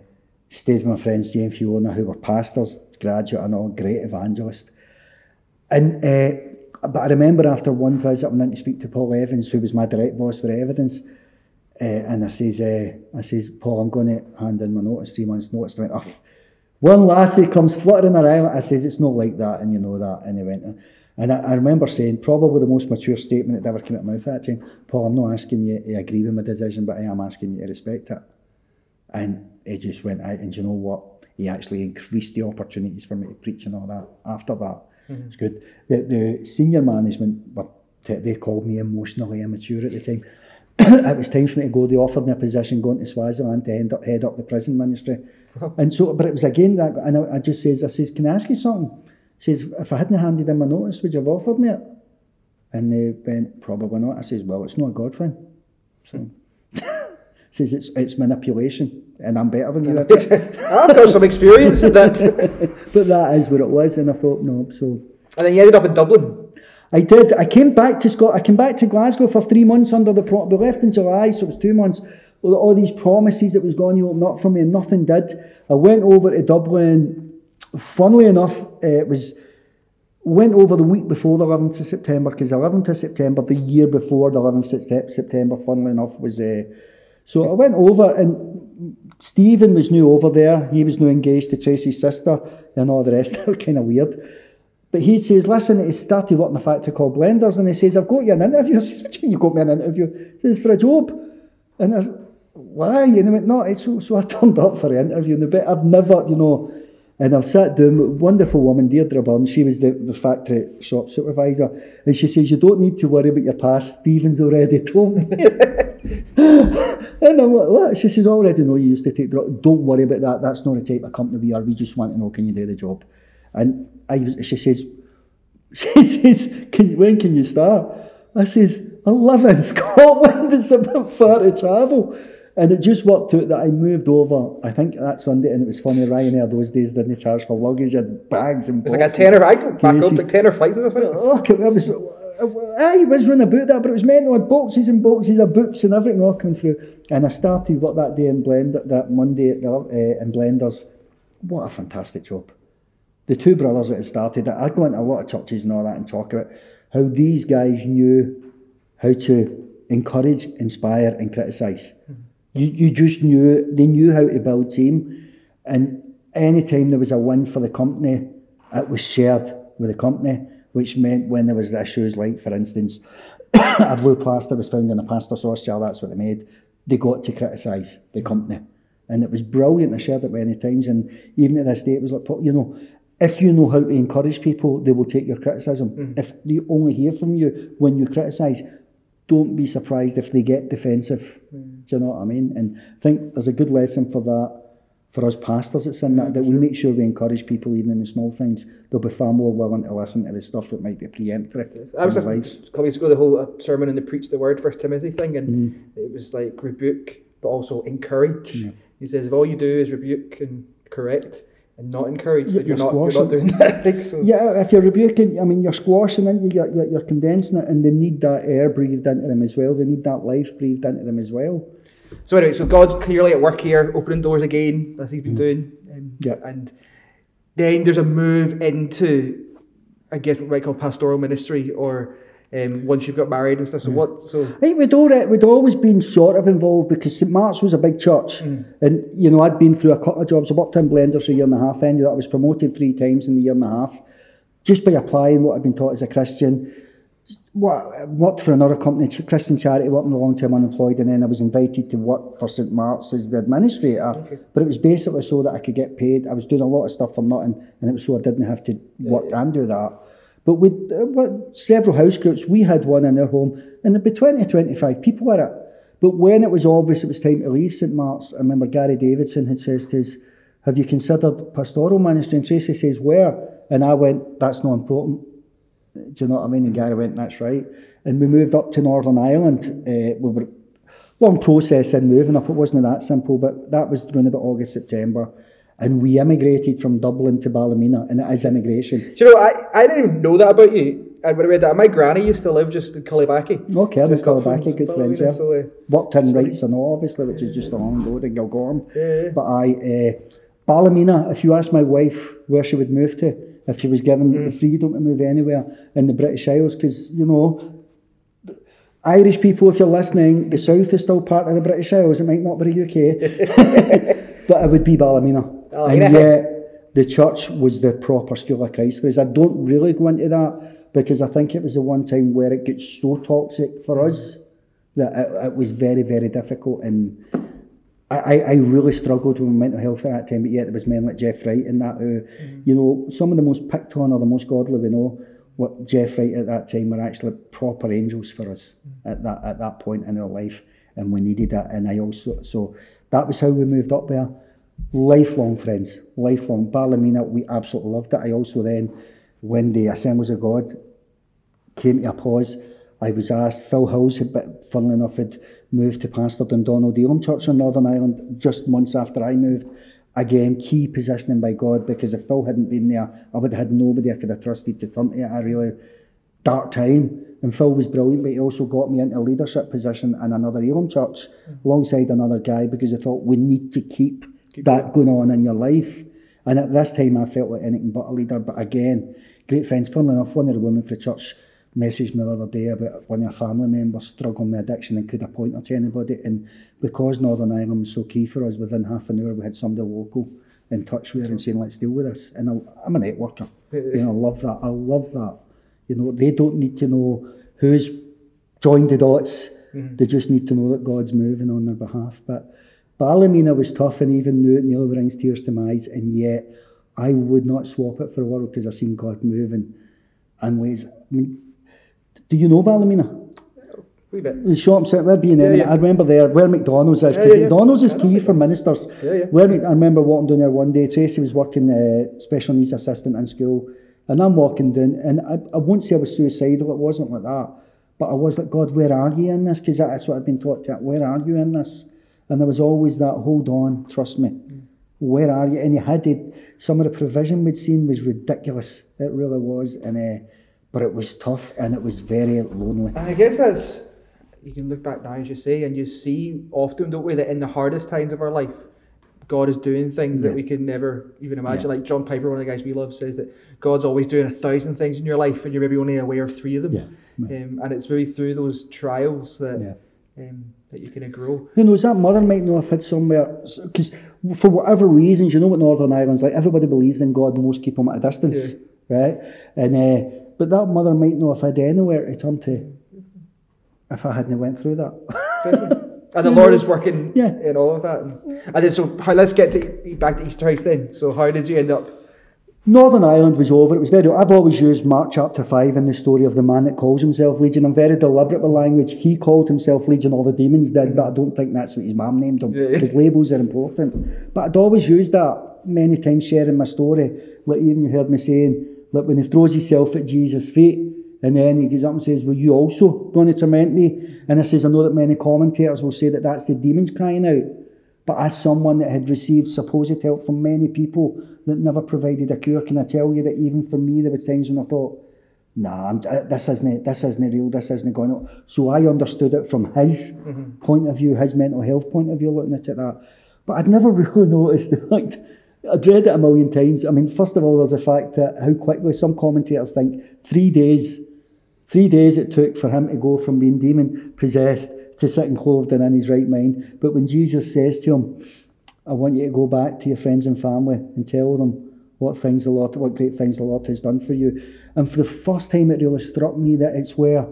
Speaker 4: stayed with my friends Jane Fiona, who were pastors, graduate and all, great evangelist. And uh, but I remember after one visit, I went in to speak to Paul Evans, who was my direct boss for evidence. Uh, and I says, uh, I says, Paul, I'm going to hand in my notice, three months' notice. They went, oh, one lassie comes fluttering around. I says, it's not like that, and you know that. And he went, and I, I remember saying, probably the most mature statement that ever came out of my mouth at that time, Paul, I'm not asking you to agree with my decision, but I am asking you to respect it. And he just went out, and you know what? He actually increased the opportunities for me to preach and all that after that. Mm-hmm. It's good. The, the senior management, were, they called me emotionally immature at the time. *coughs* it was time for me to go. They offered me a position going to Swaziland to head up, head up the prison ministry. *laughs* and so, but it was again that, and I, I just says, I says, can I ask you something? Says, if I hadn't handed in my notice, would you have offered me it? And they went, probably not. I says, well, it's not a God thing. So, *laughs* says it's it's manipulation, and I'm better than you. *laughs*
Speaker 3: I've got some experience in that. *laughs*
Speaker 4: but that is what it was, and I thought, no. So
Speaker 3: And then you ended up in Dublin.
Speaker 4: I did. I came back to Scot. I came back to Glasgow for three months under the. Pro- we left in July, so it was two months. All, all these promises that was going to open up for me, and nothing did. I went over to Dublin. Funnily enough, it was went over the week before the 11th of September because the 11th of September, the year before the 11th of September, funnily enough, was. Uh, so I went over and Stephen was new over there. He was new engaged to Tracy's sister and all the rest. *laughs* Kind of weird. But he says, listen, he started working a factory called Blenders and he says, I've got you an interview. *laughs* I says, what do you mean you got me an interview? He says, for a job. And I why? And he went, no, it's so, so I *laughs* turned up for the interview. And the bit I've never, you know, and I've sat down with a wonderful woman, Deirdre Byrne, she was the, the factory shop supervisor, and she says, you don't need to worry about your past, Stephen's already told me. *laughs* and I'm like, what? She says, I already know you used to take drugs. Don't worry about that. That's not the type of company we are. We just want to know, can you do the job? And I was, she says, *laughs* she says, can, when can you start? I says, I live in Scotland. It's a bit far to travel. And it just worked out that I moved over, I think that Sunday, and it was funny, Ryanair those days didn't charge for luggage, and bags and
Speaker 3: It was like a tenner. I go back up like tenner flights or something.
Speaker 4: Oh, I was, I was running about that, but it was meant I had boxes and boxes of books and everything all coming through. And I started what that day in Blender, that Monday at the, uh, in Blenders. What a fantastic job. The two brothers that had started it, I'd go into a lot of churches and all that and talk about how these guys knew how to encourage, inspire, and criticise. You, you just knew, they knew how to build team. And any time there was a win for the company, it was shared with the company, which meant when there was issues like, for instance, *coughs* a blue plaster was found in a pasta sauce jar, that's what they made, they got to criticise the company. And it was brilliant. I shared it many times. And even at this day, it was like, you know, if you know how to encourage people, they will take your criticism. Mm. If they only hear from you when you criticise, don't be surprised if they get defensive. Do you know what I mean? And I think there's a good lesson for that for us pastors that's in that, that we make sure we encourage people even in the small things. They'll be far more willing to listen to the stuff that might be preemptory.
Speaker 3: I was
Speaker 4: in their
Speaker 3: listening
Speaker 4: lives.
Speaker 3: just a couple weeks ago the whole uh, sermon and the preach the word First Timothy thing, and
Speaker 4: Mm-hmm.
Speaker 3: it was like rebuke, but also encourage. He says if all you do is rebuke and correct and not encourage,
Speaker 4: You're-
Speaker 3: then you're,
Speaker 4: you're
Speaker 3: not you're not doing that. *laughs* I think so.
Speaker 4: Yeah, if you're rebuking, I mean, you're squashing it, you're, you're, you're condensing it, and they need that air breathed into them as well. They need that life breathed into them as well.
Speaker 3: So anyway, so God's clearly at work here, opening doors again, as He's been doing. Um,
Speaker 4: Yeah.
Speaker 3: And then there's a move into, I guess, what we might call pastoral ministry, or um, once you've got married and stuff. So what? So
Speaker 4: I think we'd, already, we'd always been sort of involved because St Mark's was a big church. And, you know, I'd been through a couple of jobs. I worked in Blenders for a year and a half, ended up, I was promoted three times in the year and a half, just by applying what I'd been taught as a Christian. What, worked for another company, Christian charity, working a long term unemployed, and then I was invited to work for St Mark's as the administrator. But it was basically so that I could get paid. I was doing a lot of stuff for nothing, and it was so I didn't have to work and do that. But with uh, several house groups, we had one in our home, and there'd be 20, 25 people in it. But when it was obvious it was time to leave St. Mark's, I remember Gary Davidson had says to us, have you considered pastoral ministry? And Tracy says, where? And I went, that's not important. Do you know what I mean? And Gary went, that's right. And we moved up to Northern Ireland. Uh, we were long process in moving up. It wasn't that simple, but that was around about August, September. And we immigrated from Dublin to Ballymena, and it is immigration.
Speaker 3: Do you know, I, I didn't even know that about you. I read that, my granny used to live just in Cullybackey.
Speaker 4: Okay, I'm
Speaker 3: from
Speaker 4: Cullybackey, good friends, yeah.
Speaker 3: So, uh,
Speaker 4: Worked in Rights and all, obviously, which is just along the road in Galgorm.
Speaker 3: Yeah, yeah.
Speaker 4: But I, uh, Ballymena, if you ask my wife where she would move to, if she was given
Speaker 3: Mm.
Speaker 4: the freedom to move anywhere in the British Isles, because, you know, Irish people, if you're listening, the south is still part of the British Isles. It might not be the UK, *laughs* but it would be Ballymena.
Speaker 3: Ballymena.
Speaker 4: And yet, the church was the proper school of Christ. Whereas I don't really go into that because I think it was the one time where it gets so toxic for mm. us that it, it was very, very difficult. And I, I, really struggled with mental health at that time, but yet there was men like Jeff Wright and that who, mm. you know, some of the most picked on or the most godly we know, what Jeff Wright at that time were actually proper angels for us mm. at that at that point in our life, and we needed that. And I also so that was how we moved up there. Lifelong friends, lifelong. Ballymena, we absolutely loved it. I also then, when the Assemblies of God came to a pause, I was asked, Phil Hills had, been- funnily enough, had moved to Pastor Dundonald Elim Church in Northern Ireland just months after I moved. Again, key positioning by God, because if Phil hadn't been there, I would have had nobody I could have trusted to turn to at a really dark time. And Phil was brilliant, but he also got me into a leadership position in another Elim church mm-hmm. alongside another guy because I thought we need to keep, that going on in your life. And at this time, I felt like anything but a leader. But again, great friends. Funnily enough, one of the women for church messaged me the other day about one of her family members struggling with addiction and could appoint point her to anybody. And because Northern Ireland was so key for us, within half an hour we had somebody local in touch with her and saying, let's deal with this. And I, I'm a networker. You know, I love that. I love that. You know, they don't need to know who's joined the dots. Mm-hmm. They just need to know that God's moving on their behalf. But Ballymena was tough, and even though it nearly brings tears to my eyes, and yet I would not swap it for a world because I've seen God moving in ways. I mean, do you know Ballymena?
Speaker 3: wee bit.
Speaker 4: The shops that we're being in,
Speaker 3: yeah.
Speaker 4: I remember there where McDonald's is, because
Speaker 3: yeah, yeah.
Speaker 4: McDonald's is key for ministers.
Speaker 3: Yeah, yeah.
Speaker 4: Where I remember walking down there one day, Tracy was working uh, special needs assistant in school, and I'm walking down, and I, I won't say I was suicidal, it wasn't like that, but I was like, God, where are you in this? Because that's what I've been taught to, where are you in this? And there was always that, hold on, trust me, where are you? And you had to, some of the provision we'd seen was ridiculous, it really was, and uh, but it was tough, and it was very lonely.
Speaker 3: And I guess that's you can look back now, as you say, and you see often, don't we, that in the hardest times of our life, God is doing things that we could never even imagine. Like John Piper, one of the guys we love, says that God's always doing a thousand things in your life, and you're maybe only aware of three of them.
Speaker 4: Yeah.
Speaker 3: Um, and it's really through those trials that
Speaker 4: Yeah.
Speaker 3: um, that you of grow.
Speaker 4: Who knows, that mother might not have had somewhere, because for whatever reasons, you know what Northern Ireland's like, everybody believes in God, most keep him at a distance, right? And uh, But that mother might not have had anywhere to turn to if I hadn't went through that. *laughs*
Speaker 3: And the *laughs* Lord is working
Speaker 4: Yeah.
Speaker 3: in all of that. And, and then so how, let's get to back to Easterhouse then. So how did you end up?
Speaker 4: Northern Ireland was over. It was very. I've always used Mark chapter five in the story of the man that calls himself Legion. I'm very deliberate with language. He called himself Legion. All the demons did, but I don't think that's what his mum named him.
Speaker 3: Yeah.
Speaker 4: Because labels are important. But I'd always used that many times sharing my story. Like even you heard me saying, like when he throws himself at Jesus' feet, and then he goes up and says, "Will you also going to torment me?" And I says, "I know that many commentators will say that that's the demons crying out." But as someone that had received supposed help from many people that never provided a cure, can I tell you that even for me, there were times when I thought, nah, I'm, this isn't this isn't real, this isn't going on. So I understood it from his mm-hmm. point of view, his mental health point of view, looking at it that. But I'd never really *laughs* noticed the fact. I'd read it a million times. I mean, first of all, there's the fact that how quickly some commentators think three days Three days it took for him to go from being demon possessed to sitting clothed and in his right mind. But when Jesus says to him, I want you to go back to your friends and family and tell them what things the Lord, what great things the Lord has done for you. And for the first time, it really struck me that it's where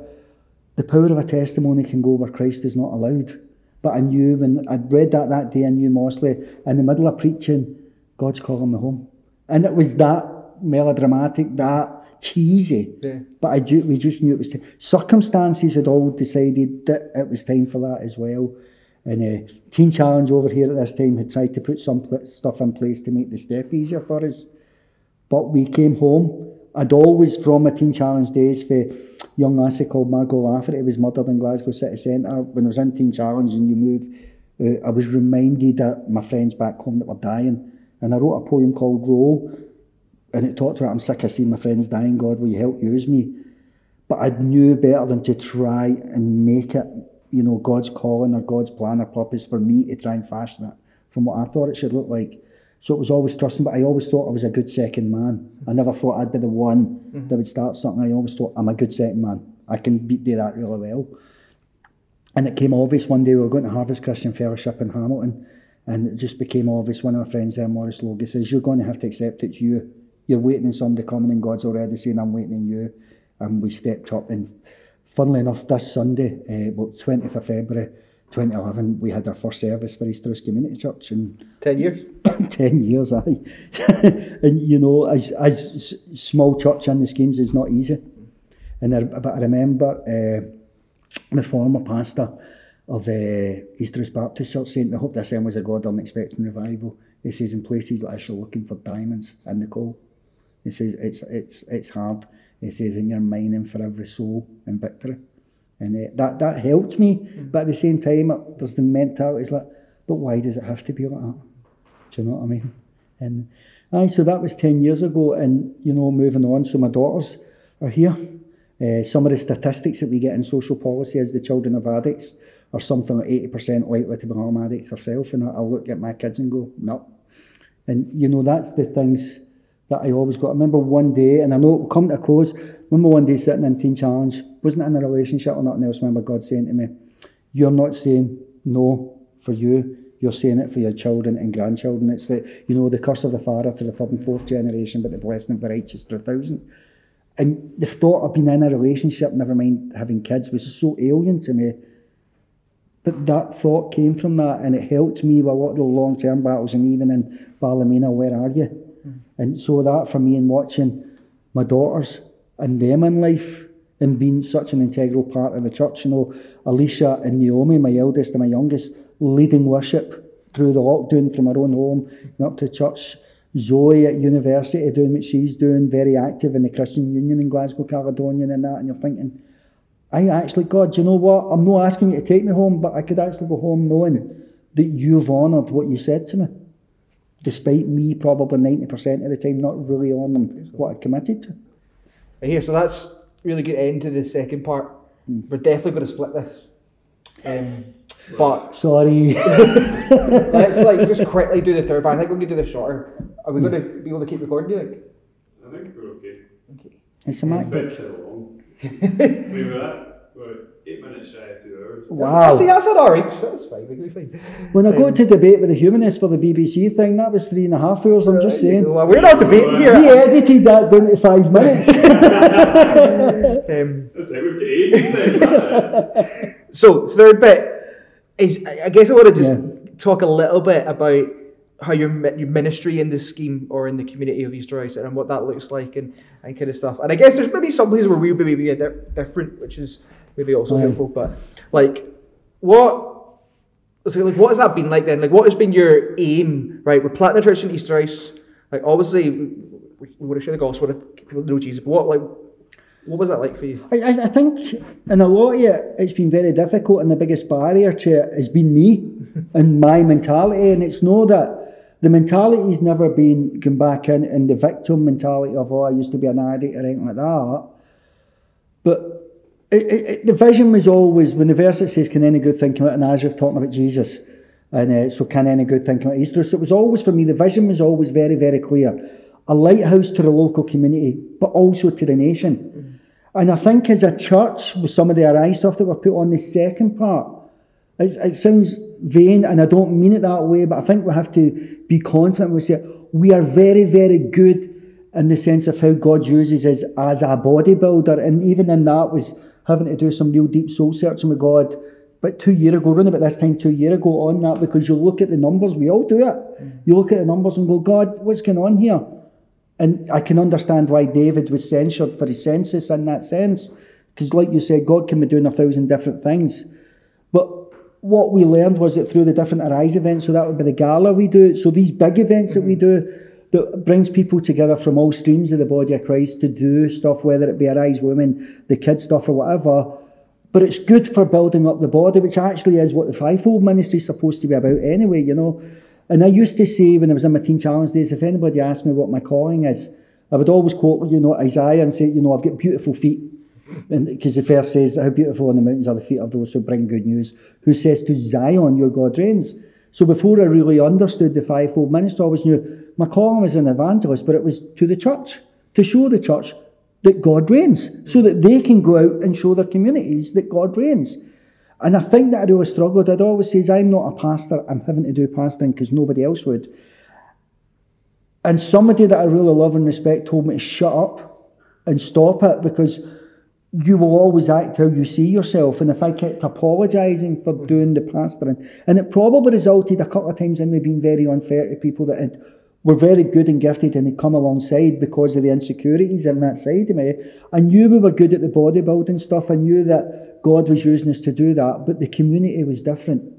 Speaker 4: the power of a testimony can go where Christ is not allowed. But I knew when I'd read that that day, I knew Mosley in the middle of preaching, God's calling me home. And it was that melodramatic, that cheesy.
Speaker 3: Yeah.
Speaker 4: But I ju- we just knew it was t- circumstances had all decided that it was time for that as well. And uh, Teen Challenge over here at this time had tried to put some stuff in place to make the step easier for us. But we came home. I'd always, from my Teen Challenge days, for young lassie called Margot Lafferty was murdered in Glasgow City Centre. When I was in Teen Challenge and you move, uh, I was reminded that my friends back home that were dying. And I wrote a poem called Roll, and it talked about I'm sick of seeing my friends dying, God, will you help use me? But I knew better than to try and make it, you know, God's calling or God's plan or purpose for me to try and fashion it from what I thought it should look like. So it was always trusting, but I always thought I was a good second man. I never thought I'd be the one mm-hmm. that would start something. I always thought I'm a good second man. I can be, do that really well. And it came obvious one day we were going to Harvest Christian Fellowship in Hamilton, and it just became obvious. One of my friends there, Morris Logie, says, You're going to have to accept it's you. You're waiting on somebody coming, and God's already saying, I'm waiting on you. And we stepped up. And funnily enough, this Sunday, uh, well, 20th of February 2011, we had our first service for Easterhouse Community Church. And *coughs*
Speaker 3: 10 years. *coughs*
Speaker 4: 10 years, aye. *laughs* and you know, as, as small church in the schemes is not easy. And I, but I remember uh, the former pastor of uh, Easterhouse Baptist Church saying, I hope this end was a God I'm expecting revival. He says, in places like this, you're looking for diamonds in the coal. He says, it's, it's, it's hard. He says, and you're mining for every soul in victory. And uh, that, that helped me. But at the same time, uh, there's the mentality, it's like, but why does it have to be like that? Do you know what I mean? And aye, so that was 10 years ago, and you know, moving on. So my daughters are here. Uh, some of the statistics that we get in social policy is the children of addicts are something like 80% likely to become addicts themselves. And I, I look at my kids and go, no. And you know, that's the things that I always got. I remember one day, and I know it will come to a close. remember one day sitting in Teen Challenge, wasn't in a relationship or nothing else. I remember God saying to me, You're not saying no for you, you're saying it for your children and grandchildren. It's the, you know, the curse of the father to the third and fourth generation, but the blessing of the righteous to a thousand. And the thought of being in a relationship, never mind having kids, was so alien to me. But that thought came from that, and it helped me with a lot of the long term battles, and even in Ballymena, where are you? And so that for me, in watching my daughters and them in life, and being such an integral part of the church, you know, Alicia and Naomi, my eldest and my youngest, leading worship through the lockdown from our own home and up to church. Zoe at university doing what she's doing, very active in the Christian Union in Glasgow, Caledonian and that, and you're thinking, I actually, God, you know what? I'm not asking you to take me home, but I could actually go home knowing that you've honoured what you said to me. Despite me probably 90% of the time not really honouring what I committed to.
Speaker 3: Right here, so that's really good end to the second part. We're definitely going to split this. Um, but *laughs*
Speaker 4: Sorry. *laughs*
Speaker 3: let's like just quickly do the third part. I think we're going to do the shorter. Are we going to be able to keep recording? Do you think?
Speaker 5: I think we're okay.
Speaker 4: it's a
Speaker 5: It's
Speaker 4: MacBook.
Speaker 5: been so long. *laughs* we were at, we're eight minutes shy of two hours.
Speaker 4: Wow.
Speaker 3: See, that's at our age. That's fine. We'll fine.
Speaker 4: When I got to debate with the humanists for the BBC thing, that was three and a half hours. I'm just saying.
Speaker 3: Well, we're not debating here.
Speaker 4: He edited that down to five minutes. *laughs*
Speaker 3: Um,
Speaker 5: That's it, we've got ages then. That's *laughs* it.
Speaker 3: So third bit is, I I guess I want to just
Speaker 4: Yeah.
Speaker 3: talk a little bit about how your your ministry in this scheme or in the community of Easterhouse and what that looks like and, and kind of stuff. And I guess there's maybe some places where we maybe be a di- different, which is maybe also
Speaker 4: Aye.
Speaker 3: helpful. But like, what? So like, what has that been like then? Like, what has been your aim? Right, we're planting a church in Easterhouse. Like, obviously, we, we want to share the gospel, to people know Jesus. But what like, what was that like for you?
Speaker 4: I, I, think in a lot of it, it's been very difficult, and the biggest barrier to it has been me *laughs* and my mentality. And it's no that the mentality's never been come back in, and the victim mentality of, oh, I used to be an addict or anything like that. But it, it, the vision was always when the verse that says, Can any good thing come out of Nazareth talking about Jesus? And uh, so, can any good thing come out of Easter? So, it was always for me, the vision was always very, very clear. A lighthouse to the local community, but also to the nation. And I think as a church, with some of the Arise stuff that were put on the second part, it, it sounds vain, and I don't mean it that way, but I think we have to be confident. We say we are very, very good in the sense of how God uses us as a bodybuilder, and even in that was having to do some real deep soul searching with God. But two year ago, around about this time, two year ago, on that, because you look at the numbers, we all do it. You look at the numbers and go, God, what's going on here? And I can understand why David was censured for his census in that sense. Because, like you said, God can be doing a thousand different things. But what we learned was that through the different Arise events, so that would be the gala we do, so these big events that we do, that brings people together from all streams of the body of Christ to do stuff, whether it be Arise Women, the kids stuff, or whatever. But it's good for building up the body, which actually is what the fivefold ministry is supposed to be about anyway, you know. And I used to say when I was in my teen challenge days, if anybody asked me what my calling is, I would always quote, you know, Isaiah and say, you know, I've got beautiful feet. Because the verse says, How beautiful on the mountains are the feet of those who bring good news, who says to Zion, Your God reigns. So before I really understood the fivefold ministry, I always knew my calling was an evangelist, but it was to the church, to show the church that God reigns, so that they can go out and show their communities that God reigns. And I think that I always struggled. I'd always say, I'm not a pastor, I'm having to do pastoring because nobody else would. And somebody that I really love and respect told me to shut up and stop it because you will always act how you see yourself. And if I kept apologising for hmm. doing the pastoring, and it probably resulted a couple of times in me being very unfair to people that had, were very good and gifted and had come alongside because of the insecurities in that side of me. I knew we were good at the bodybuilding stuff. I knew that God was using us to do that, but the community was different.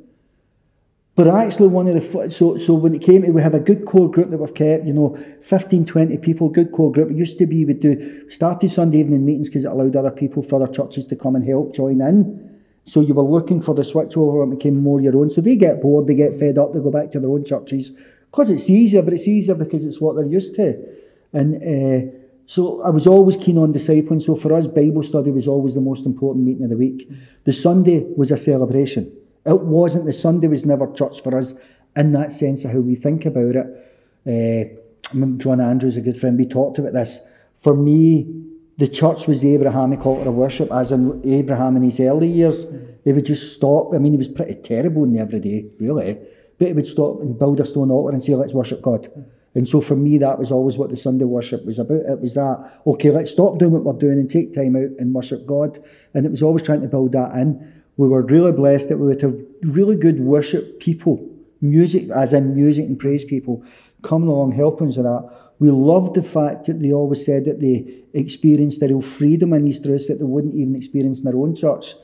Speaker 4: But actually, one of the so so when it came to we have a good core group that we've kept, you know, 15, 20 people, good core group. It used to be we do started Sunday evening meetings because it allowed other people for other churches to come and help join in. So you were looking for the switch over and became more your own. So they get bored, they get fed up, they go back to their own churches because it's easier, but it's easier because it's what they're used to. And uh, so I was always keen on discipling. So for us, Bible study was always the most important meeting of the week. The Sunday was a celebration. It wasn't, the Sunday was never church for us in that sense of how we think about it. Uh, John Andrews, a good friend, we talked about this. For me, the church was the Abrahamic altar of worship, as in Abraham in his early years. He would just stop. I mean, he was pretty terrible in the everyday, really. But he would stop and build a stone altar and say, let's worship God. And so for me, that was always what the Sunday worship was about. It was that, okay, let's stop doing what we're doing and take time out and worship God. And it was always trying to build that in we were really blessed that we would have really good worship people, music, as in music and praise people, coming along helping us with that. We loved the fact that they always said that they experienced a real freedom in truths that they wouldn't even experience in their own church.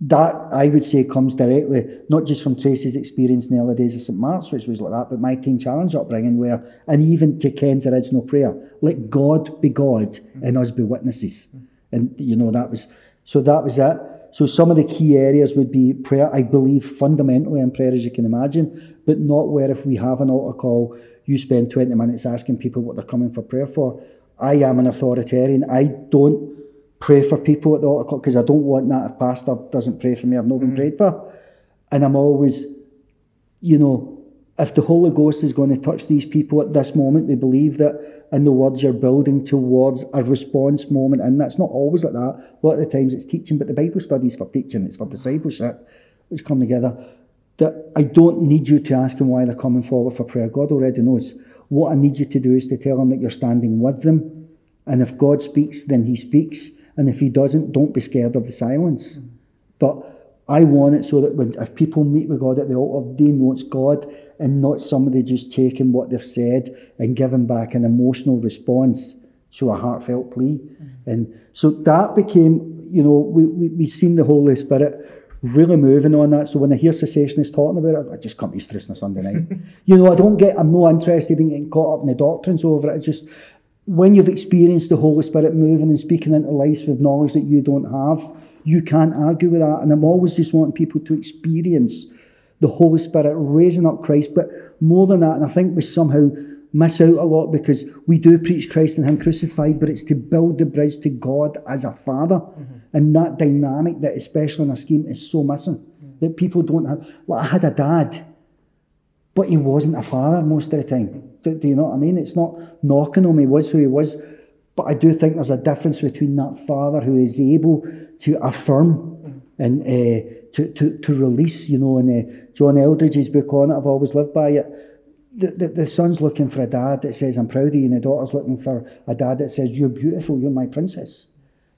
Speaker 4: That, I would say, comes directly, not just from Tracy's experience in the early days of St. Mark's, which was like that, but my Teen Challenge upbringing, where, and even to Ken's original prayer, let God be God and us be witnesses. And, you know, that was, so that was it. So some of the key areas would be prayer. I believe fundamentally in prayer, as you can imagine, but not where if we have an altar call, you spend 20 minutes asking people what they're coming for prayer for. I am an authoritarian. I don't pray for people at the altar call because I don't want that if pastor doesn't pray for me, I've not been mm. prayed for. And I'm always, you know, if the Holy Ghost is going to touch these people at this moment, we believe that in the words you're building towards a response moment, and that's not always like that. A lot of the times it's teaching, but the Bible studies for teaching, it's for discipleship, which come together. That I don't need you to ask them why they're coming forward for prayer. God already knows. What I need you to do is to tell them that you're standing with them. And if God speaks, then He speaks. And if He doesn't, don't be scared of the silence. But I want it so that when if people meet with God at the altar, they know it's God and not somebody just taking what they've said and giving back an emotional response to a heartfelt plea. Mm-hmm. And so that became, you know, we, we, we seen the Holy Spirit really moving on that. So when I hear cessationists talking about it, I just come to Easter on a Sunday night. *laughs* you know, I don't get, I'm not interested in getting caught up in the doctrines over it. It's just when you've experienced the Holy Spirit moving and speaking into lives with knowledge that you don't have, you can't argue with that. And I'm always just wanting people to experience the Holy Spirit raising up Christ. But more than that, and I think we somehow miss out a lot because we do preach Christ and Him crucified, but it's to build the bridge to God as a Father. Mm-hmm. And that dynamic that, especially in a scheme, is so missing. Mm-hmm. That people don't have. Well, I had a dad, but he wasn't a father most of the time. Do, do you know what I mean? It's not knocking on him, he was who he was. But I do think there's a difference between that father who is able to affirm and uh, to, to, to release, you know, and uh, John Eldredge's book on it, I've always lived by it. The, the, the, son's looking for a dad that says, I'm proud of you, and the daughter's looking for a dad that says, You're beautiful, you're my princess.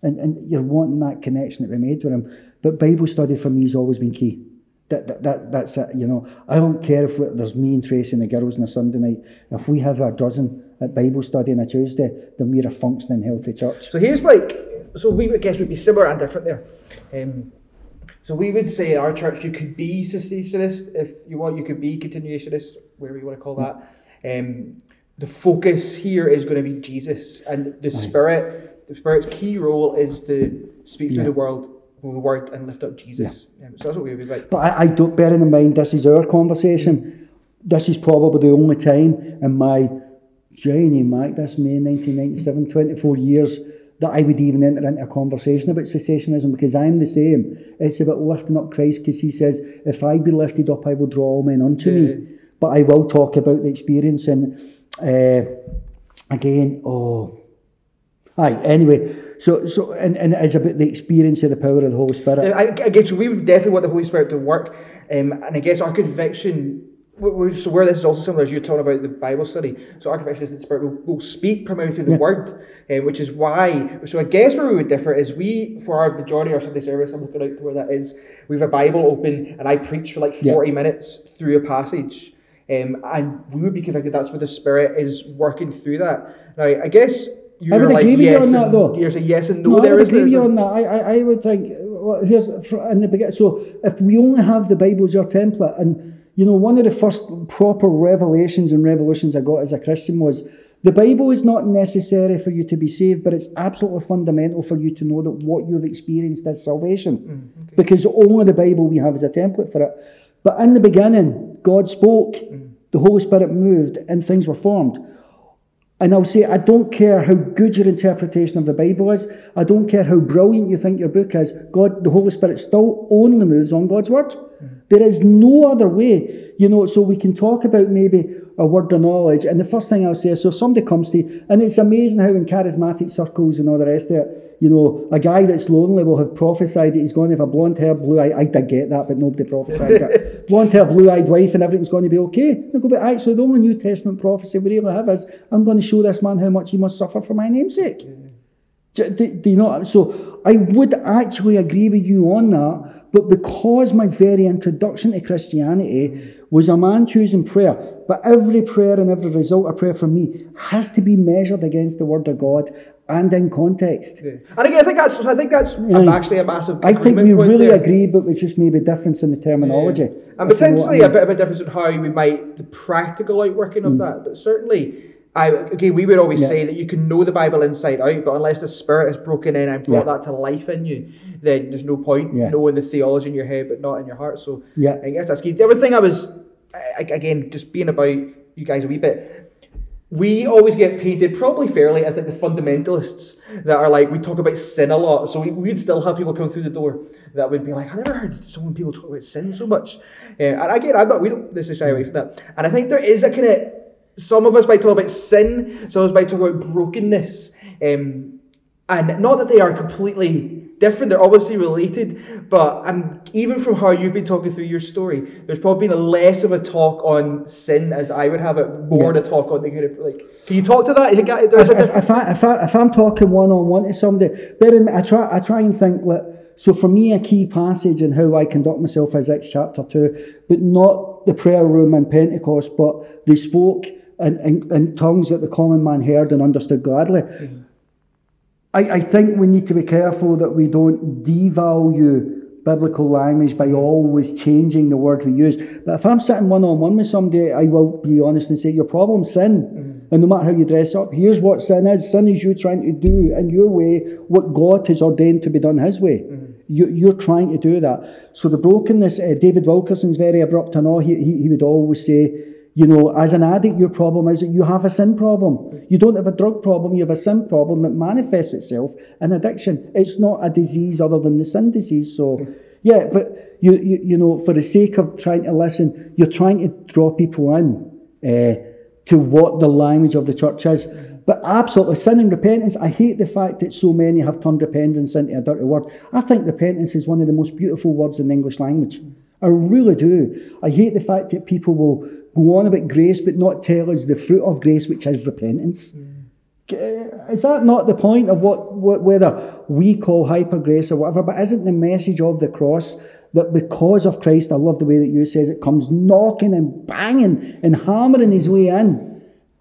Speaker 4: And, and you're wanting that connection that we made with him. But Bible study for me has always been key. That, that, that, that's it, you know. I don't care if there's me and Tracy and the girls on a Sunday night. If we have a dozen at Bible study on a Tuesday than we're a functioning, healthy church.
Speaker 3: So here's like, so we I guess would be similar and different there. Um, so we would say our church, you could be cessationist if you want, you could be continuationist, whatever you want to call that. Um, the focus here is going to be Jesus and the Spirit. The Spirit's key role is to speak through
Speaker 4: Yeah.
Speaker 3: the world, the word, and lift up Jesus. Um, so that's what we would be like.
Speaker 4: But I, I don't, bearing in mind this is our conversation, this is probably the only time in my journey, Mac, this May 1997, 24 years, that I would even enter into a conversation about cessationism because I'm the same. It's about lifting up Christ because he says, if I be lifted up, I will draw all men unto me. But I will talk about the experience and uh, again, oh, aye, anyway. So, so and, and it's about the experience of the power of the Holy Spirit.
Speaker 3: I, again, so we would definitely want the Holy Spirit to work, um, and I guess our conviction. So where this is also similar as you're talking about the Bible study. So our conviction is that the Spirit will, will speak primarily through the Word, uh, which is why. So I guess where we would differ is we, for our majority of our Sunday service, I'm looking out to where that is. We have a Bible open, and I preach for like
Speaker 4: Yeah.
Speaker 3: 40 minutes through a passage, um, and we would be convicted that's where the Spirit is working through that. Now I guess. You're like
Speaker 4: agree you
Speaker 3: yes
Speaker 4: on that.
Speaker 3: You're saying yes and no.
Speaker 4: No, I would
Speaker 3: is
Speaker 4: agree you
Speaker 3: there?
Speaker 4: on that. I, I, I would think, well, here's in the beginning. So if we only have the Bible as our template, and you know, one of the first proper revelations and revolutions I got as a Christian was the Bible is not necessary for you to be saved, but it's absolutely fundamental for you to know that what you've experienced is salvation, mm, because only the Bible we have is a template for it. But in the beginning, God spoke, mm. the Holy Spirit moved, and things were formed. And I'll say, I don't care how good your interpretation of the Bible is. I don't care how brilliant you think your book is. God, the Holy Spirit still only moves on God's word. Mm. There is no other way, you know. So we can talk about maybe a word of knowledge. And the first thing I'll say is, so somebody comes to you, and it's amazing how in charismatic circles and all the rest of it, you know, a guy that's lonely will have prophesied that he's going to have a blonde hair, blue eye. I did get that, but nobody prophesied that. *laughs* blonde hair, blue eyed wife, and everything's going to be okay. They go, but actually, the only New Testament prophecy we really have is, I'm going to show this man how much he must suffer for my namesake. Do, do, do you know? So I would actually agree with you on that, but because my very introduction to Christianity was a man choosing prayer, but every prayer and every result of prayer from me has to be measured against the Word of God and in context.
Speaker 3: And again, I think that's I think that's
Speaker 4: Yeah.
Speaker 3: actually a massive.
Speaker 4: I think we really
Speaker 3: there.
Speaker 4: agree, but it's just maybe difference in the terminology.
Speaker 3: And
Speaker 4: if you know I
Speaker 3: potentially a bit of a difference in how we might the practical outworking
Speaker 4: Mm.
Speaker 3: of that, but certainly. I, again, we would always
Speaker 4: Yeah.
Speaker 3: say that you can know the Bible inside out, but unless the Spirit has broken in and brought
Speaker 4: Yeah.
Speaker 3: that to life in you, then there's no point
Speaker 4: Yeah.
Speaker 3: knowing the theology in your head, but not in your heart. So
Speaker 4: Yeah.
Speaker 3: I guess that's key. The other thing I was, again, just being about you guys a wee bit, we always get painted probably fairly as like the fundamentalists that are like we talk about sin a lot so we, we'd still have people come through the door that would be like i never heard so many people talk about sin so much uh, and again i'm not we don't necessarily shy away from that and i think there is a kind of some of us might talk about sin some of us might talk about brokenness um, and not that they are completely different they're obviously related but um, even from how you've been talking through your story there's probably been a less of a talk on sin as i would have it more
Speaker 4: Yeah.
Speaker 3: to talk on the kind of like can you talk to that there's a
Speaker 4: if,
Speaker 3: difference
Speaker 4: if, I, if, I, if I'm talking one on one to somebody, bear in I try, I try and think that. So for me, a key passage in how I conduct myself is Acts chapter two, but not the prayer room in Pentecost, but they spoke in, in, in tongues that the common man heard and understood gladly. Mm-hmm. I, I think we need to be careful that we don't devalue biblical language by mm-hmm. always changing the word we use. But if I'm sitting one on one with somebody, I will be honest and say, Your problem's sin. Mm-hmm. And no matter how you dress up, here's what sin is sin is you trying to do in your way what God has ordained to be done His way. You, you're trying to do that. So the brokenness, uh, David Wilkerson's very abrupt and all, he, he, he would always say, you know, as an addict, your problem is that you have a sin problem. You don't have a drug problem, you have a sin problem that manifests itself in addiction. It's not a disease other than the sin disease. So, yeah, but you, you, you know, for the sake of trying to listen, you're trying to draw people in uh, to what the language of the church is. But absolutely, sin and repentance, I hate the fact that so many have turned repentance into a dirty word. I think repentance is one of the most beautiful words in the English language. I really do. I hate the fact that people will go on about grace but not tell us the fruit of grace, which is repentance. Uh, Is that not the point of what, what whether we call hyper grace or whatever? But isn't the message of the cross that because of Christ, I love the way that you says it comes knocking and banging and hammering his way in,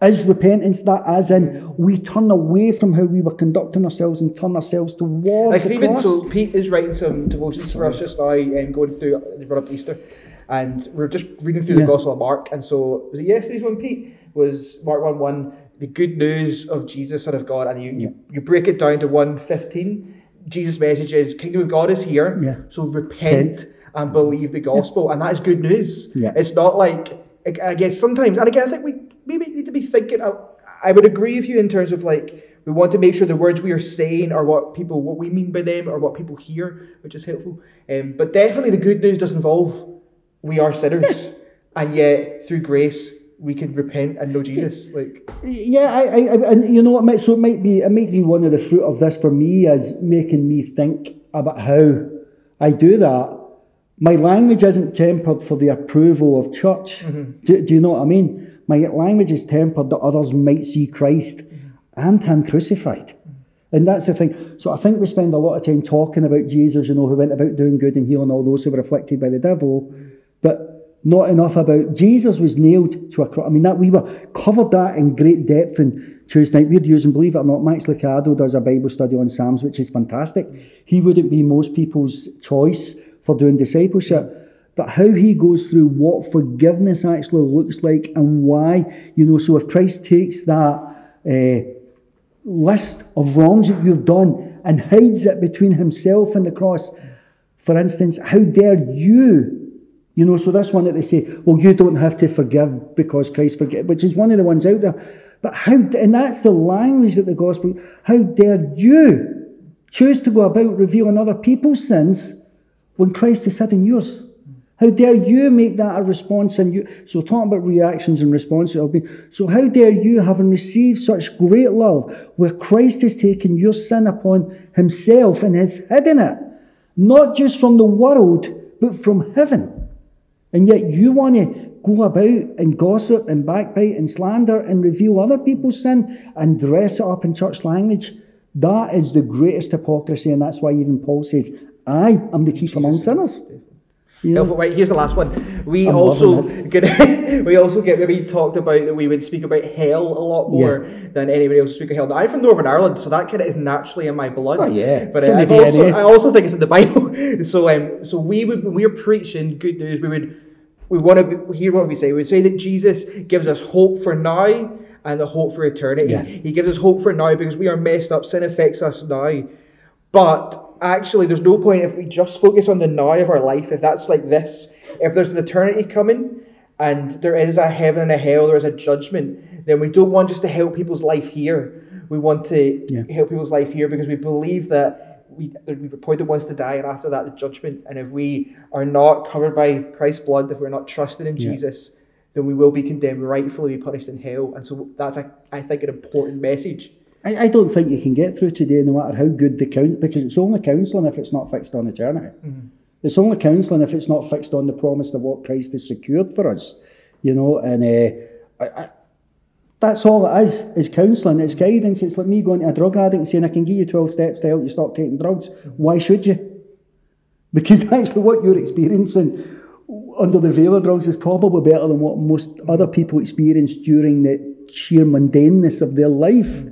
Speaker 4: Is repentance that as in we turn away from how we were conducting ourselves and turn ourselves towards
Speaker 3: Like
Speaker 4: the
Speaker 3: even
Speaker 4: cross?
Speaker 3: so, Pete is writing some devotions for us just now, and going through the run up Easter, and we're just reading through
Speaker 4: Yeah.
Speaker 3: the Gospel of Mark. And so, was it yesterday's one, Pete? Was Mark one one the good news of Jesus, Son of God, and you you, you break it down to one fifteen. Jesus' message is Kingdom of God is here.
Speaker 4: Yeah.
Speaker 3: So repent and believe the gospel, and that is good news.
Speaker 4: Yeah.
Speaker 3: It's not like I I guess sometimes, and again, I think we maybe need to be thinking. I, I would agree with you in terms of like we want to make sure the words we are saying are what people, what we mean by them, or what people hear, which is helpful. Um, but definitely, the good news does involve we are sinners, *laughs* and yet through grace we can repent and know Jesus. *laughs* Like
Speaker 4: Yeah, I, I, I- and you know what? Might, so it might be, it might be one of the fruit of this for me is making me think about how I do that. My language isn't tempered for the approval of church. Mm-hmm. Do, do you know what I mean? My language is tempered that others might see Christ mm-hmm. and Him crucified. Mm-hmm. And that's the thing. So I think we spend a lot of time talking about Jesus, you know, who went about doing good and healing all those who were afflicted by the devil, but not enough about Jesus was nailed to a cross. I mean, that we were covered that in great depth and Tuesday night we're using, believe it or not, Max Lucado does a Bible study on Psalms, which is fantastic. He wouldn't be most people's choice for doing discipleship. But how he goes through what forgiveness actually looks like and why, you know, so if Christ takes that uh, list of wrongs that you've done and hides it between himself and the cross. For instance, how dare you? You know, so that's one that they say, well, you don't have to forgive because Christ forgive, which is one of the ones out there. But how, and that's the language that the gospel, how dare you choose to go about revealing other people's sins when Christ has hidden yours? How dare you make that a response? And you, so we're talking about reactions and responses. So how dare you, having received such great love, where Christ has taken your sin upon himself and has hidden it, not just from the world, but from heaven. And yet you want to go about and gossip and backbite and slander and reveal other people's sin and dress it up in church language. That is the greatest hypocrisy, and that's why even Paul says, I am the chief among sinners.
Speaker 3: Helpful. Right, here's the last one. We
Speaker 4: I'm
Speaker 3: also get, *laughs* we also get maybe talked about that we would speak about hell a lot more than anybody else speak of hell. Now, I'm from Northern Ireland, so that kind of is naturally in my blood.
Speaker 4: Oh, yeah.
Speaker 3: but uh, also, I also think it's in the Bible. *laughs* so um, so we would when we're preaching good news, we would we want to hear what we say. We say that Jesus gives us hope for now and a hope for eternity.
Speaker 4: Yeah.
Speaker 3: He gives us hope for now because we are messed up. Sin affects us now. But actually, there's no point if we just focus on the now of our life, if that's like this, if there's an eternity coming and there is a heaven and a hell, there is a judgment, then we don't want just to help people's life here. We want to
Speaker 4: Yeah.
Speaker 3: help people's life here because we believe that we, we appointed once to die and after that the judgment. And if we are not covered by Christ's blood, if we're not trusted in
Speaker 4: Yeah.
Speaker 3: Jesus, then we will be condemned, rightfully be punished in hell. And so that's, a, I think, an important message.
Speaker 4: I, I don't think you can get through today no matter how good the count because it's only counselling if it's not fixed on eternity. It's only counselling if it's not fixed on the promise of what Christ has secured for us. You know, and uh, I, that's all it is, is counselling. It's guidance. It's like me going to a drug addict and saying, I can give you 12 steps to help you stop taking drugs. Why should you? *laughs* Because actually what you're experiencing under the veil of drugs is probably better than what most other people experience during the sheer mundaneness of their life.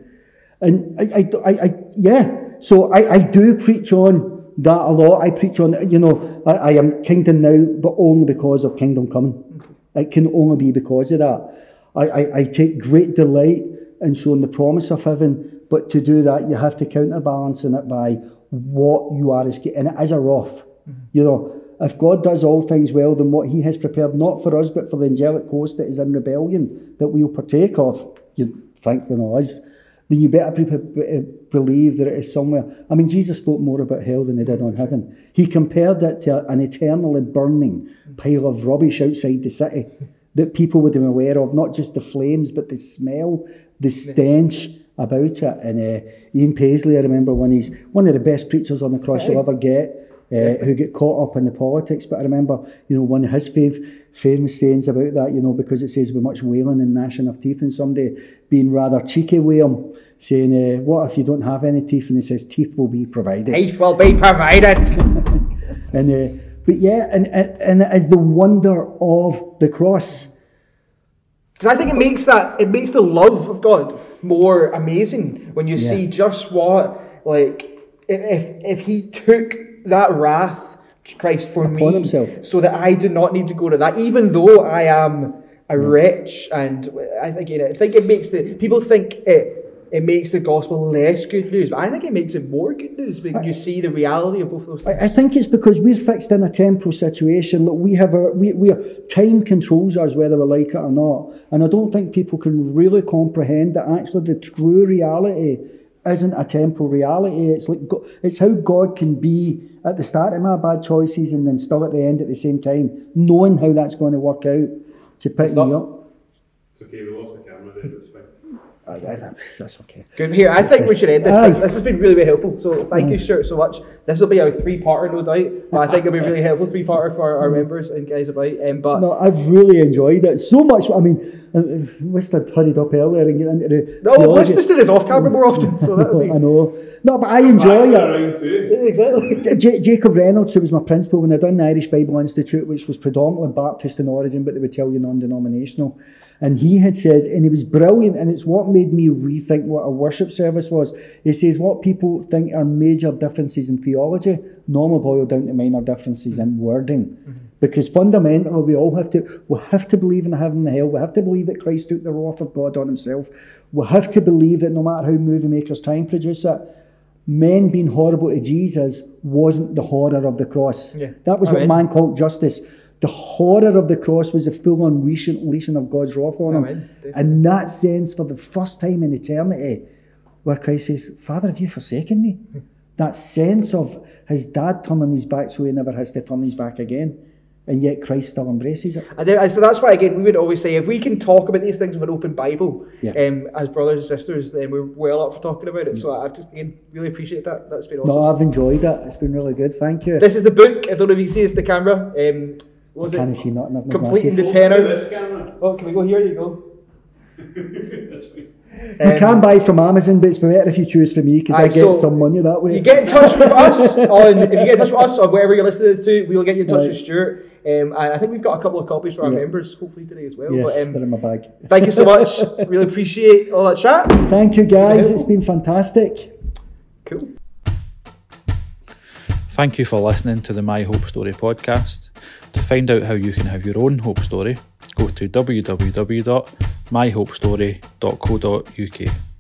Speaker 4: And I, I, I, I yeah, so I, I do preach on that a lot. I preach on, you know, I, I am kingdom now, but only because of kingdom coming. It can only be because of that. I, I, I take great delight in showing the promise of heaven, but to do that, you have to counterbalance in it by what you are, as, and it is a wrath. Mm-hmm. You know, if God does all things well, then what He has prepared, not for us, but for the angelic host that is in rebellion, that we'll partake of, you think than us, then you better pre- believe that it is somewhere. I mean, Jesus spoke more about hell than He did on heaven. He compared it to an eternally burning pile of rubbish outside the city that people would have been aware of, not just the flames, but the smell, the stench about it. And uh, Ian Paisley, I remember when he's one of the best preachers on the cross you'll ever get uh, who get caught up in the politics. But I remember, you know, one of his fav- famous sayings about that, you know, because it says with much wailing and gnashing of teeth, and somebody being rather cheeky with him, saying, uh, "What if you don't have any teeth?" And he says, "Teeth will be provided."
Speaker 3: Teeth will be provided. *laughs*
Speaker 4: And uh, but yeah, and and and it is the wonder of the cross.
Speaker 3: Because I think it makes that it makes the love of God more amazing when you
Speaker 4: Yeah.
Speaker 3: see just what like if if- He took that wrath, Christ for
Speaker 4: Upon
Speaker 3: me,
Speaker 4: himself.
Speaker 3: so that I do not need to go to that, even though I am a wretch. And I think I think it makes the people think it. It makes the gospel less good news, but I think it makes it more good news when you see the reality of both of those things.
Speaker 4: I, I think it's because we're fixed in a temporal situation. that we have a we, we are, time controls us whether we like it or not. And I don't think people can really comprehend that actually the true reality isn't a temporal reality. It's like it's how God can be at the start of my bad choices and then still at the end at the same time, knowing how that's going to work out to pick
Speaker 3: Stop.
Speaker 4: me up.
Speaker 5: It's okay, we lost the camera there, it's fine.
Speaker 4: I, I, that's okay.
Speaker 3: Good. Here, I think we should end this.
Speaker 4: Aye.
Speaker 3: This has been really, really helpful. So thank you, Stuart, so much. This will be a three-parter, no doubt. But I think it'll be really helpful three-parter for our members and guys about. Um, but
Speaker 4: No, I've really enjoyed it so much. I mean, uh, uh, wish I'd hurried up earlier and get into the.
Speaker 3: no,
Speaker 4: theology.
Speaker 3: let's just do this off camera more often. So that would be *laughs*
Speaker 4: I know. No, but I enjoy it. *laughs*
Speaker 3: exactly.
Speaker 4: J- Jacob Reynolds, who was my principal when I done the Irish Bible Institute, which was predominantly Baptist in origin, but they would tell you non-denominational. And he had says, and he was brilliant, and it's what made me rethink what a worship service was. He says what people think are major differences in theology normally boil down to minor differences in wording. Mm-hmm. Because fundamentally we all have to we have to believe in heaven and hell. We have to believe that Christ took the wrath of God on himself. We have to believe that no matter how movie makers try and produce it, men being horrible to Jesus wasn't the horror of the cross.
Speaker 3: Yeah.
Speaker 4: That was what
Speaker 3: Amen.
Speaker 4: man called justice. The horror of the cross was the full unleashing unleashing of God's wrath on him. And that sense, for the first time in eternity, where Christ says, Father, have you forsaken me? *laughs* that sense of his dad turning his back so he never has to turn his back again. And yet Christ still embraces it.
Speaker 3: And then, so that's why again we would always say if we can talk about these things with an open Bible,
Speaker 4: Yeah.
Speaker 3: um, as brothers and sisters, then we're well up for talking about it. So I've just again really appreciate that. That's been awesome.
Speaker 4: No, I've enjoyed it. It's been really good. Thank you.
Speaker 3: This is the book. I don't know if you can see it's the camera. Um, was
Speaker 4: I
Speaker 3: it?
Speaker 4: can't see nothing. I've
Speaker 3: Completing the
Speaker 5: Tenner.
Speaker 3: Oh, can we go here? You go. *laughs*
Speaker 5: That's fine.
Speaker 4: You can buy from Amazon, but it's better if you choose from me because I get
Speaker 3: so
Speaker 4: some money that way.
Speaker 3: You get in touch with us on if you get in touch with us on wherever you're listening to, we'll get you in touch
Speaker 4: Right.
Speaker 3: with Stuart. Um, and I think we've got a couple of copies for our
Speaker 4: Yeah.
Speaker 3: members, hopefully today as well.
Speaker 4: yes,
Speaker 3: but
Speaker 4: they're
Speaker 3: um,
Speaker 4: in my bag.
Speaker 3: thank you so *laughs* much. really appreciate all that chat.
Speaker 4: Thank you, guys.
Speaker 3: helpful.
Speaker 4: It's been fantastic.
Speaker 3: Cool.
Speaker 1: Thank you for listening to the My Hope Story podcast. To find out how you can have your own hope story, go to www.myhopestory.co.uk.